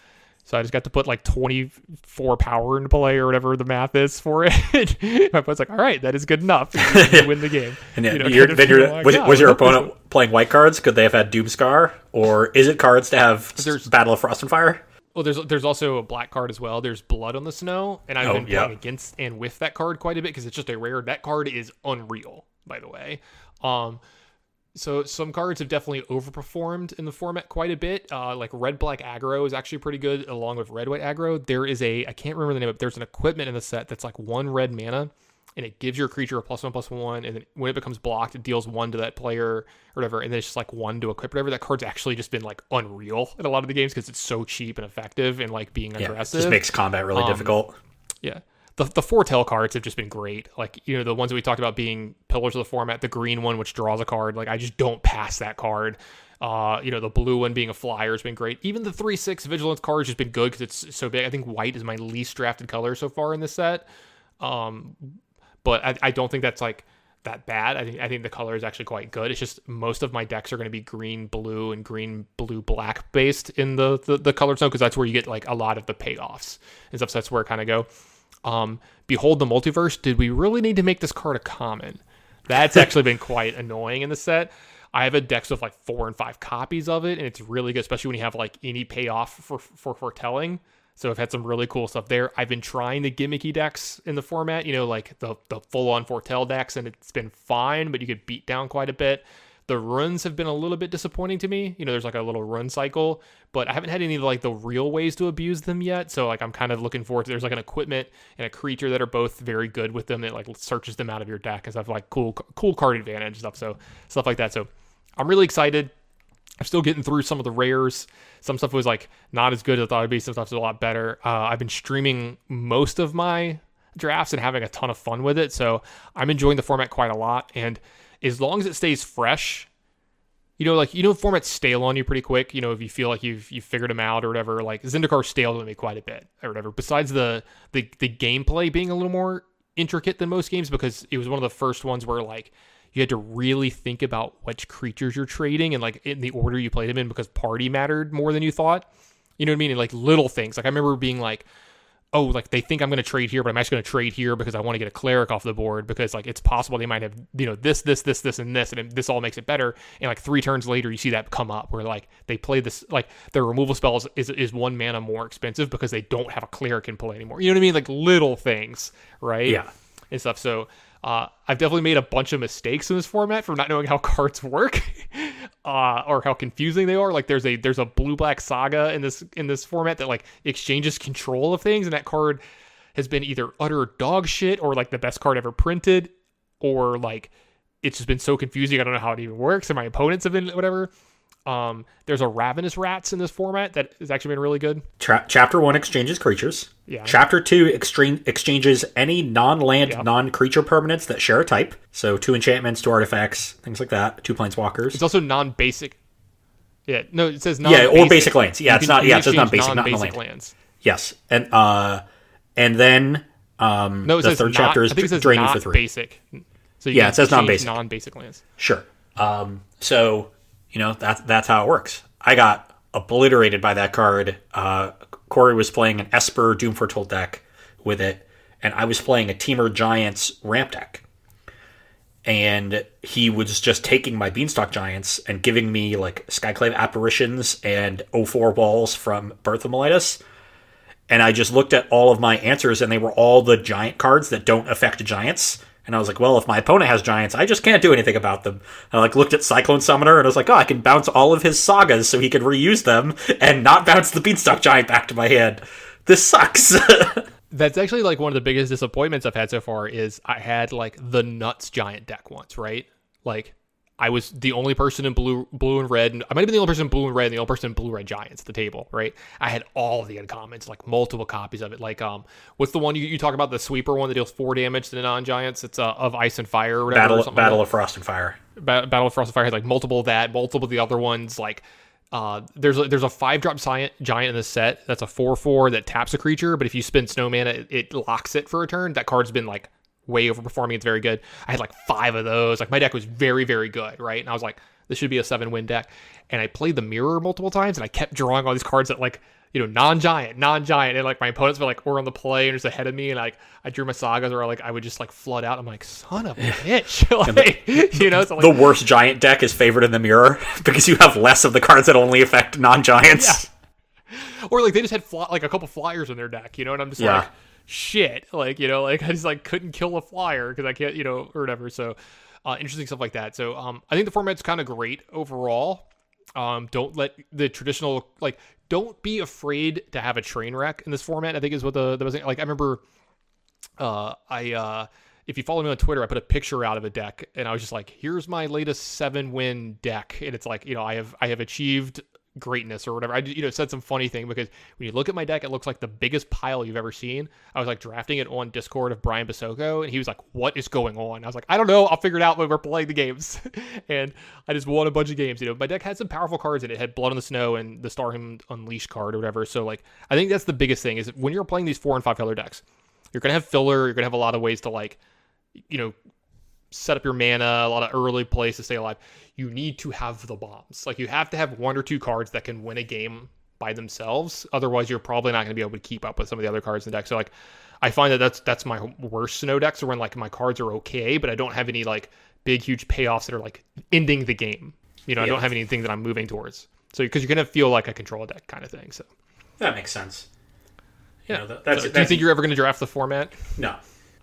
So I just got to put like 24 power into play or whatever the math is for it. [LAUGHS] My opponent's like, all right, that is good enough to [LAUGHS] win the game. and you know, you're, then you're, like, was, was your opponent playing white cards? Could they have had Doomskar? Or is it cards to have there's, Battle of Frost and Fire? Well, there's there's also a black card as well. There's Blood on the Snow, and I've oh, been playing against and with that card quite a bit because it's just a rare. That card is unreal, by the way. Um, so some cards have definitely overperformed in the format quite a bit. Uh, like red black aggro is actually pretty good, along with red white aggro. There is a I can't remember the name it. There's an equipment in the set that's like one red mana, and it gives your creature a plus one plus one, and then when it becomes blocked, it deals one to that player or whatever, and then it's just like one to equip whatever. That card's actually just been like unreal in a lot of the games because it's so cheap and effective and like being yeah, aggressive. Just makes combat really um, difficult. Yeah the the foretell cards have just been great. Like you know the ones that we talked about being pillars of the format. The green one, which draws a card, like I just don't pass that card. Uh, you know the blue one being a flyer has been great. Even the three six vigilance card has been good because it's so big. I think white is my least drafted color so far in this set. Um, but I, I don't think that's like that bad. I think I think the color is actually quite good. It's just most of my decks are going to be green, blue, and green, blue, black based in the the, the color zone because that's where you get like a lot of the payoffs and stuff. So that's where I kind of go um, Behold the Multiverse, did we really need to make this card a common? That's actually been [LAUGHS] quite annoying in the set. I have a deck with like four and five copies of it, and it's really good, especially when you have like any payoff for for foretelling. So I've had some really cool stuff there. I've been trying the gimmicky decks in the format, you know, like the the full on Foretell decks, and it's been fine, but you get beat down quite a bit. The runes have been a little bit disappointing to me. You know, there's like a little rune cycle, but I haven't had any of like the real ways to abuse them yet. So like I'm kind of looking forward to there's like an equipment and a creature that are both very good with them that like searches them out of your deck and stuff like cool cool card advantage stuff. So stuff like that. So I'm really excited. I'm still getting through some of the rares. Some stuff was like not as good as I thought it'd be. Some stuff's a lot better. Uh, I've been streaming most of my drafts and having a ton of fun with it. So I'm enjoying the format quite a lot. And as long as it stays fresh, you know, like you know, formats stale on you pretty quick. You know, if you feel like you've you've figured them out or whatever. Like Zendikar staled on me quite a bit or whatever. Besides the the the gameplay being a little more intricate than most games because it was one of the first ones where like you had to really think about which creatures you're trading and like in the order you played them in because party mattered more than you thought. You know what I mean? And like little things. Like I remember being like, oh, like they think I'm going to trade here, but I'm actually going to trade here because I want to get a cleric off the board because like it's possible they might have you know this, this, this, this, and this, and this all makes it better. And like three turns later, you see that come up where like they play this like their removal spells is is one mana more expensive because they don't have a cleric in play anymore. You know what I mean? Like little things, right? Yeah. And stuff. So uh, I've definitely made a bunch of mistakes in this format for not knowing how [LAUGHS] cards work, [LAUGHS] uh, or how confusing they are. Like there's a there's a blue black saga in this in this format that like exchanges control of things, and that card has been either utter dog shit or like the best card ever printed, or like it's just been so confusing. I don't know how it even works, and my opponents have been whatever. Um, there's a ravenous rats in this format that has actually been really good. Tra- chapter one exchanges creatures. Yeah. Chapter two exchange- exchanges any non-land, Yeah. non-creature permanents that share a type. So two enchantments, two artifacts, things like that. Two planeswalkers. It's also non-basic. Yeah, no, it says non. Yeah, or basic lands. Yeah, You it's can- not- yeah, it says non-basic, not land. lands. yes, and uh, and then um, No, it the says third not, chapter is I think it says draining not for three. basic. So you Yeah, it says non-basic. Non-basic lands. Sure. Um, so you know that's that's how it works. I got obliterated by that card. Uh, Corey was playing an Esper Doom Foretold deck with it, and I was playing a Temur Giants ramp deck. And he was just taking my Beanstalk Giants and giving me like Skyclave Apparitions and O4 Walls from Birth of Meletis. And I just looked at all of my answers, and they were all the giant cards that don't affect giants. And I was like, well, if my opponent has giants, I just can't do anything about them. I like looked at Cyclone Summoner, and I was like, oh, I can bounce all of his sagas so he can reuse them and not bounce the Beanstalk Giant back to my hand. This sucks. [LAUGHS] That's actually like one of the biggest disappointments I've had so far. Is I had like the nuts giant deck once, right? Like I was the only person in blue, blue and red, and I might have been the only person in blue and red, and the only person in blue red giants at the table, right? I had all the uncommons, like multiple copies of it. Like, um, what's the one you, you talk about? The sweeper one that deals four damage to the non giants. It's uh, of ice and fire or whatever. or Battle, like Battle of Frost and Fire. Ba- Battle of Frost and Fire has like multiple of that, multiple of the other ones. Like, uh, there's a, there's a five drop giant giant in the set. That's a four four that taps a creature, but if you spend snow mana, it, it locks it for a turn. That card's been like way overperforming. It's very good. I had like five of those. Like my deck was very very good, right? And I was like, this should be a seven win deck. And I played the mirror multiple times, and I kept drawing all these cards that like you know non giant, non giant, and like my opponents were like were on the play and just ahead of me, and like I drew my sagas, or like I would just like flood out. I'm like, son of a bitch, [LAUGHS] like you know. So, like, The worst giant deck is favored in the mirror [LAUGHS] because you have less of the cards that only affect non giants. Yeah. or like they just had fly, like a couple flyers in their deck, you know, and I'm just Yeah. like, shit, like you know, like [LAUGHS] I just like couldn't kill a flyer because I can't, you know, or whatever. So uh, interesting stuff like that. So um, I think the format's kind of great overall. Um, don't let the traditional like don't be afraid to have a train wreck in this format. I think is what the the like I remember. Uh, I uh, if you follow me on Twitter, I put a picture out of a deck, and I was just like, "Here's my latest seven win deck," and it's like, you know, I have I have achieved greatness or whatever. I you know said some funny thing because when you look at my deck, it looks like the biggest pile you've ever seen. I was like drafting it on Discord of Brian Basoko, and he was like, "What is going on?" I was like, "I don't know. I'll figure it out when we're playing the games." [LAUGHS] and I just won a bunch of games. You know, my deck had some powerful cards in it. It had Blood on the Snow and the Starnheim Unleashed card or whatever. So like, I think that's the biggest thing is when you're playing these four and five color decks, you're gonna have filler. You're gonna have a lot of ways to like, you know, set up your mana, a lot of early plays to stay alive. You need to have the bombs. Like you have to have one or two cards that can win a game by themselves. Otherwise, you're probably not going to be able to keep up with some of the other cards in the deck. So like, I find that that's that's my worst snow decks, are when like my cards are okay, but I don't have any like big huge payoffs that are like ending the game. You know, I don't have anything that I'm moving towards. So because you're gonna feel like a control deck kind of thing. So That makes sense. You know, that's, So do you think you're ever going to draft the format? no.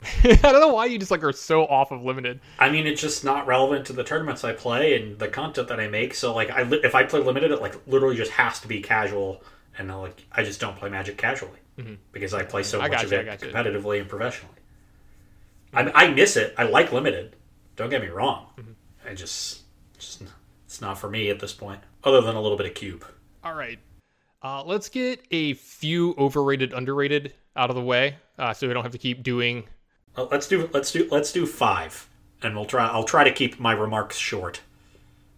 [LAUGHS] I don't know why you just like are so off of limited. I mean, it's just not relevant to the tournaments I play and the content that I make. So, like, I li- if I play limited, it like literally just has to be casual, and uh, like I just don't play Magic casually because I play so Mm-hmm. I much of it competitively and professionally. I, I miss it. I like limited. Don't get me wrong. Mm-hmm. I just, just it's not for me at this point. Other than a little bit of cube. All right. Uh, let's get a few overrated, underrated out of the way, uh, so we don't have to keep doing. Let's do let's do let's do five, and we'll try. I'll try to keep my remarks short.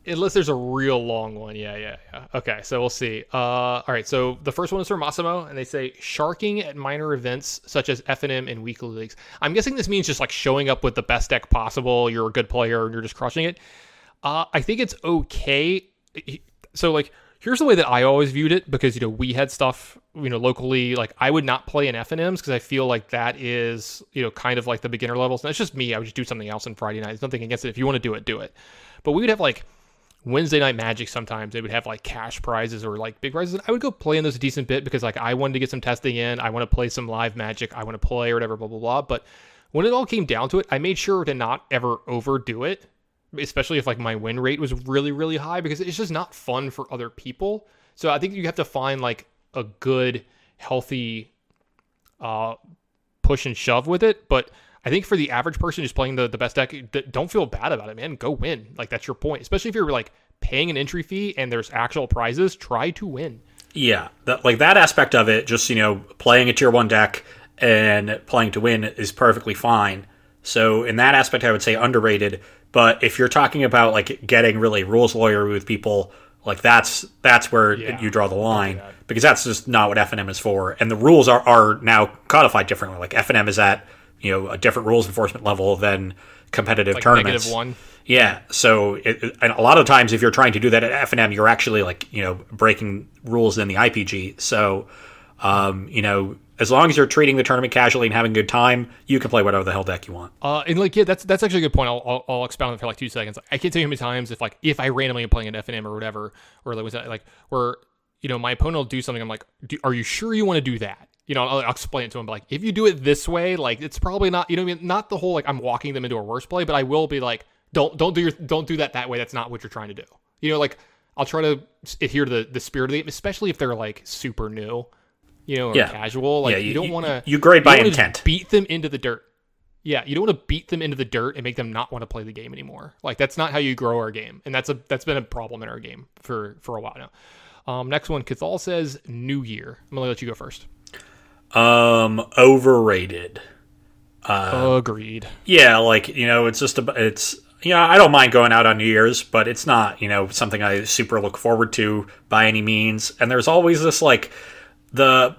Unless there's a real long one. Yeah, yeah, yeah. Okay, so we'll see. Uh, all right, so the first one is from Massimo, and they say sharking at minor events such as FNM and weekly leagues. I'm guessing this means just like showing up with the best deck possible. You're a good player and you're just crushing it. Uh, I think it's okay. So like, here's the way that I always viewed it because you know we had stuff you know locally. Like I would not play in FNMs because I feel like that is you know kind of like the beginner levels. And that's just me. I would just do something else on Friday night. There's nothing against it. If you want to do it, do it. But we would have like Wednesday night magic sometimes they would have like cash prizes or like big prizes. I would go play in those a decent bit because like I wanted to get some testing in. I want to play some live magic. I want to play or whatever, blah blah blah. But when it all came down to it, I made sure to not ever overdo it, especially if like my win rate was really really high because it's just not fun for other people. So I think you have to find like a good healthy uh push and shove with it, but I think for the average person who's playing the, the best deck, don't feel bad about it, man. Go win. Like that's your point. Especially if you're like paying an entry fee and there's actual prizes, try to win. Yeah, that, like that aspect of it, just you know, playing a tier one deck and playing to win is perfectly fine. So in that aspect, I would say underrated. But if you're talking about like getting really rules lawyer with people, like that's that's where Yeah, you draw the line that. because that's just not what FNM is for. And the rules are are now codified differently. Like FNM is at you know a different rules enforcement level than competitive Like tournaments. negative one. Yeah. So, it, and a lot of times, if you're trying to do that at FNM, you're actually like you know breaking rules in the IPG. So, um, you know, as long as you're treating the tournament casually and having a good time, you can play whatever the hell deck you want. Uh, and like yeah, that's that's actually a good point. I'll, I'll, I'll expound on it for like two seconds. I can't tell you how many times if like if I randomly am playing an FNM or whatever, or like was that like where you know my opponent will do something. I'm like, are you sure you want to do that? You know, I'll, I'll explain it to him. But like, if you do it this way, like it's probably not. You know, I mean, not the whole like I'm walking them into a worse play, but I will be like, don't don't do your don't do that that way. That's not what you're trying to do. You know, like I'll try to adhere to the the spirit of the game, especially if they're like super new. You know, or Yeah. casual. Like Yeah, you, you- don't want to. you grade by don't wanna just intent. Beat them into the dirt. Yeah, you don't want to beat them into the dirt and make them not want to play the game anymore. Like that's not how you grow our game, and that's a that's been a problem in our game for for a while now. Um, next one, Cathal says New Year. I'm gonna let you go first. Um, overrated. Uh, Agreed. Yeah, like you know, it's just a, it's yeah, I don't mind going out on New Year's, but it's not you know something I super look forward to by any means. And there's always this like the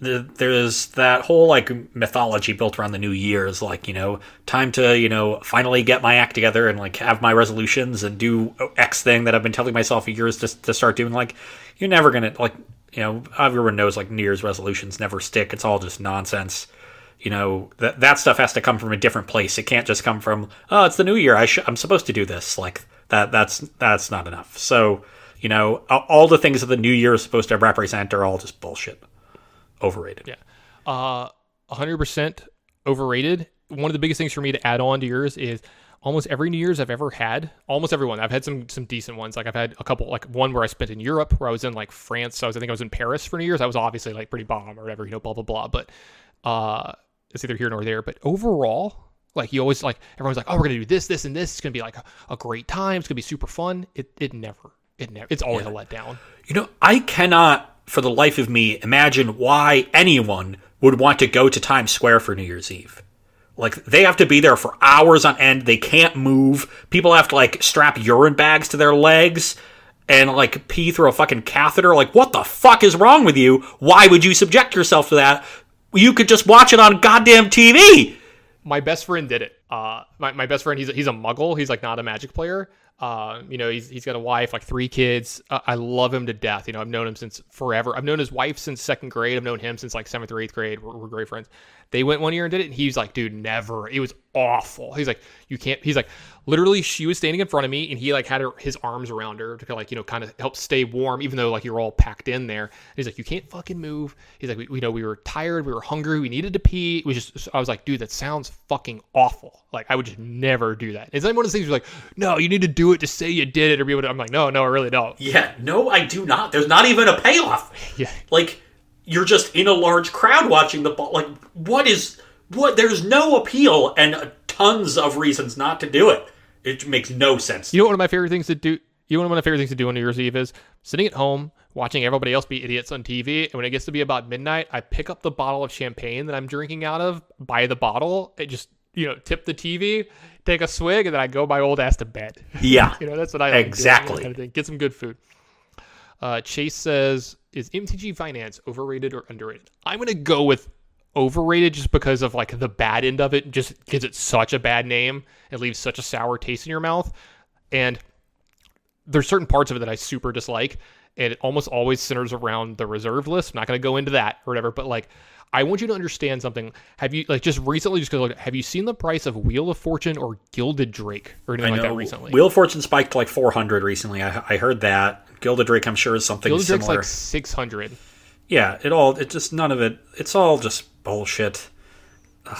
the there's that whole like mythology built around the New year is like you know, time to you know finally get my act together and like have my resolutions and do X thing that I've been telling myself for years to to start doing. Like you're never gonna like you know everyone knows like New Year's resolutions never stick. It's all just nonsense you know that that stuff has to come from a different place. It can't just come from oh, it's the new year. I sh- I'm supposed to do this. Like that. That's that's not enough. So you know, all the things that the new year is supposed to represent are all just bullshit. Overrated. Yeah. Uh, 100% overrated. One of the biggest things for me to add on to yours is almost every New Year's I've ever had, almost everyone. I've had some some decent ones. Like I've had a couple, like one where I spent in Europe, where I was in like France. So I, was, I think I was in Paris for New Year's. I was obviously like pretty bomb or whatever, you know, blah blah blah. But uh, it's either here nor there. But overall, like you always like everyone's like, oh, we're gonna do this, this, and this. It's gonna be like a, a great time. It's gonna be super fun. It it never, it never. It's always a letdown. You know, I cannot, for the life of me, imagine why anyone would want to go to Times Square for New Year's Eve. Like they have to be there for hours on end. They can't move. People have to like strap urine bags to their legs and like pee through a fucking catheter. Like what the fuck is wrong with you? Why would you subject yourself to that? You could just watch it on goddamn TV. my best friend did it. Uh, my, my best friend, he's a, he's a muggle. He's like not a magic player. Uh, you know, he's, he's got a wife, like three kids. Uh, I love him to death. You know, I've known him since forever. I've known his wife since second grade. I've known him since like seventh or eighth grade. We're, we're great friends. They went one year and did it, and he's like, dude, never. It was awful. He's like, you can't. He's like, literally, she was standing in front of me, and he like had her, his arms around her to kind of like you know kind of help stay warm, even though like you're all packed in there. And he's like, you can't fucking move. He's like, we, you know, we were tired, we were hungry, we needed to pee. It was just, I was like, dude, that sounds fucking awful. Like I would just never do that. It's like one of those things where like, no, you need to do it to say you did it or be able to. I'm like, no, no, I really don't. Yeah, no, I do not. There's not even a payoff. [LAUGHS] Yeah. Like you're just in a large crowd watching the ball. Like what is what? There's no appeal and tons of reasons not to do it. It makes no sense. You know one of my favorite things to do? You know one of my favorite things to do on New Year's Eve is sitting at home watching everybody else be idiots on TV. And when it gets to be about midnight, I pick up the bottle of champagne that I'm drinking out of, buy the bottle, It just you know tip the TV, take a swig, and then I go my old ass to bed. [LAUGHS] Yeah, you know that's what I like exactly. Kind of thing. Get some good food. Uh, Chase says, "Is MTG Finance overrated or underrated?" I'm gonna go with overrated just because of like the bad end of it just gives it such a bad name it leaves such a sour taste in your mouth and there's certain parts of it that i super dislike and it almost always centers around the reserve list i'm not going to go into that or whatever but like i want you to understand something have you like just recently just because have you seen the price of wheel of fortune or gilded drake or anything like that recently wheel of fortune spiked like 400 recently i, I heard that gilded drake i'm sure is something gilded similar drake's like 600 yeah, it all it just none of it. It's all just bullshit. Ugh,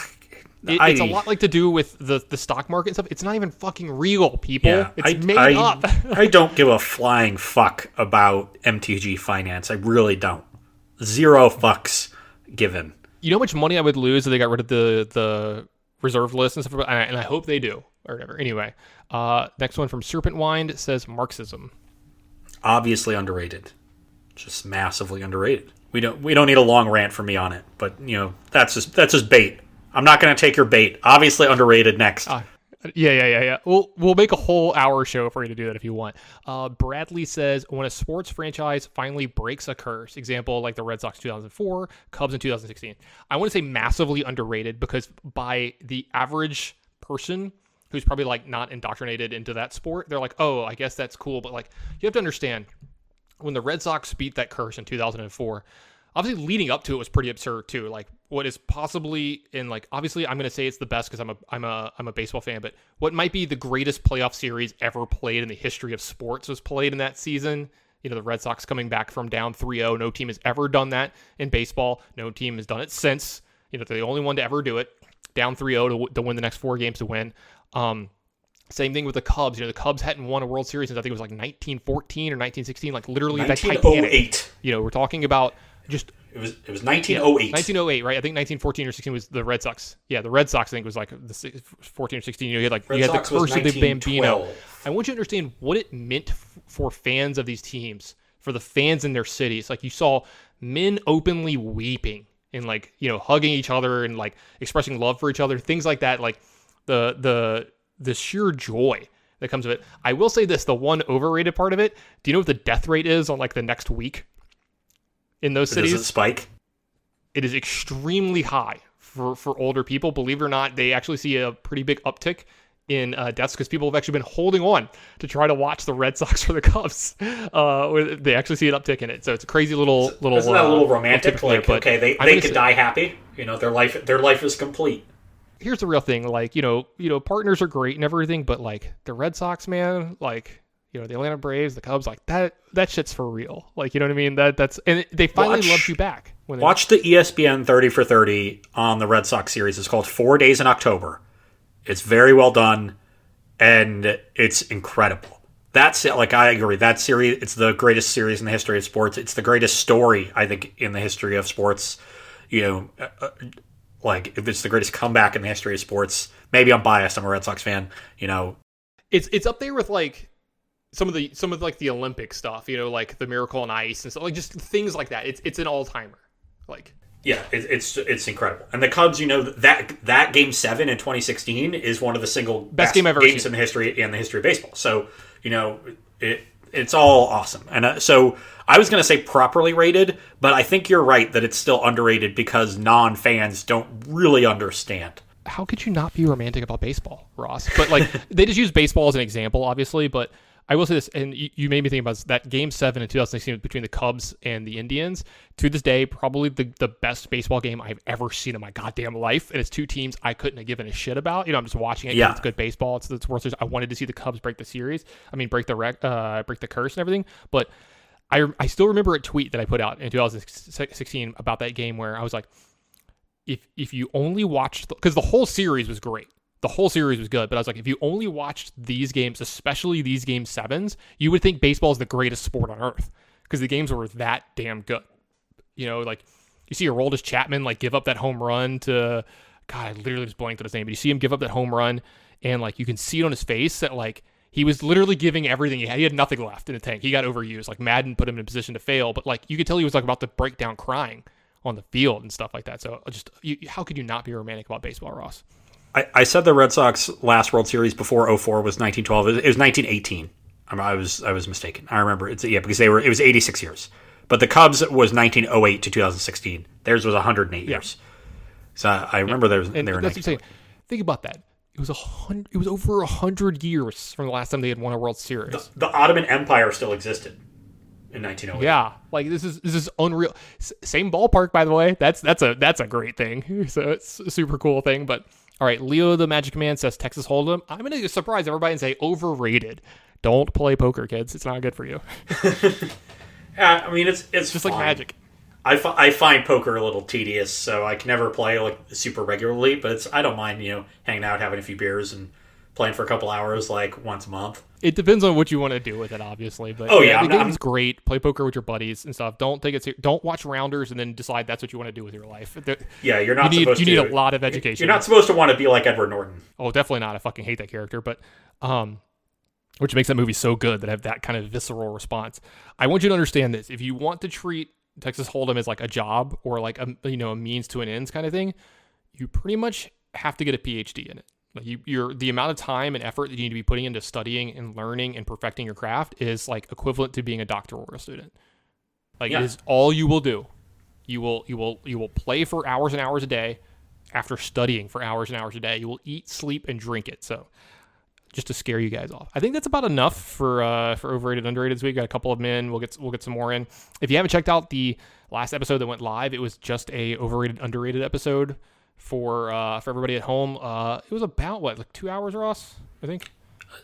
it, I- it's a lot like to do with the the stock market and stuff. It's not even fucking real, people. Yeah, it's I, made I, up. I [LAUGHS] don't give a flying fuck about MTG finance. I really don't. Zero fucks given. you know how much money I would lose if they got rid of the the reserve list and stuff, and I, and I hope they do or whatever. Anyway, uh, next one from Serpent Wind says Marxism. Obviously underrated. Just massively underrated. We don't we don't need a long rant from me on it, but you know that's just that's just bait. I'm not going to take your bait. Obviously underrated. Next. Uh, yeah, yeah, yeah, yeah. We'll we'll make a whole hour show for you to do that if you want. Uh, Bradley says when a sports franchise finally breaks a curse, example like the Red Sox 2004, Cubs in 2016. I want to say massively underrated because by the average person who's probably like not indoctrinated into that sport, they're like, oh, I guess that's cool. But like you have to understand when the Red Sox beat that curse in 2004, obviously leading up to it was pretty absurd too. Like what is possibly in like obviously I'm going to say it's the best because I'm a I'm a I'm a baseball fan, but what might be the greatest playoff series ever played in the history of sports was played in that season. You know, the Red Sox coming back from down 3-0. No team has ever done that in baseball. No team has done it since. You know, they're the only one to ever do it. Down 3-0 to, to win the next four games to win. Um, same thing with the Cubs. You know, the Cubs hadn't won a World Series since I think it was like 1914 or 1916. Like literally the Titanic. 1908. You know, we're talking about just It was it was 1908. 1908, right? I think 1914 or 16 was the Red Sox. Yeah, the Red Sox I think was like the 14 or 16. You, know, you had like Red you had Sox the curse of the Bambino. I want you to understand what it meant f- for fans of these teams, for the fans in their cities. Like you saw men openly weeping and like you know hugging each other and like expressing love for each other, things like that. Like the the the sheer joy that comes of it. I will say this: the one overrated part of it. Do you know what the death rate is on like the next week in those Does cities? it spike? it is extremely high for, for older people. Believe it or not, they actually see a pretty big uptick in uh, deaths because people have actually been holding on to try to watch the Red [LAUGHS] Sox or the Cubs. Uh, they actually see an uptick in it, so it's a crazy little little. Isn't that a uh, little romantic? uptick there, Like, but okay, they, they could say- die happy. You know, their life their life is complete. Here's the real thing: like you know, you know, partners are great and everything, but like the Red Sox, man, like. You know the Atlanta Braves, the Cubs, like that. That shit's for real. Like you know what I mean. That that's and they finally Watch- loved you back. When they, Watch the ESPN 30 for 30 on the Red Sox series. It's called Four Days in October. It's very well done, and it's incredible. That's it. Like I agree. That series, it's the greatest series in the history of sports. It's the greatest story I think in the history of sports. You know, uh, uh, like if it's the greatest comeback in the history of sports. Maybe I'm biased. I'm a Red Sox fan. You know, it's it's up there with like some of the some of like the Olympic stuff, you know, like the Miracle on Ice and stuff, like just things like that. It's it's an all timer. Like Yeah, it, it's it's incredible. And the Cubs, you know that that game seven in 2016 is one of the single best, game ever games seen. in the history in the history of baseball. So you know it it's all awesome. And uh, so I was going to say properly rated, but I think you're right that it's still underrated because non fans don't really understand. how could you not be romantic about baseball, Ross? But like [LAUGHS] they just use baseball as an example, obviously. But I will say this, and you, you made me think about this, that Game Seven in 2016 between the Cubs and the Indians. To this day, probably the, the best baseball game I've ever seen in my goddamn life. And it's two teams I couldn't have given a shit about. You know, I'm just watching it. Yeah. it's good baseball. It's the World Series. I wanted to see the Cubs break the series. I mean, break the rec, uh, break the curse and everything. But I I still remember a tweet that I put out in 2016 about that game where I was like, if if you only watched because the, whole series was great. The whole series was good, but I was like, if you only watched these games, especially these game sevens, you would think baseball is the greatest sport on earth because the games were that damn good. You know, like you see your Aroldis Chapman like give up that home run to God, I literally just blanked on his name, but you see him give up that home run, and like you can see it on his face that like he was literally giving everything he had. He had nothing left in the tank. He got overused. Like Maddon put him in a position to fail, but like you could tell he was like about to break down crying on the field and stuff like that. So just you, how could you not be romantic about baseball, Ross? I, I said the Red Sox last World Series before 04 was 1912. It was, it was 1918. I'm- was I was mistaken. I remember it's yeah because they were it was 86 years. But the Cubs was 1908 to 2016. Theirs was 108 years. So I I remember there was, And they were that's what I'm saying. Think about that. It was a hundred. It was over a hundred years from the last time they had won a World Series. the Ottoman Empire still existed in 1908. Yeah, like this is this is unreal. S- same ballpark, by the way. That's that's a that's a great thing. [LAUGHS] So it's a super cool thing. But all right, Leo the Magic Man says Texas Hold'em. I'm gonna surprise everybody and say overrated. Don't play poker, kids. It's not good for you. [LAUGHS] [LAUGHS] I mean it's it's Just like. Magic. I, fi- I find poker a little tedious, so I can never play like super regularly. But it's I don't mind you know hanging out, having a few beers, and playing for a couple hours like once a month. It depends on what you want to do with it, obviously. But Oh, yeah, the I'm- game's great. Play poker with your buddies and stuff. Don't take it. Ser- don't watch rounders and then decide that's what you want to do with your life. There- Yeah, you're not you need you to. need a lot of education. You're not supposed to want to be like Edward Norton. Oh, definitely not. I fucking hate that character, but um, which makes that movie so good that I have that kind of visceral response. I want you to understand this: if you want to treat Texas Hold'em as like a job or like a you know a means to an ends kind of thing, you pretty much have to get a PhD in it. Like you, you're the amount of time and effort that you need to be putting into studying and learning and perfecting your craft is like equivalent to being a doctoral student. Like Yeah. it is all you will do. You will you will you will play for hours and hours a day after studying for hours and hours a day. You will eat, sleep, and drink it. So just to scare you guys off. I think that's about enough for uh, for overrated underrated. So we got a couple of men. We'll get we'll get some more in. If you haven't checked out the last episode that went live, it was just a overrated underrated episode for uh, for everybody at home. Uh, it was about what like two hours, Ross. I think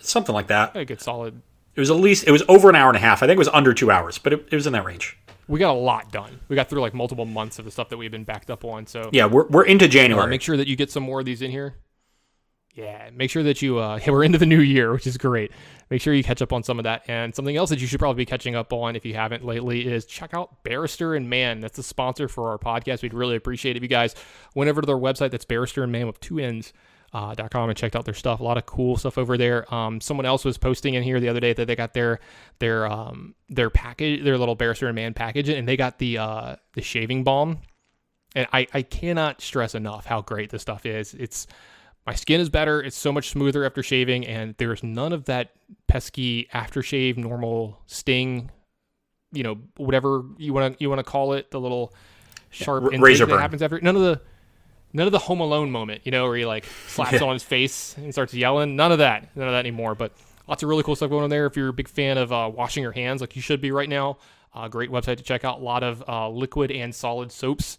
Something like that. a good solid. It was at least it was over an hour and a half. I think it was under two hours, but it, it was in that range. We got a lot done. We got through like multiple months of the stuff that we've been backed up on. So Yeah, we're we're into Uh, January. make sure that you get some more of these in here. Yeah, make sure that you. Uh, [LAUGHS] we're into the new year, which is great. Make sure you catch up on some of that. And something else that you should probably be catching up on if you haven't lately is check out Barrister and Mann. That's the sponsor for our podcast. We'd really appreciate it if you guys went over to their website. That's Barrister and Mann with two N's. Uh, com and checked out their stuff. A lot of cool stuff over there. Um, someone else was posting in here the other day that they got their their um, their package, their little Barrister and Mann package, and they got the uh, the shaving balm and I, I cannot stress enough how great this stuff is. It's my skin is better. It's so much smoother after shaving, and there's none of that pesky aftershave, normal sting. You know, whatever you want to you want to call it, the little sharp intake razor that happens after. None of the none of the Home Alone moment. You know, where he like [LAUGHS] slaps on his face and starts yelling. None of that. None of that anymore. But lots of really cool stuff going on there. If you're a big fan of uh, washing your hands, like you should be right now, uh, great website to check out. A lot of uh, liquid and solid soaps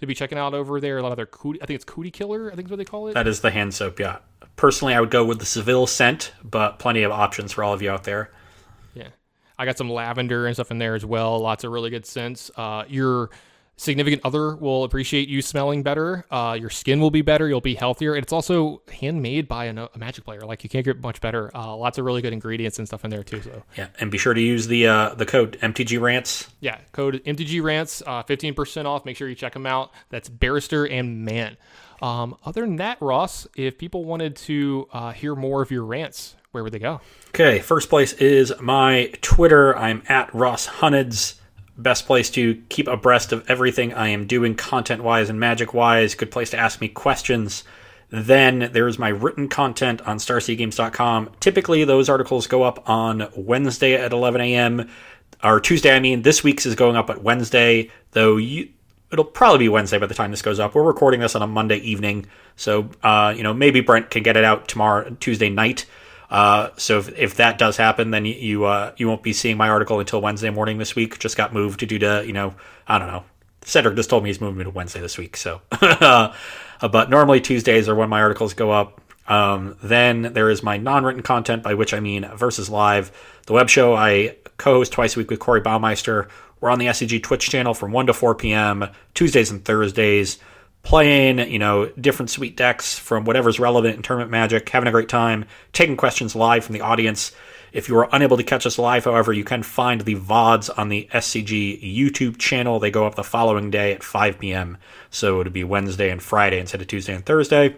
to be checking out over there. A lot of their cootie, I think it's cootie killer. I think is what they call it. that is the hand soap. Yeah. Personally, I would go with the Seville scent, but plenty of options for all of you out there. Yeah. I got some lavender and stuff in there as well. Lots of really good scents. Uh, your significant other will appreciate you smelling better. Uh, your skin will be better. You'll be healthier. And it's also handmade by a, a magic player. Like you can't get much better. Uh, lots of really good ingredients and stuff in there too. So Yeah, and be sure to use the uh, the code MTG Rants. yeah, code MTG Rants, uh, 15% off. Make sure you check them out. That's Barrister and Mann. Um, other than that, Ross, if people wanted to uh, hear more of your rants, where would they go? Okay, first place is my Twitter. I'm at Ross Hunneds. Best place to keep abreast of everything I am doing content wise and magic wise. Good place to ask me questions. Then there's my written content on starcitygames.com. Typically, those articles go up on Wednesday at 11 a.m. or Tuesday. I mean, this week's is going up at Wednesday, though. You it'll probably be Wednesday by the time this goes up. We're recording this on a Monday evening, so uh, you know maybe Brent can get it out tomorrow Tuesday night. Uh, so if, if that does happen, then you uh, you won't be seeing my article until Wednesday morning this week. Just got moved due to you know I don't know. Cedric just told me he's moving me to Wednesday this week. So, [LAUGHS] but normally Tuesdays are when my articles go up. Um, then there is my non-written content, by which I mean versus live, the web show I co-host twice a week with Corey Baumeister. We're on the SCG Twitch channel from 1 to 4 p.m. Tuesdays and Thursdays, playing, you know, different sweet decks from whatever's relevant in tournament magic, having a great time, taking questions live from the audience. If you are unable to catch us live, however, you can find the VODs on the SCG YouTube channel. They go up the following day at 5 p.m. So it would be Wednesday and Friday instead of Tuesday and Thursday.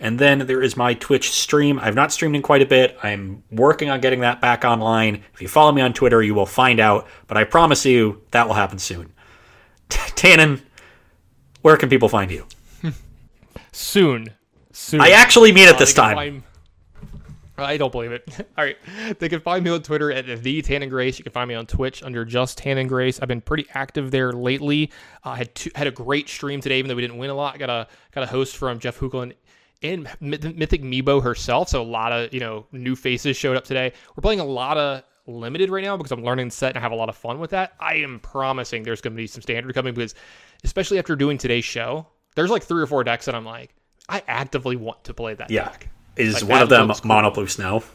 And then there is my Twitch stream. I've not streamed in quite a bit. I'm working on getting that back online. If you follow me on Twitter, you will find out. But I promise you that will happen soon. [LAUGHS] Tannon, where can people find you? soon. Soon. I actually mean it Uh, this time. find- I don't believe it. [LAUGHS] All right. They can find me on Twitter at the Tan Grace. You can find me on Twitch under just Tan Grace. I've been pretty active there lately. Uh, I had two, had a great stream today, even though we didn't win a lot. Got a got a host from Jeff Hoogland and Mythic Meebo herself. So a lot of you know new faces showed up today. We're playing a lot of limited right now because I'm learning the set and I have a lot of fun with that. I am promising there's going to be some standard coming because, especially after doing today's show, there's like three or four decks that I'm like, I actively want to play that Yeah. deck. Is Like, one of them cool. mono blue snow? [LAUGHS]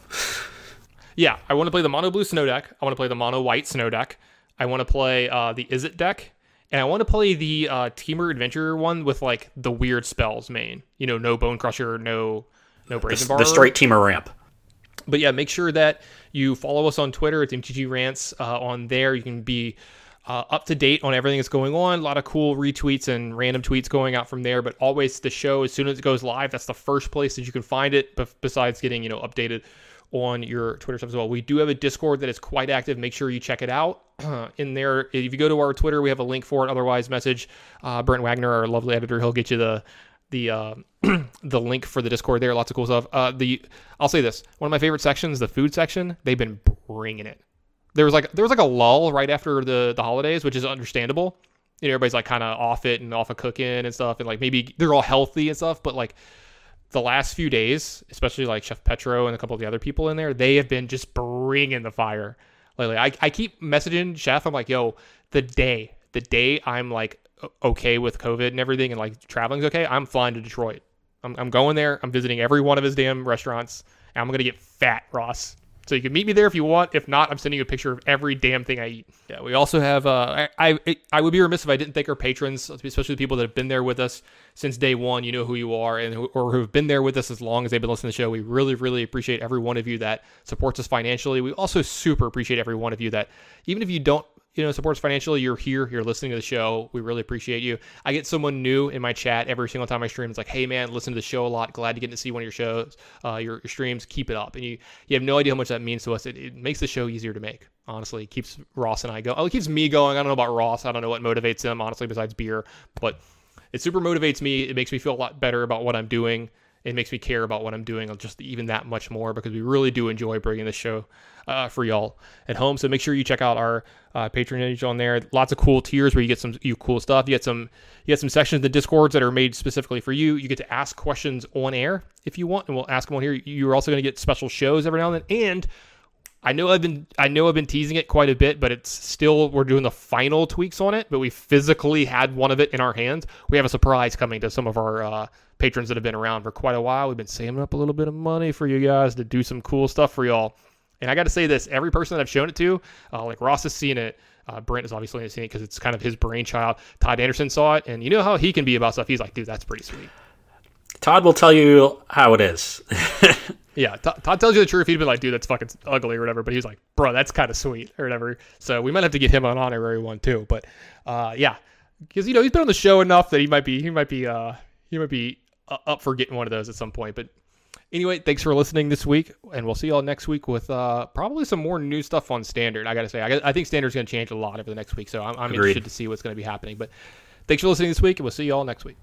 Yeah, I want to play the mono blue snow deck. I want to play the mono white snow deck. I want to play uh, the Izzet deck, and I want to play the uh, Temur Adventure one with like the weird spells main. You know, no Bonecrusher, no no Brazen Borrower. straight Temur ramp. But yeah, make sure that you follow us on Twitter. It's MTG Rants. Uh, on there, you can be uh, up to date on everything that's going on. A lot of cool retweets and random tweets going out from there. But always the show, as soon as it goes live, that's the first place that you can find it. Besides getting you know updated on your Twitter stuff as well, we do have a Discord that is quite active. Make sure you check it out. [CLEARS THROAT] in there, if you go to our Twitter, we have a link for it. Otherwise, message uh, Brent Wagner, our lovely editor. He'll get you the the uh, [CLEARS THROAT] the link for the Discord there. Lots of cool stuff. Uh, the I'll say this: one of my favorite sections, the food section. They've been bringing it. There was like there was like a lull right after the the holidays, which is understandable. You know, everybody's like kind of off it and off of cooking and stuff, and like maybe they're all healthy and stuff. But like the last few days, especially like Chef Petro and a couple of the other people in there, they have been just bringing the fire lately. I, I keep messaging Chef. I'm like, yo, the day, the day I'm like okay with COVID and everything and like traveling's okay, I'm flying to Detroit. I'm, I'm going there. I'm visiting every one of his damn restaurants. And I'm going to get fat, Ross. So you can meet me there if you want. If not, I'm sending you a picture of every damn thing I eat. Yeah, we also have. Uh, I, I I would be remiss if I didn't thank our patrons, especially the people that have been there with us since day one. You know who you are, and who, or who have been there with us as long as they've been listening to the show. We really, really appreciate every one of you that supports us financially. We also super appreciate every one of you that, even if you don't you know, support us financially, you're here, you're listening to the show. We really appreciate you. I get someone new in my chat every single time I stream. It's like, hey man, listen to the show a lot. Glad to get to see one of your shows, uh, your, your streams. Keep it up. And you, you have no idea how much that means to us. It, it makes the show easier to make. Honestly, it keeps Ross and I go. Oh, it keeps me going. I don't know about Ross. I don't know what motivates him. Honestly, besides beer, but it super motivates me. It makes me feel a lot better about what I'm doing. It makes me care about what I'm doing just even that much more because we really do enjoy bringing this show uh, for y'all at home. So make sure you check out our uh, Patreon on there. Lots of cool tiers where you get some you cool stuff. You get some you get some sections of the discords that are made specifically for you. You get to ask questions on air if you want, and we'll ask them on here. You're also going to get special shows every now and then, and I know I've been I know I've been teasing it quite a bit, but it's still we're doing the final tweaks on it. But we physically had one of it in our hands. We have a surprise coming to some of our uh, patrons that have been around for quite a while. We've been saving up a little bit of money for you guys to do some cool stuff for y'all. And I got to say this: every person that I've shown it to, uh, like Ross has seen it. Uh, Brent has obviously seen it because it's kind of his brainchild. Todd Anderson saw it, and you know how he can be about stuff. He's like, dude, that's pretty sweet. Todd will tell you how it is. [LAUGHS] Yeah, Todd Todd tells you the truth. He'd been like, dude, that's fucking ugly or whatever. But he's like, bro, that's kind of sweet or whatever. So we might have to get him on honorary one too. But uh, yeah, because you know he's been on the show enough that he might be he might be uh, he might be up for getting one of those at some point. But anyway, thanks for listening this week, and we'll see y'all next week with uh, probably some more new stuff on standard. I gotta say, I, I think standard's gonna change a lot over the next week, so I'm, I'm interested to see what's gonna be happening. But thanks for listening this week, and we'll see y'all next week.